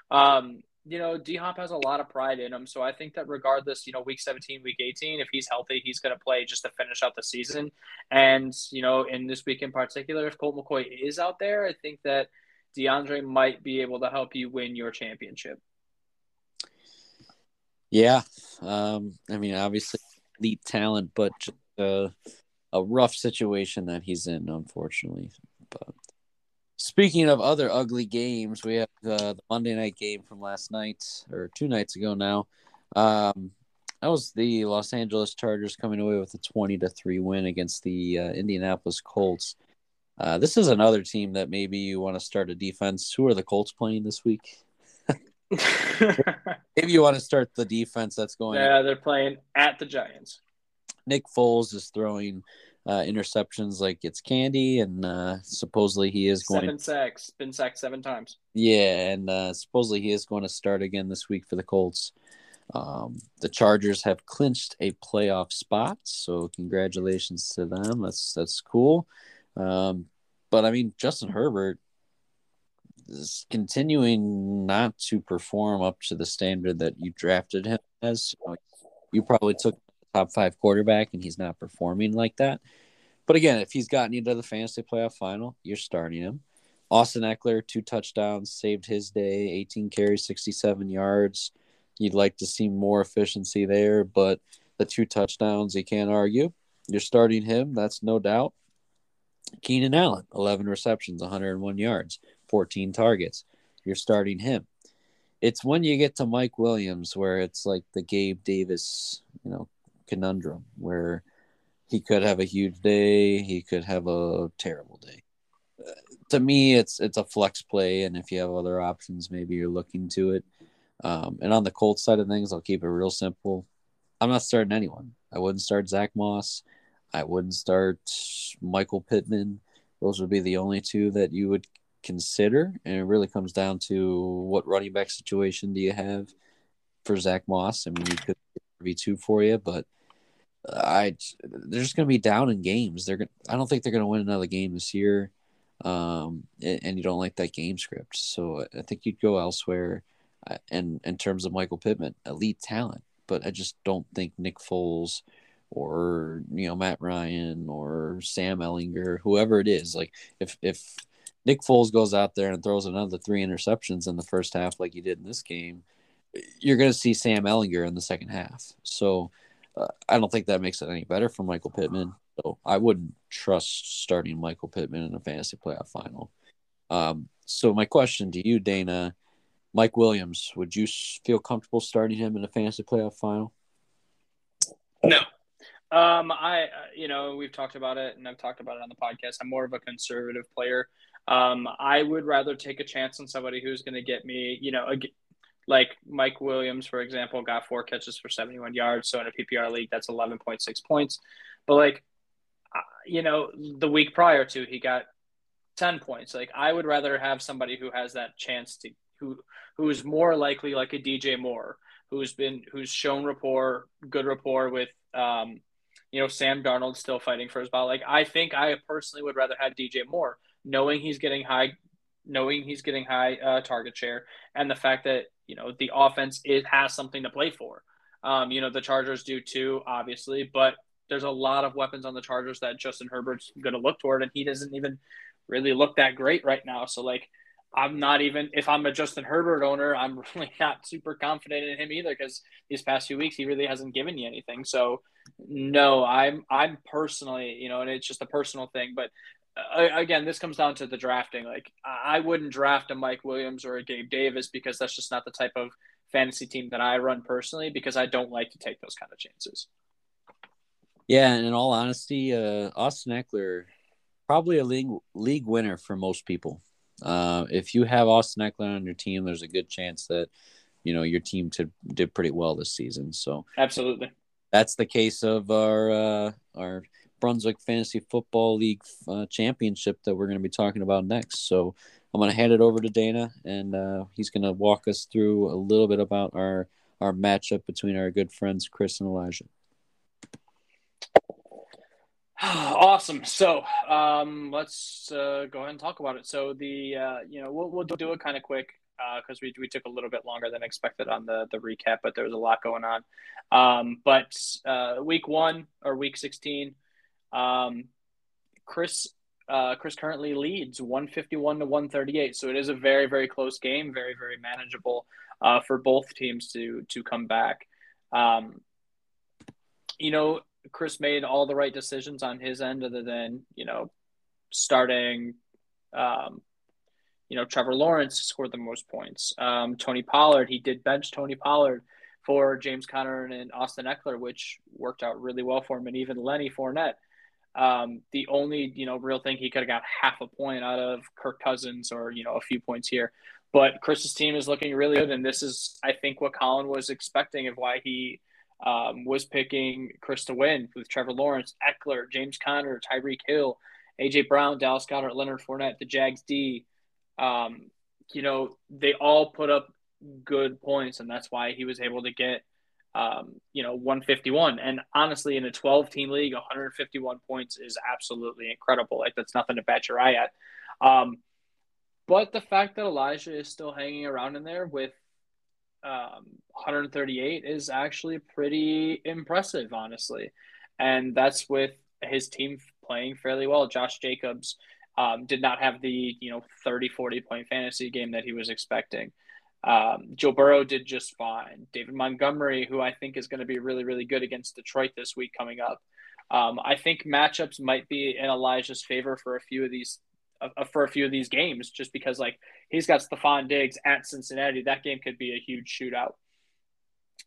um, you know, D Hop has a lot of pride in him. So I think that regardless, you know, week 17, week 18, if he's healthy, he's going to play just to finish out the season. And, you know, in this week in particular, if Colt McCoy is out there, I think that DeAndre might be able to help you win your championship. Yeah, um, I mean, obviously elite talent, but just, uh, a rough situation that he's in, unfortunately. But Speaking of other ugly games, we have the Monday night game from last night or two nights ago now. Um, that was the Los Angeles Chargers coming away with a twenty to three win against the uh, Indianapolis Colts. Uh, this is another team that maybe you want to start a defense. Who are the Colts playing this week? maybe you want to start the defense that's going. Yeah, they're playing at the Giants. Nick Foles is throwing uh, interceptions like it's candy, and uh, supposedly he is going seven sacks, been sacked seven times. Yeah, and uh, supposedly he is going to start again this week for the Colts. Um, the Chargers have clinched a playoff spot, so congratulations to them. That's that's cool. Um, but I mean, Justin Herbert is continuing not to perform up to the standard that you drafted him as. You probably took top five quarterback, and he's not performing like that. But again, if he's gotten you to the fantasy playoff final, you're starting him. Austin Ekeler, two touchdowns, saved his day, 18 carries, 67 yards. You'd like to see more efficiency there, but the two touchdowns, you can't argue. You're starting him, that's no doubt. Keenan Allen, 11 receptions, 101 yards, 14 targets. You're starting him. It's when you get to Mike Williams where it's like the Gabe Davis, you know, conundrum where he could have a huge day, he could have a terrible day. To me, it's it's a flex play, and if you have other options, maybe you're looking to it. Um, and on the Colts side of things, I'll keep it real simple. I'm not starting anyone. I wouldn't start Zach Moss. I wouldn't start Michael Pittman. Those would be the only two that you would consider. And it really comes down to what running back situation do you have for Zach Moss? I mean, you could be two for you, but I they're just going to be down in games. They're going. I don't think they're going to win another game this year. Um, and, and, you don't like that game script, so I think you'd go elsewhere. Uh, and in terms of Michael Pittman, elite talent, but I just don't think Nick Foles or you know Matt Ryan or Sam Ehlinger, whoever it is, like if if Nick Foles goes out there and throws another three interceptions in the first half, like he did in this game, you're going to see Sam Ehlinger in the second half. So uh, I don't think that makes it any better for Michael Pittman. So I wouldn't trust starting Michael Pittman in a fantasy playoff final. Um, so my question to you, Dana, Mike Williams, would you feel comfortable starting him in a fantasy playoff final? No. Um, I, uh, you know, we've talked about it and I've talked about it on the podcast. I'm more of a conservative player. Um, I would rather take a chance on somebody who's going to get me, you know, a, like Mike Williams, for example, got four catches for 71 yards. So in a PPR league, that's 11.6 points. But like, you know, the week prior to, he got 10 points. Like, I would rather have somebody who has that chance to, who, who is more likely like a DJ Moore, who's been, who's shown rapport, good rapport with, um, you know, Sam Darnold still fighting for his ball. Like, I think I personally would rather have DJ Moore, knowing he's getting high knowing he's getting high uh, target share and the fact that you know the offense it has something to play for. Um, you know the Chargers do too, obviously, but there's a lot of weapons on the Chargers that Justin Herbert's going to look toward, and he doesn't even really look that great right now. So like, I'm not even if I'm a Justin Herbert owner, I'm really not super confident in him either because these past few weeks he really hasn't given you anything. So no, I'm I'm personally, you know, and it's just a personal thing, but again, this comes down to the drafting. Like, I wouldn't draft a Mike Williams or a Gabe Davis because that's just not the type of fantasy team that I run personally because I don't like to take those kind of chances. Yeah, and in all honesty, uh, Austin Ekeler probably a league league winner for most people. Uh, if you have Austin Ekeler on your team, there's a good chance that you know your team to, did pretty well this season. So absolutely, that's the case of our uh, our Brunswick Fantasy Football League uh, championship that we're going to be talking about next. So I'm going to hand it over to Dana, and uh, he's going to walk us through a little bit about our our matchup between our good friends Chris and Elijah. Awesome. So um, let's uh, go ahead and talk about it. So the uh, you know we'll, we'll do it kind of quick because uh, we, we took a little bit longer than expected on the the recap, but there was a lot going on. Um, but uh, week one or week sixteen, um, Chris uh, Chris currently leads 151 to 138, so it is a very very close game, very very manageable uh, for both teams to to come back. Um, you know, Chris made all the right decisions on his end, other than you know starting um, you know, Trevor Lawrence scored the most points. Um, Tony Pollard, he did bench Tony Pollard for James Conner and Austin Ekeler, which worked out really well for him, and even Lenny Fournette. Um, the only you know real thing he could have got half a point out of Kirk Cousins or you know a few points here, but Chris's team is looking really good, and this is I think what Colin was expecting of why he um, was picking Chris to win with Trevor Lawrence, Ekeler, James Conner, Tyreek Hill, AJ Brown, Dallas Goedert, Leonard Fournette, the Jags D. Um, you know they all put up good points, and that's why he was able to get um, you know, 151. And honestly, in a 12 team league, 151 points is absolutely incredible. Like, that's nothing to bat your eye at. Um, but the fact that Elijah is still hanging around in there with um, 138 is actually pretty impressive, honestly. And that's with his team playing fairly well. Josh Jacobs um, did not have the, you know, 30, 40 point fantasy game that he was expecting. Um, Joe Burrow did just fine. David Montgomery, who I think is going to be really, really good against Detroit this week coming up. Um, I think matchups might be in Elijah's favor for a few of these uh, for a few of these games, just because like he's got Stefon Diggs at Cincinnati. That game could be a huge shootout.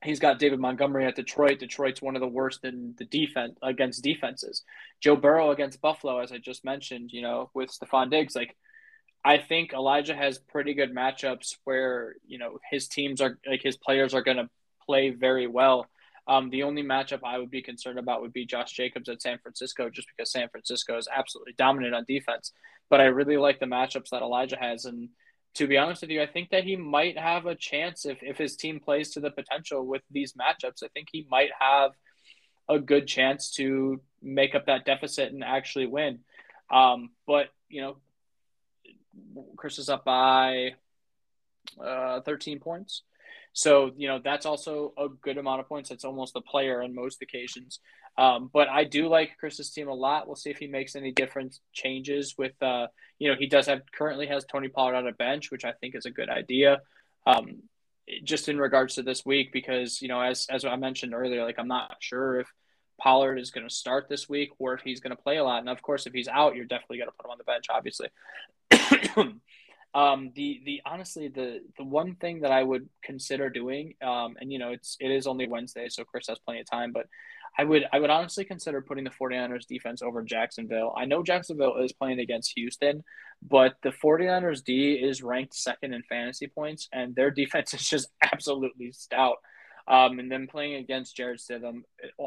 He's got David Montgomery at Detroit. Detroit's one of the worst in the defense against defenses. Joe Burrow against Buffalo, as I just mentioned, you know, with Stefon Diggs, like I think Elijah has pretty good matchups where you know his teams are like his players are going to play very well. Um, the only matchup I would be concerned about would be Josh Jacobs at San Francisco, just because San Francisco is absolutely dominant on defense. But I really like the matchups that Elijah has, and to be honest with you, I think that he might have a chance if if his team plays to the potential with these matchups. I think he might have a good chance to make up that deficit and actually win. Um, but you know, Chris is up by uh, 13 points. So, you know, that's also a good amount of points. That's almost the player on most occasions. Um, but I do like Chris's team a lot. We'll see if he makes any different changes with, uh, you know, he does have currently has Tony Pollard on a bench, which I think is a good idea. Um, just in regards to this week, because, you know, as, as I mentioned earlier, like I'm not sure if Pollard is going to start this week or if he's going to play a lot. And of course, if he's out, you're definitely going to put him on the bench, obviously. um, the the honestly the the one thing that I would consider doing, um, and you know it's it is only Wednesday, so Chris has plenty of time, but I would I would honestly consider putting the 49ers defense over Jacksonville. I know Jacksonville is playing against Houston, but the 49ers D is ranked second in fantasy points, and their defense is just absolutely stout. Um, and then playing against Jarrett Stidham,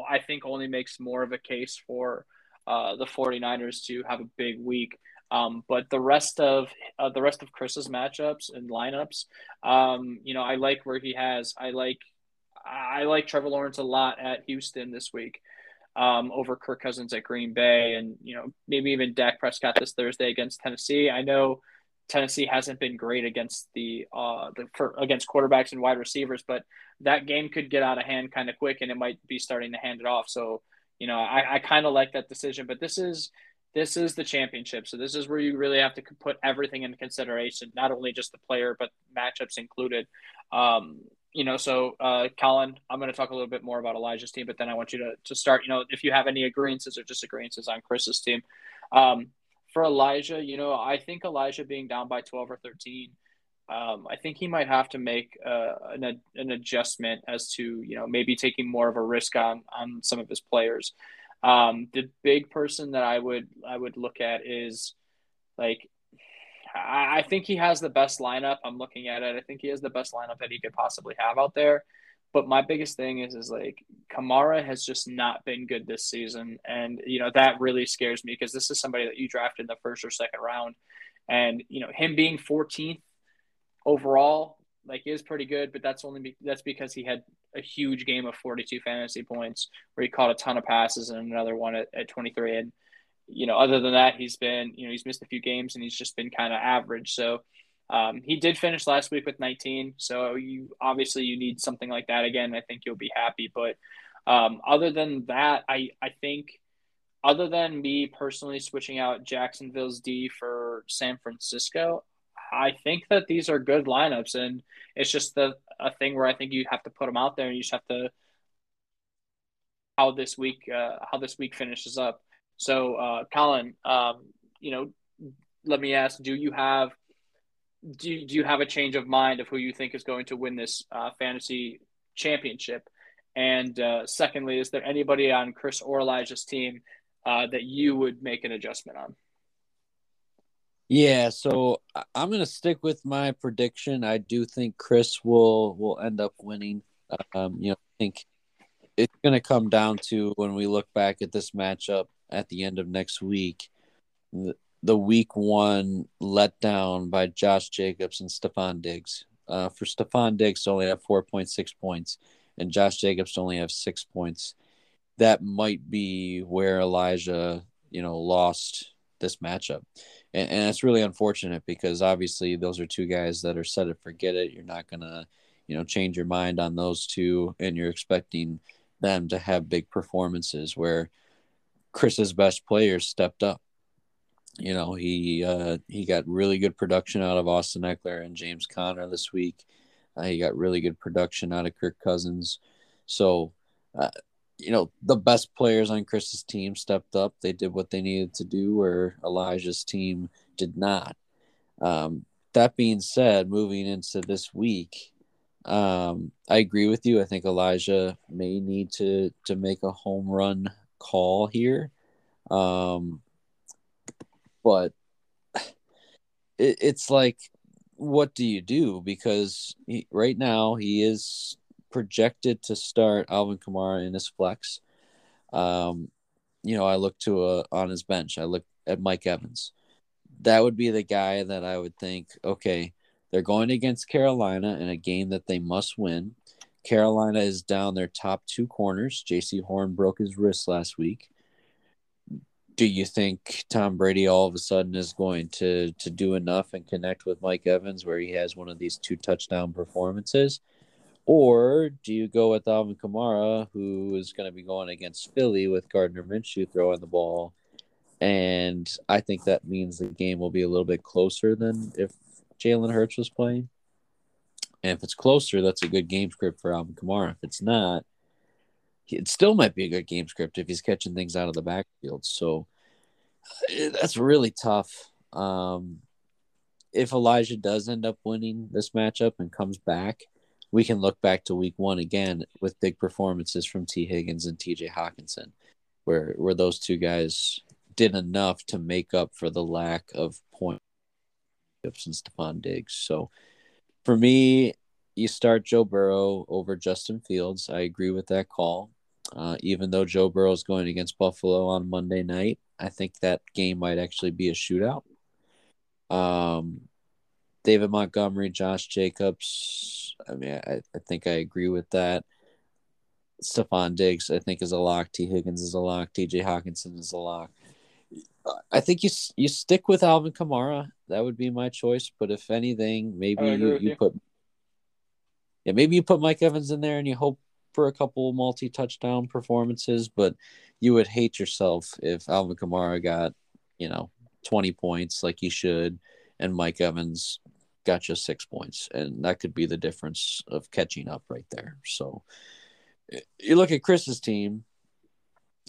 I think only makes more of a case for uh, the 49ers to have a big week. Um, but the rest of uh, the rest of Chris's matchups and lineups, um, you know, I like where he has. I like I like Trevor Lawrence a lot at Houston this week um, over Kirk Cousins at Green Bay, and you know maybe even Dak Prescott this Thursday against Tennessee. I know Tennessee hasn't been great against the uh, the for, against quarterbacks and wide receivers, but that game could get out of hand kind of quick, and it might be starting to hand it off. So you know I, I kind of like that decision, but this is this is the championship. So this is where you really have to put everything into consideration, not only just the player, but matchups included. Um, you know, so uh, Colin, I'm going to talk a little bit more about Elijah's team, but then I want you to, to start, you know, if you have any agreements or disagreements on Chris's team. Um, for Elijah, you know, I think Elijah being down by 12 or 13, um, I think he might have to make uh, an, an adjustment as to, you know, maybe taking more of a risk on, on some of his players. Um, the big person that I would I would look at is like I, I think he has the best lineup. I'm looking at it. I think he has the best lineup that he could possibly have out there. But my biggest thing is is like Kamara has just not been good this season, and you know that really scares me because this is somebody that you drafted in the first or second round, and you know him being 14th overall like is pretty good, but that's only be, that's because he had a huge game of 42 fantasy points where he caught a ton of passes and another one at, at 23. And you know, other than that, he's been you know he's missed a few games and he's just been kind of average. So um, he did finish last week with 19. So you obviously you need something like that again. I think you'll be happy. But um, other than that, I I think other than me personally switching out Jacksonville's D for San Francisco, I think that these are good lineups, and it's just the a thing where I think you have to put them out there, and you just have to how this week uh, how this week finishes up. So, uh, Colin, um, you know, let me ask: Do you have do you, do you have a change of mind of who you think is going to win this uh, fantasy championship? And uh, secondly, is there anybody on Chris or Elijah's team uh, that you would make an adjustment on? Yeah, so I'm going to stick with my prediction. I do think Chris will will end up winning. Um, you know, I think it's going to come down to when we look back at this matchup at the end of next week, the, week one letdown by Josh Jacobs and Stefon Diggs. Uh, for Stefon Diggs to only have 4.6 points and Josh Jacobs to only have six points, that might be where Elijah, you know, lost this matchup. And, and it's really unfortunate because obviously those are two guys that are set to forget it. You're not going to, you know, change your mind on those two, and you're expecting them to have big performances where Chris's best players stepped up. You know, he uh, he got really good production out of Austin Ekeler and James Conner this week. Uh, he got really good production out of Kirk Cousins. So, uh, you know, the best players on Chris's team stepped up. They did what they needed to do, where Elijah's team did not. Um, that being said, moving into this week, um, I agree with you. I think Elijah may need to to make a home run call here, um, but it, it's like, what do you do? Because he, right now he is projected to start Alvin Kamara in his flex. Um, you know, I look to a, on his bench. I look at Mike Evans. That would be the guy that I would think, okay, they're going against Carolina in a game that they must win. Carolina is down their top two corners. Jaycee Horn broke his wrist last week. Do you think Tom Brady all of a sudden is going to to do enough and connect with Mike Evans where he has one of these two touchdown performances? Or do you go with Alvin Kamara, who is going to be going against Philly with Gardner Minshew throwing the ball? And I think that means the game will be a little bit closer than if Jalen Hurts was playing. And if it's closer, that's a good game script for Alvin Kamara. If it's not, it still might be a good game script if he's catching things out of the backfield. So eh, that's really tough. Um, if Elijah does end up winning this matchup and comes back, we can look back to week one again with big performances from Tee Higgins and TJ Hockenson, where where those two guys did enough to make up for the lack of points and Stefon Diggs. So for me, you start Joe Burrow over Justin Fields. I agree with that call. Uh, even though Joe Burrow is going against Buffalo on Monday night, I think that game might actually be a shootout. Um, David Montgomery, Josh Jacobs. I mean, I, I think I agree with that. Stefon Diggs, I think, is a lock. Tee Higgins is a lock. TJ Hockenson is a lock. I think you you stick with Alvin Kamara. That would be my choice. But if anything, maybe you, you, you put yeah, maybe you put Mike Evans in there and you hope for a couple multi touchdown performances. But you would hate yourself if Alvin Kamara got you know twenty points like he should, and Mike Evans got just six points, and that could be the difference of catching up right there. So you look at Chris's team.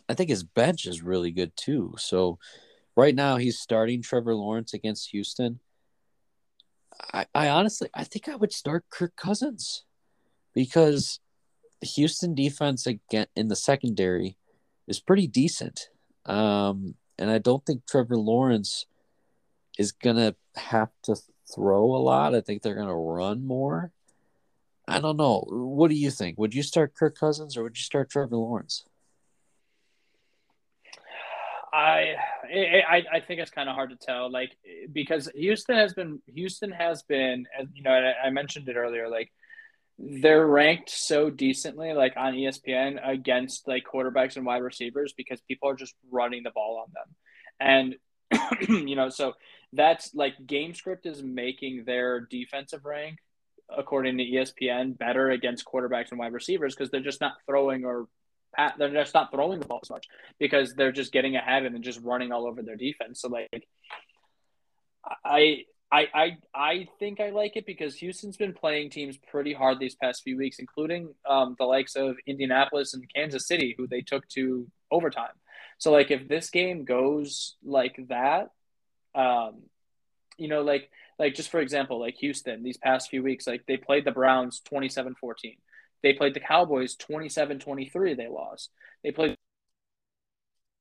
I think his bench is really good too. So right now he's starting Trevor Lawrence against Houston. I, I honestly I think I would start Kirk Cousins because the Houston defense again in the secondary is pretty decent. Um, and I don't think Trevor Lawrence is gonna have to throw a lot. I think they're to run more. I don't know. What do you think? Would you start Kirk Cousins or would you start Trevor Lawrence? I I I think it's kind of hard to tell, like because Houston has been Houston has been, you know, I mentioned it earlier, like they're ranked so decently, like on ESPN against like quarterbacks and wide receivers because people are just running the ball on them, and you know, so that's like game script is making their defensive rank according to espn better against quarterbacks and wide receivers because they're just not throwing or they're just not throwing the ball as much because they're just getting ahead and then just running all over their defense. So like i I, I I think I like it because Houston's been playing teams pretty hard these past few weeks, including um, the likes of Indianapolis and Kansas City, who they took to overtime. So like if this game goes like that, um, you know, like like just for example, like Houston these past few weeks, like they played the Browns 27-14. They played the Cowboys 27-23, they lost. They played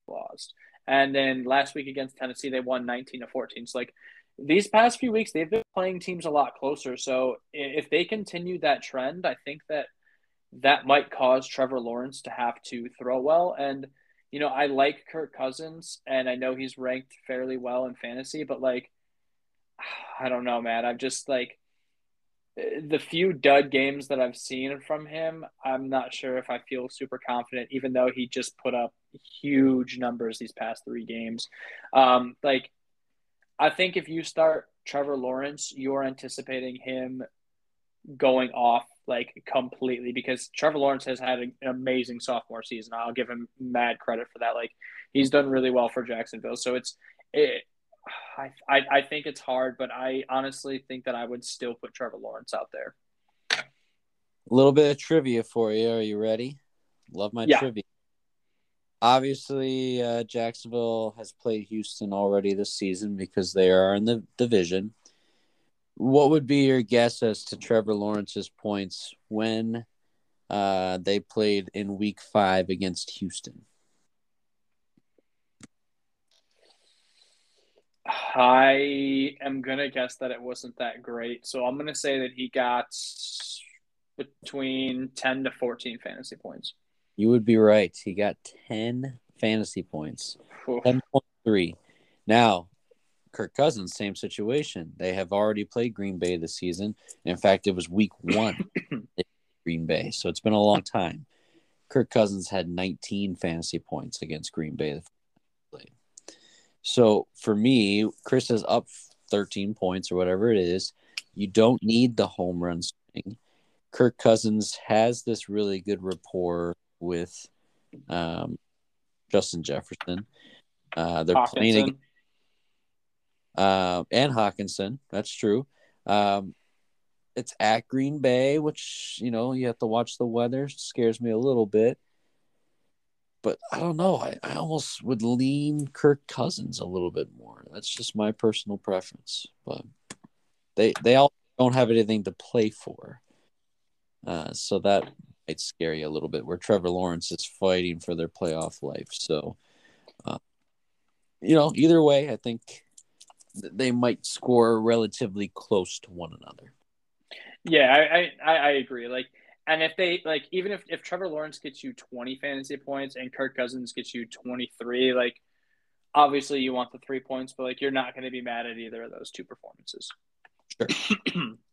lost. And then last week against Tennessee, they won 19 to 14. So like these past few weeks, they've been playing teams a lot closer. So if they continue that trend, I think that that might cause Trevor Lawrence to have to throw well. And, you know, I like Kirk Cousins and I know he's ranked fairly well in fantasy, but like, I don't know, man. I'm just like the few dud games that I've seen from him, I'm not sure if I feel super confident, even though he just put up huge numbers these past three games. Um, like, I think if you start Trevor Lawrence, you're anticipating him going off like completely because Trevor Lawrence has had an amazing sophomore season. I'll give him mad credit for that. Like he's done really well for Jacksonville. So it's it, I, I I think it's hard, but I honestly think that I would still put Trevor Lawrence out there. A little bit of trivia for you. Are you ready? Love my yeah. trivia. Obviously, uh, Jacksonville has played Houston already this season because they are in the division. What would be your guess as to Trevor Lawrence's points when uh, they played in Week Five against Houston? I am gonna guess that it wasn't that great, so I'm gonna say that he got between ten to fourteen fantasy points. You would be right. He got 10 fantasy points. 10.3. Now, Kirk Cousins, same situation. They have already played Green Bay this season. In fact, it was week one Green Bay. So it's been a long time. Kirk Cousins had 19 fantasy points against Green Bay. So for me, Chris is up 13 points or whatever it is. You don't need the home run swing. Kirk Cousins has this really good rapport with um, Justin Jefferson. Uh, they're Hockenson. playing uh, and Hockenson. That's true. Um, it's at Green Bay, which you know you have to watch the weather. Scares me a little bit, but I don't know. I, I almost would lean Kirk Cousins a little bit more. That's just my personal preference. But they they all don't have anything to play for, uh, so that might scare you a little bit. Where Trevor Lawrence is fighting for their playoff life, so uh, you know, either way, I think they might score relatively close to one another. Yeah, I, I, I agree. Like, and if they like, even if if Trevor Lawrence gets you twenty fantasy points and Kirk Cousins gets you twenty three, like, obviously you want the three points, but like, you're not going to be mad at either of those two performances. Sure.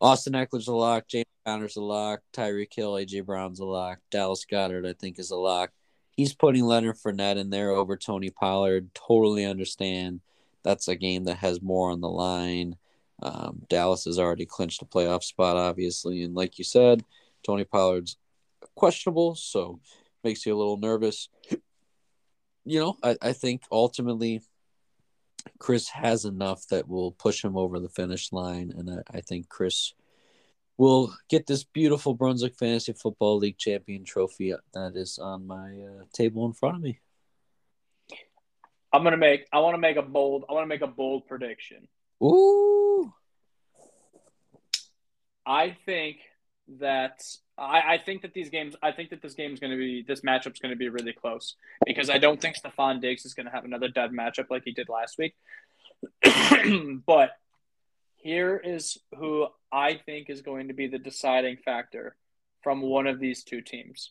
Austin Ekeler's a lock. James Conner's a lock. Tyreek Hill, AJ Brown's a lock. Dallas Goedert, I think, is a lock. He's putting Leonard Fournette in there over Tony Pollard. Totally understand. That's a game that has more on the line. Um, Dallas has already clinched a playoff spot, obviously, and like you said, Tony Pollard's questionable, so makes you a little nervous. You know, I, I think ultimately Chris has enough that will push him over the finish line, and I, I think Chris will get this beautiful Brunswick Fantasy Football League champion trophy that is on my uh, table in front of me. I'm gonna make. I want to make a bold. I want to make a bold prediction. Ooh. I think that I, I think that these games. I think that this game is going to be. This matchup's going to be really close because I don't think Stefon Diggs is going to have another dead matchup like he did last week. but here is who I think is going to be the deciding factor from one of these two teams.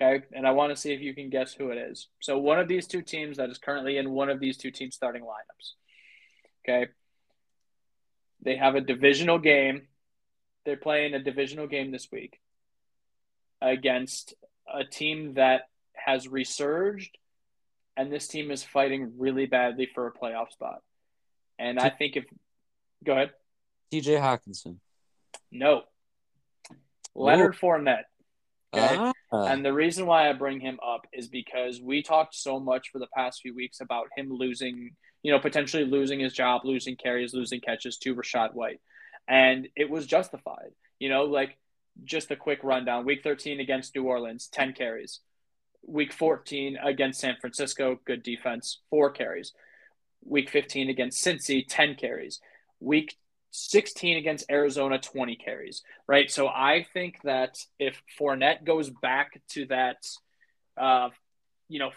Okay. And I want to see if you can guess who it is. So, one of these two teams that is currently in one of these two teams' starting lineups. Okay. They have a divisional game. They're playing a divisional game this week against a team that has resurged, and this team is fighting really badly for a playoff spot. And I think if Go ahead. TJ Hockenson. No. Leonard Ooh. Fournette. Okay. Ah. And the reason why I bring him up is because we talked so much for the past few weeks about him losing, you know, potentially losing his job, losing carries, losing catches to Rachaad White. And it was justified. You know, like just a quick rundown. Week 13 against New Orleans, 10 carries. Week 14 against San Francisco, good defense, four carries. Week 15 against Cincy, 10 carries Week 16 against Arizona, 20 carries, right? So I think that if Fournette goes back to that, uh, you know,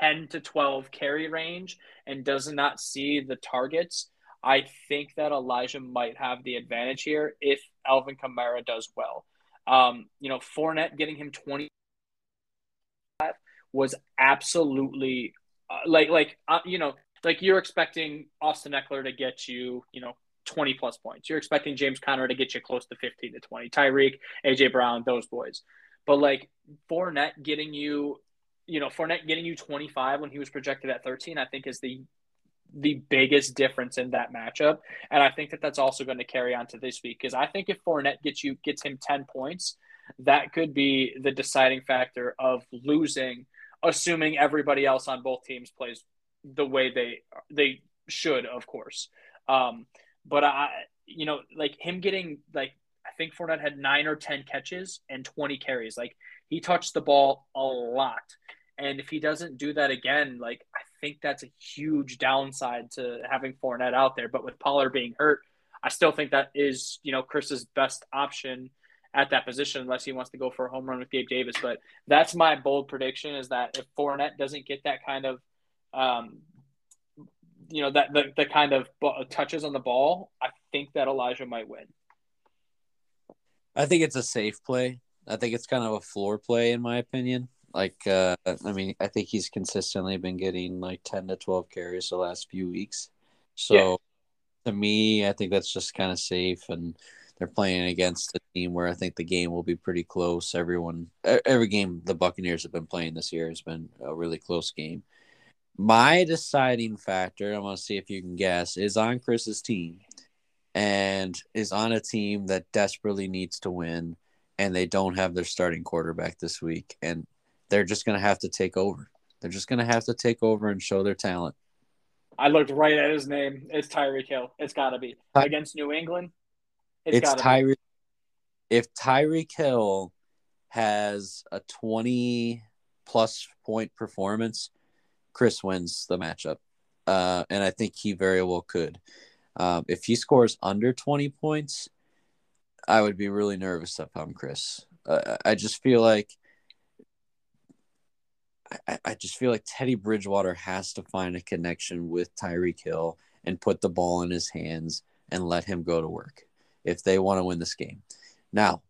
10 to 12 carry range and does not see the targets, I think that Elijah might have the advantage here if Alvin Kamara does well. Um, you know, Fournette getting him 20 was absolutely uh, like, like, uh, you know, like you're expecting Austin Ekeler to get you, you know, 20 plus points. You're expecting James Conner to get you close to 15 to 20. Tyreek, AJ Brown, those boys. But like Fournette getting you, you know, Fournette getting you 25 when he was projected at 13, I think is the the biggest difference in that matchup. And I think that that's also going to carry on to this week because I think if Fournette gets you gets him 10 points, that could be the deciding factor of losing, assuming everybody else on both teams plays the way they they should, of course. Um, but I, you know, like him getting like I think Fournette had nine or ten catches and twenty carries. Like he touched the ball a lot, and if he doesn't do that again, like I think that's a huge downside to having Fournette out there. But with Pollard being hurt, I still think that is you know Chris's best option at that position unless he wants to go for a home run with Gabe Davis. But that's my bold prediction is that if Fournette doesn't get that kind of um, you know that the, the kind of touches on the ball, I think that Elijah might win. I think it's a safe play. I think it's kind of a floor play in my opinion. Like uh I mean, I think he's consistently been getting like 10 to 12 carries the last few weeks. So yeah. to me, I think that's just kind of safe and they're playing against a team where I think the game will be pretty close. Everyone every game the Buccaneers have been playing this year has been a really close game. My deciding factor, I want to see if you can guess, is on Chris's team and is on a team that desperately needs to win and they don't have their starting quarterback this week and they're just going to have to take over. They're just going to have to take over and show their talent. I looked right at his name. It's Tyreek Hill. It's got to be against New England. It's, it's Tyreek. If Tyreek Hill has a 20 plus point performance, Chris wins the matchup. Uh, and I think he very well could. Um, if he scores under 20 points, I would be really nervous if I'm Chris. Uh, I just feel like I, I just feel like Teddy Bridgewater has to find a connection with Tyreek Hill and put the ball in his hands and let him go to work if they want to win this game. Now,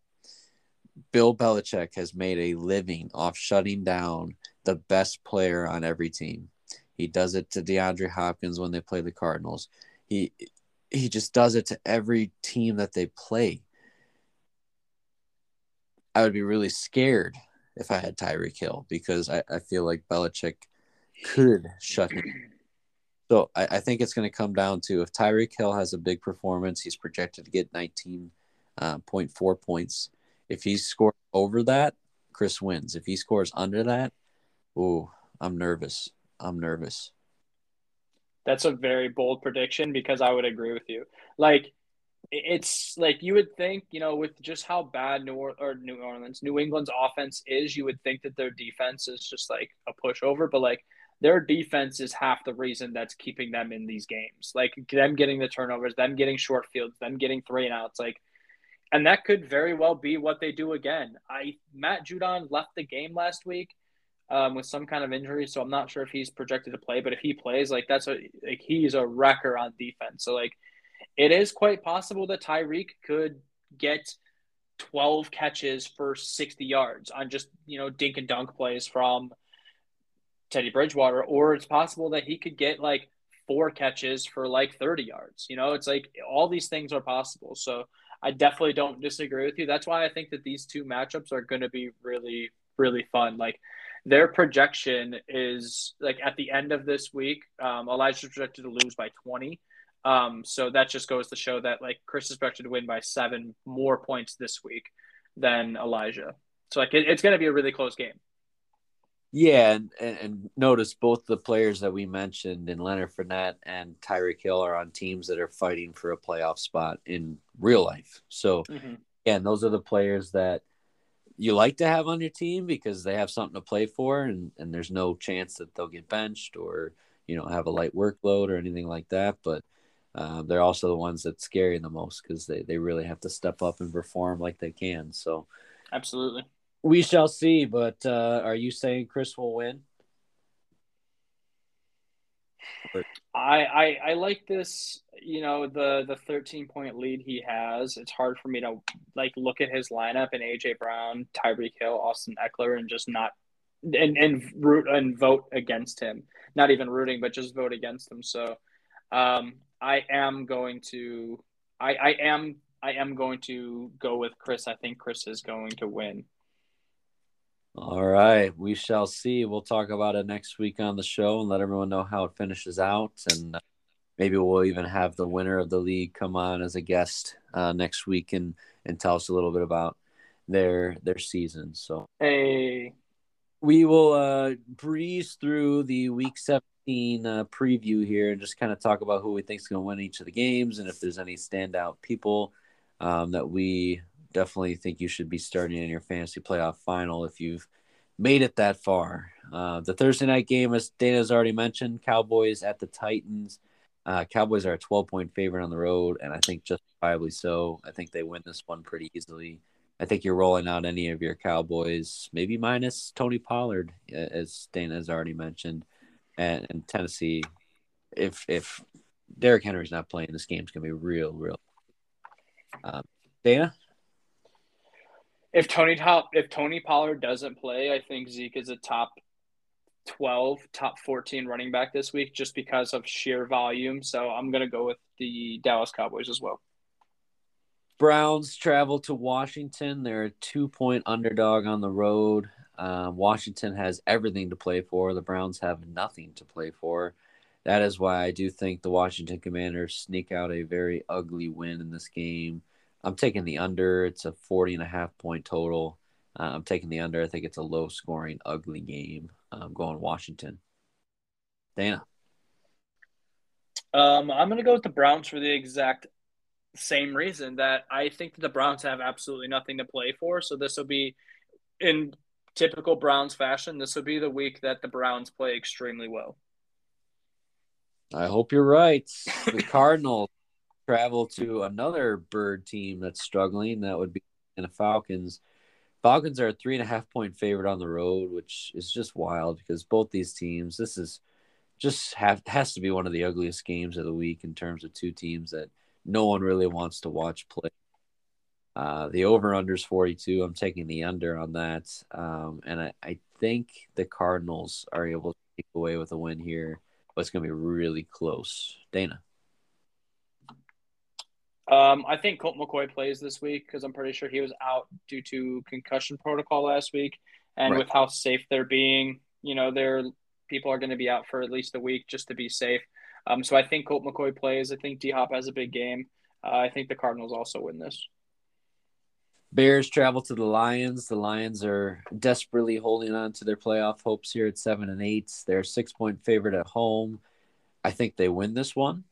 Bill Belichick has made a living off shutting down the best player on every team. He does it to DeAndre Hopkins when they play the Cardinals. He he just does it to every team that they play. I would be really scared if I had Tyreek Hill because I, I feel like Belichick could shut him. So I, I think it's going to come down to if Tyreek Hill has a big performance, he's projected to get 19.4 uh, points. If he scores over that, Chris wins. If he scores under that, Oh, I'm nervous. I'm nervous. That's a very bold prediction because I would agree with you. Like it's like you would think, you know, with just how bad New or-, or New Orleans, New England's offense is, you would think that their defense is just like a pushover, but like their defense is half the reason that's keeping them in these games. Like them getting the turnovers, them getting short fields, them getting three and outs, like and that could very well be what they do again. I Matt Judon left the game last week um, with some kind of injury, so I'm not sure if he's projected to play. But if he plays, like that's a like he's a wrecker on defense. So like it is quite possible that Tyreek could get 12 catches for 60 yards on just you know dink and dunk plays from Teddy Bridgewater, or it's possible that he could get like four catches for like 30 yards. You know, it's like all these things are possible. So I definitely don't disagree with you. That's why I think that these two matchups are going to be really, really fun. Like their projection is like at the end of this week, um, Elijah's projected to lose by 20. Um, so that just goes to show that like Chris is projected to win by seven more points this week than Elijah. So like it, it's going to be a really close game. Yeah, and, and notice both the players that we mentioned in Leonard Fournette and Tyreek Hill are on teams that are fighting for a playoff spot in real life. So, mm-hmm. and those are the players that you like to have on your team because they have something to play for and, and there's no chance that they'll get benched or you know have a light workload or anything like that but uh, they're also the ones that scare you the most because they, they really have to step up and perform like they can. So, absolutely, we shall see. But uh, are you saying Chris will win? I, I I like this. You know the the 13 point lead he has. It's hard for me to like look at his lineup and AJ Brown, Tyreek Hill, Austin Ekeler, and just not and and root and vote against him. Not even rooting, but just vote against him. So, um, I am going to. I I am I am going to go with Chris. I think Chris is going to win. All right, we shall see. We'll talk about it next week on the show and let everyone know how it finishes out, and uh, maybe we'll even have the winner of the league come on as a guest uh, next week and and tell us a little bit about their their season. So, hey, we will uh, breeze through the week 17 uh, preview here and just kind of talk about who we think is going to win each of the games and if there's any standout people um, that we definitely think you should be starting in your fantasy playoff final if you've made it that far. Uh, the Thursday night game, as Dana's already mentioned, Cowboys at the Titans. Uh, Cowboys are a 12 point favorite on the road, and I think justifiably so. I think they win this one pretty easily. I think you're rolling out any of your Cowboys, maybe minus Tony Pollard, as Dana has already mentioned, and, and Tennessee. If if Derrick Henry's not playing, this game's gonna be real, real. Um, Dana, if Tony top if Tony Pollard doesn't play, I think Zeke is a top 12, top 14 running back this week just because of sheer volume. So I'm going to go with the Dallas Cowboys as well. Browns travel to Washington. They're a two point underdog on the road. Um, Washington has everything to play for. The Browns have nothing to play for. That is why I do think the Washington Commanders sneak out a very ugly win in this game. I'm taking the under. It's a 40 and a half point total. Uh, I'm taking the under. I think it's a low scoring, ugly game. I'm going Washington. Dana. Um, I'm going to go with the Browns for the exact same reason that I think that the Browns have absolutely nothing to play for. So this will be in typical Browns fashion. This will be the week that the Browns play extremely well. I hope you're right. The Cardinals travel to another bird team that's struggling. That would be the Falcons. Falcons are a three and a half point favorite on the road, which is just wild because both these teams, this is just have has to be one of the ugliest games of the week in terms of two teams that no one really wants to watch play. Uh, the over under is 42. I'm taking the under on that. Um, and I, I think the Cardinals are able to take away with a win here, but it's going to be really close. Dana. Um, I think Colt McCoy plays this week because I'm pretty sure he was out due to concussion protocol last week, and right. with how safe they're being, you know, their people are going to be out for at least a week just to be safe. Um, so I think Colt McCoy plays. I think D Hop has a big game. Uh, I think the Cardinals also win this. Bears travel to the Lions. The Lions are desperately holding on to their playoff hopes here at seven and eight. They're a six point favorite at home. I think they win this one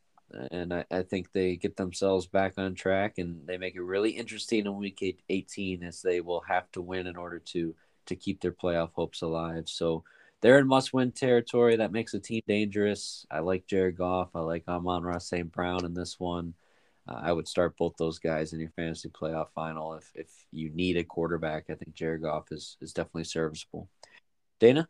and I, I, think they get themselves back on track and they make it really interesting in week 18 as they will have to win in order to to keep their playoff hopes alive so they're in must-win territory that makes the team dangerous i like jared goff i like Amon-Ra St. Brown in this one uh, i would start both those guys in your fantasy playoff final if if you need a quarterback i think jared goff is is definitely serviceable dana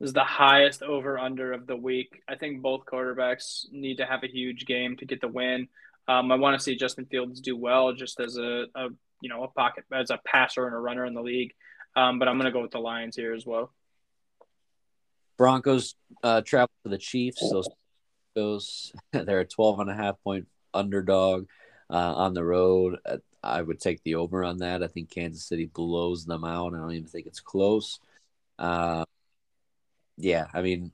this is the highest over under of the week. I think both quarterbacks need to have a huge game to get the win. Um, I want to see Justin Fields do well just as a, a, you know a pocket as a passer and a runner in the league. Um, but I'm going to go with the Lions here as well. Broncos uh, travel to the Chiefs. Those those they're a 12 and a half point underdog uh, on the road. I would take the over on that. I think Kansas City blows them out. I don't even think it's close. Uh, yeah, I mean,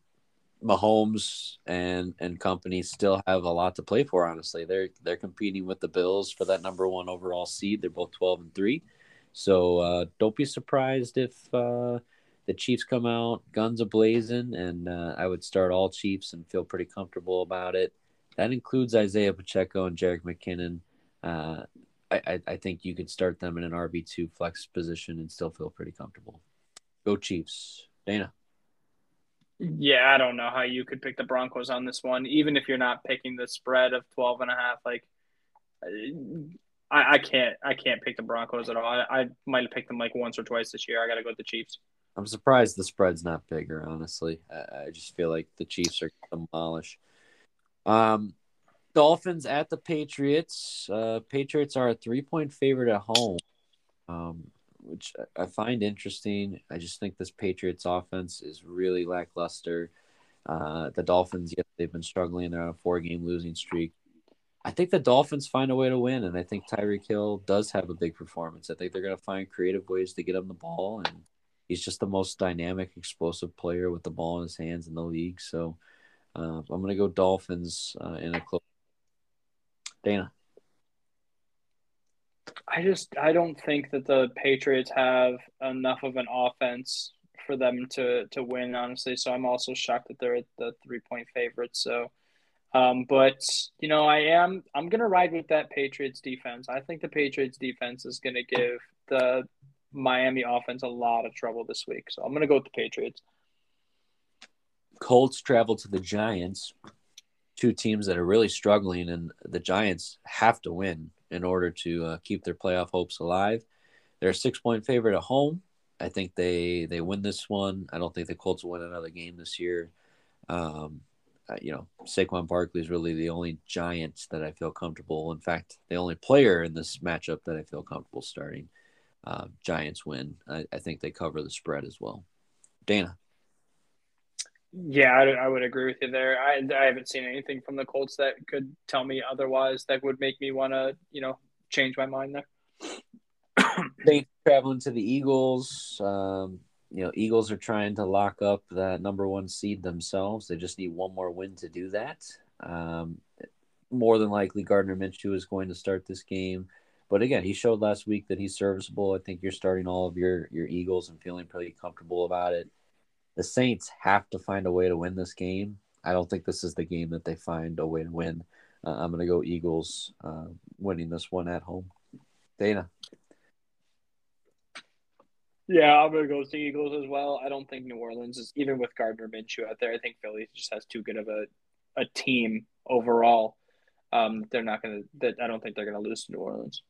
Mahomes and and company still have a lot to play for. Honestly, they're they're competing with the Bills for that number one overall seed. They're both twelve and three, so uh, don't be surprised if uh, the Chiefs come out guns a blazing. And uh, I would start all Chiefs and feel pretty comfortable about it. That includes Isaiah Pacheco and Jerick McKinnon. Uh, I, I, I think you could start them in an RB two flex position and still feel pretty comfortable. Go Chiefs, Dana. Yeah, I don't know how you could pick the Broncos on this one, even if you're not picking the spread of 12 and a half. Like, I, I can't, I can't pick the Broncos at all. I, I might have picked them like once or twice this year. I got to go with the Chiefs. I'm surprised the spread's not bigger. Honestly, I, I just feel like the Chiefs are demolish. Um, Dolphins at the Patriots. Uh, Patriots are a three point favorite at home. Um, which I find interesting. I just think this Patriots offense is really lackluster. Uh, the Dolphins, yes, they've been struggling. They're on a four game losing streak. I think the Dolphins find a way to win, and I think Tyreek Hill does have a big performance. I think they're going to find creative ways to get him the ball, and he's just the most dynamic, explosive player with the ball in his hands in the league. So uh, I'm going to go Dolphins uh, in a close. Dana. I just I don't think that the Patriots have enough of an offense for them to to win. Honestly, so I'm also shocked that they're the three point favorites. So, um, but you know, I am I'm gonna ride with that Patriots defense. I think the Patriots defense is gonna give the Miami offense a lot of trouble this week. So I'm gonna go with the Patriots. Colts travel to the Giants, two teams that are really struggling, and the Giants have to win in order to uh, keep their playoff hopes alive. They're a six point favorite at home. I think they they win this one. I don't think the Colts will win another game this year. Um, uh, you know, Saquon Barkley is really the only Giant that I feel comfortable. In fact, the only player in this matchup that I feel comfortable starting. Uh, Giants win. I, I think they cover the spread as well. Dana. Yeah, I, I, would agree with you there. I, I haven't seen anything from the Colts that could tell me otherwise that would make me want to, you know, change my mind there. they traveling to the Eagles. Um, you know, Eagles are trying to lock up that number one seed themselves. They just need one more win to do that. Um, more than likely, Gardner Minshew is going to start this game. But again, he showed last week that he's serviceable. I think you're starting all of your your Eagles and feeling pretty comfortable about it the Saints have to find a way to win this game. I don't think this is the game that they find a way to win. Uh, I'm going to go Eagles uh, winning this one at home. Dana. Yeah, I'm going to go the Eagles as well. I don't think New Orleans is, even with Gardner Minshew out there, I think Philly just has too good of a, a team overall. Um, they're not going to, I don't think they're going to lose to New Orleans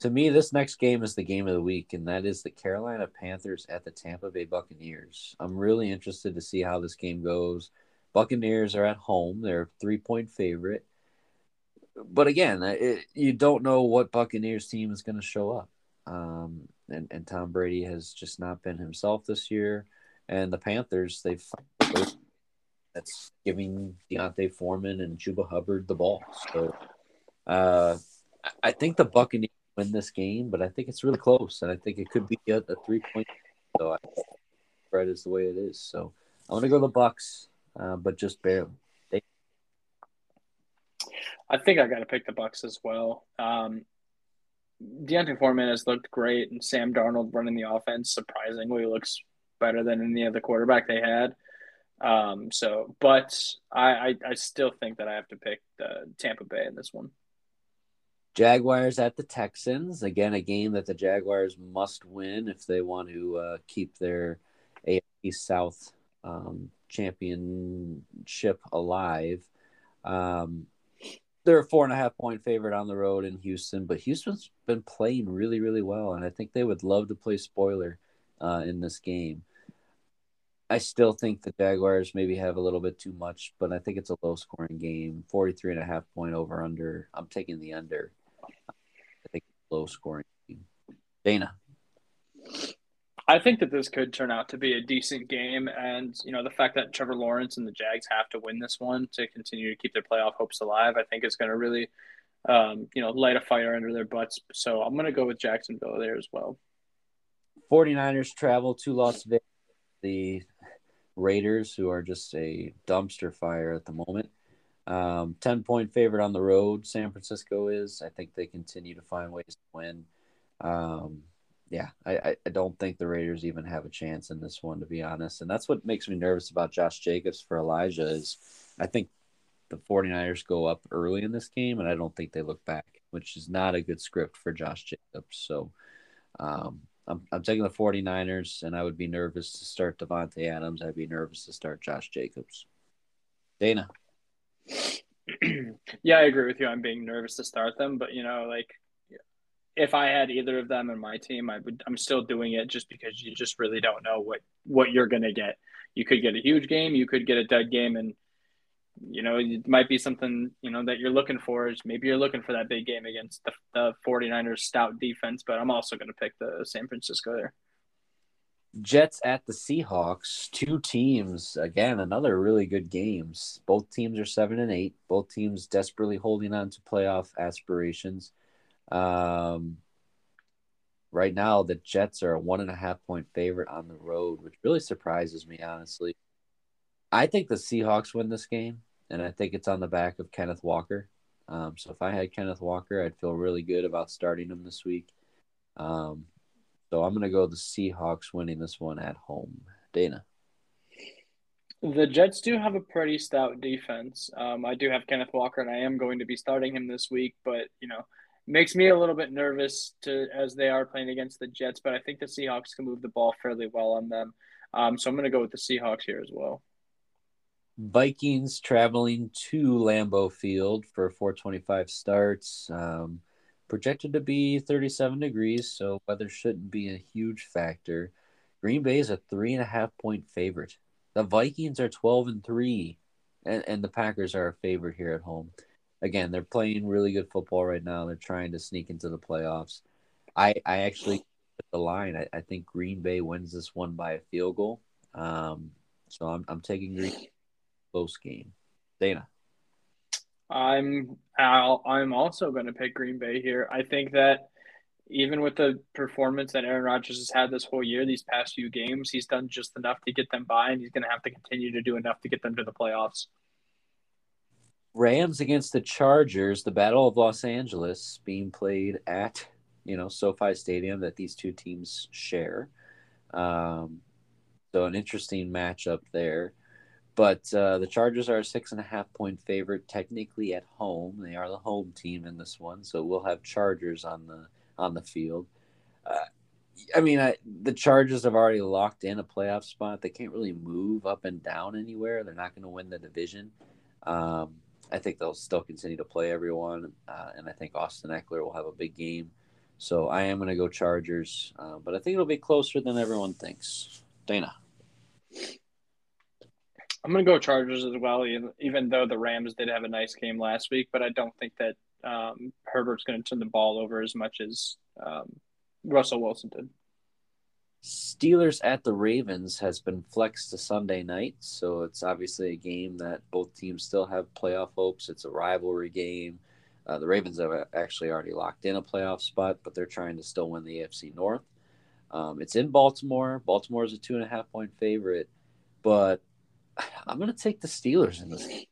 to me, this next game is the game of the week, and that is the Carolina Panthers at the Tampa Bay Buccaneers. I'm really interested to see how this game goes. Buccaneers are at home; they're a three point favorite. But again, it, you don't know what Buccaneers team is going to show up. Um, and, and Tom Brady has just not been himself this year. And the Panthers, they've that's giving D'Onta Foreman and Chuba Hubbard the ball. So uh, I think the Buccaneers win this game, but I think it's really close, and I think it could be a, a three point. So I spread is the way it is. So I'm gonna go the Bucks, uh, but just barely. They... I think I got to pick the Bucks as well. Um, D'Onta Foreman has looked great, and Sam Darnold running the offense surprisingly looks better than any other quarterback they had. Um, so, but I, I, I still think that I have to pick the Tampa Bay in this one. Jaguars at the Texans. Again, a game that the Jaguars must win if they want to uh, keep their AFC South um, championship alive. Um, they're a four and a half point favorite on the road in Houston, but Houston's been playing really, really well, and I think they would love to play spoiler uh, in this game. I still think the Jaguars maybe have a little bit too much, but I think it's a low scoring game. 43 and a half point over under. I'm taking the under low scoring game. Dana. I think that this could turn out to be a decent game, and you know the fact that Trevor Lawrence and the Jags have to win this one to continue to keep their playoff hopes alive, I think is going to really, um, you know, light a fire under their butts. So I'm going to go with Jacksonville there as well. 49ers travel to Las Vegas. The Raiders, who are just a dumpster fire at the moment, um, 10 point favorite on the road, San Francisco is. I think they continue to find ways to win. Um, yeah, I, I don't think the Raiders even have a chance in this one, to be honest. And that's what makes me nervous about Josh Jacobs for Elijah is I think the 49ers go up early in this game, and I don't think they look back, which is not a good script for Josh Jacobs. So um, I'm, I'm taking the 49ers, and I would be nervous to start Davante Adams. I'd be nervous to start Josh Jacobs. Dana. yeah, I agree with you. I'm being nervous to start them, but you know, like if I had either of them in my team, I would. I'm still doing it just because you just really don't know what what you're gonna get. You could get a huge game, you could get a dead game, and you know it might be something you know that you're looking for. Is maybe you're looking for that big game against the, the 49ers stout defense, but I'm also gonna pick the San Francisco there. Jets at the Seahawks, two teams again, another really good games. Both teams are seven and eight. Both teams desperately holding on to playoff aspirations. Um, right now, the Jets are a one and a half point favorite on the road, which really surprises me, honestly. I think the Seahawks win this game, and I think it's on the back of Kenneth Walker. Um, so if I had Kenneth Walker, I'd feel really good about starting him this week. Um, so I'm going to go the Seahawks winning this one at home. Dana. The Jets do have a pretty stout defense. Um, I do have Kenneth Walker, and I am going to be starting him this week. But you know, makes me a little bit nervous to as they are playing against the Jets. But I think the Seahawks can move the ball fairly well on them. Um, so I'm going to go with the Seahawks here as well. Vikings traveling to Lambeau Field for 425 starts. Um, projected to be 37 degrees, so weather shouldn't be a huge factor. Green Bay is a three and a half point favorite. The Vikings are 12 and three, and, and the Packers are a favorite here at home. Again, they're playing really good football right now. They're trying to sneak into the playoffs. I, I actually put the line. I, I think Green Bay wins this one by a field goal. Um, so I'm, I'm taking Green close game. Dana. I'm Al, I'm also going to pick Green Bay here. I think that even with the performance that Aaron Rodgers has had this whole year, these past few games, he's done just enough to get them by, and he's going to have to continue to do enough to get them to the playoffs. Rams against the Chargers, the Battle of Los Angeles being played at you know SoFi Stadium that these two teams share. Um, so an interesting matchup there. But uh, the Chargers are a six and a half point favorite, technically at home. They are the home team in this one, so we'll have Chargers on the on the field. Uh, I mean, I, the Chargers have already locked in a playoff spot. They can't really move up and down anywhere. They're not going to win the division. Um, I think they'll still continue to play everyone, uh, and I think Austin Ekeler will have a big game. So I am going to go Chargers, uh, but I think it'll be closer than everyone thinks. Dana. I'm going to go Chargers as well, even though the Rams did have a nice game last week, but I don't think that um, Herbert's going to turn the ball over as much as um, Russell Wilson did. Steelers at the Ravens has been flexed to Sunday night, so it's obviously a game that both teams still have playoff hopes. It's a rivalry game. Uh, the Ravens have actually already locked in a playoff spot, but they're trying to still win the AFC North. Um, it's in Baltimore. Baltimore is a two and a half point favorite, but I'm going to take the Steelers in this game.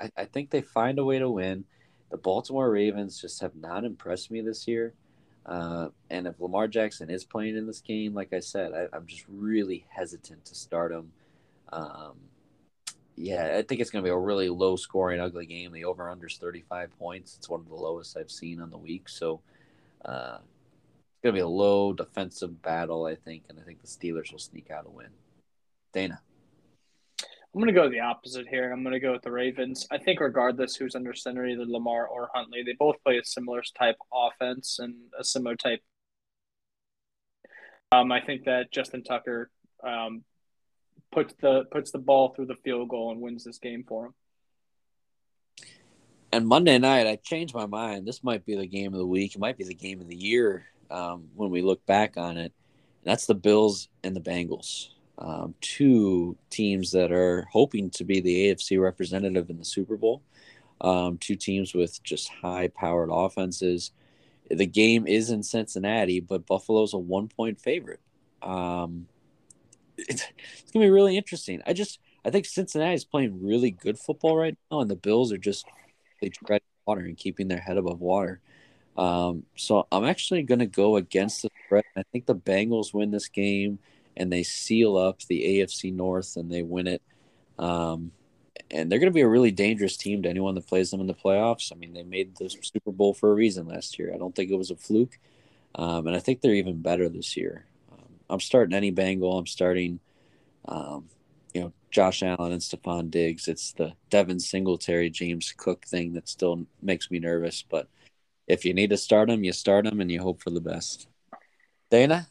I, I think they find a way to win. The Baltimore Ravens just have not impressed me this year. Uh, and if Lamar Jackson is playing in this game, like I said, I, am just really hesitant to start him. Um, yeah, I think it's going to be a really low scoring, ugly game. The over under is 35 points. It's one of the lowest I've seen on the week. So uh, it's going to be a low defensive battle, I think. And I think the Steelers will sneak out a win. Dana. I'm going to go the opposite here. I'm going to go with the Ravens. I think, regardless who's under center, either Lamar or Huntley, they both play a similar type offense and a similar type. Um, I think that Justin Tucker um, puts the puts the ball through the field goal and wins this game for him. And Monday night, I changed my mind. This might be the game of the week. It might be the game of the year um, when we look back on it. And that's the Bills and the Bengals um, two teams that are hoping to be the AFC representative in the Super Bowl. Um, two teams with just high powered offenses. The game is in Cincinnati, but Buffalo's a one point favorite. Um, it's, it's gonna be really interesting. I just I think Cincinnati is playing really good football right now, and the Bills are just they tread water and keeping their head above water. Um, so I'm actually going to go against the spread. I think the Bengals win this game and they seal up the AFC North and they win it. Um, and they're going to be a really dangerous team to anyone that plays them in the playoffs. I mean, they made the Super Bowl for a reason last year. I don't think it was a fluke, um, and I think they're even better this year. I'm starting any Bengal. I'm starting, um, you know, Josh Allen and Stefon Diggs. It's the Devin Singletary, James Cook thing that still makes me nervous. But if you need to start them, you start them and you hope for the best. Dana?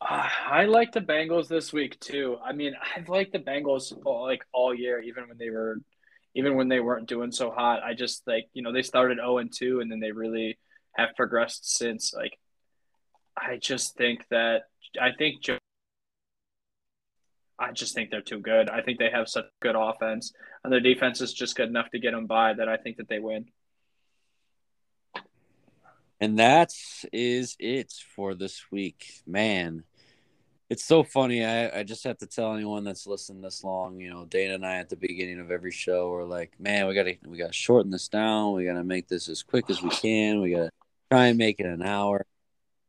Uh, I like the Bengals this week too. I mean, I've liked the Bengals all, like all year, even when they were, even when they weren't doing so hot. I just like you know they started zero and two, and then they really have progressed since. Like, I just think that I think Joe. I just think they're too good. I think they have such good offense, and their defense is just good enough to get them by. That I think that they win. And that is it for this week. Man, it's so funny. I, I just have to tell anyone that's listened this long, you know, Dana and I at the beginning of every show are like, man, we gotta we gotta shorten this down. We gotta make this as quick as we can. We gotta try and make it an hour.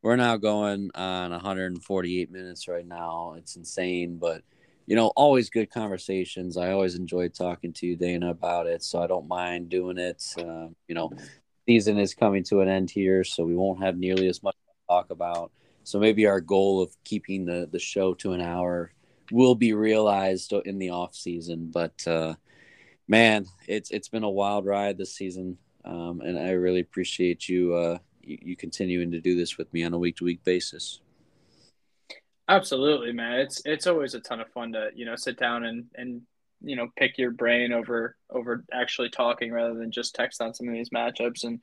We're now going on 148 minutes right now. It's insane, but you know, always good conversations. I always enjoy talking to you, Dana, about it, so I don't mind doing it. Uh, you know, season is coming to an end here, so we won't have nearly as much to talk about. So maybe our goal of keeping the the show to an hour will be realized in the off season. But uh, man, it's it's been a wild ride this season, um, and I really appreciate you, uh, you you continuing to do this with me on a week to week basis. Absolutely, man. It's it's always a ton of fun to you know sit down and and you know pick your brain over over actually talking rather than just text on some of these matchups. And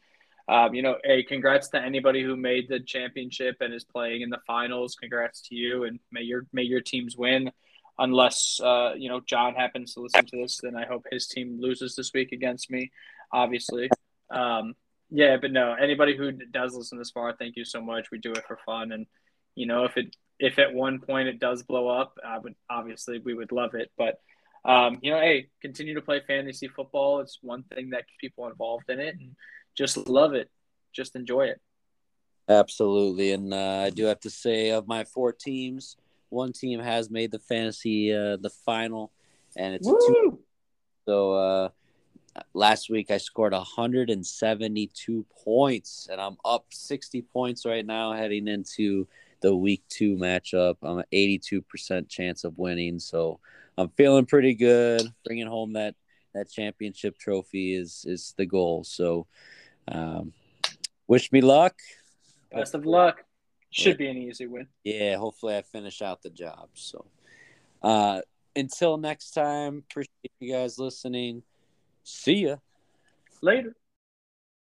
um, you know hey congrats to anybody who made the championship and is playing in the finals. Congrats to you and may your may your teams win. Unless uh, you know john happens to listen to this then i hope his team loses this week against me obviously. Um, yeah but no anybody who does listen this far thank you so much. We do it for fun. And you know if it if at one point it does blow up i would obviously we would love it. But um, you know, hey, continue to play fantasy football. It's one thing that keeps people involved in it, and just love it, just enjoy it. Absolutely, and uh, I do have to say, of my four teams, one team has made the fantasy uh, the final, and it's Woo! a two. So uh, last week I scored 172 points, and I'm up 60 points right now heading into the week two matchup. I'm an 82% chance of winning, so I'm feeling pretty good. Bringing home that that championship trophy is is the goal. So, um, wish me luck. Best of luck. Should be an easy win. Yeah, hopefully I finish out the job. So, uh, until next time, appreciate you guys listening. See ya. Later.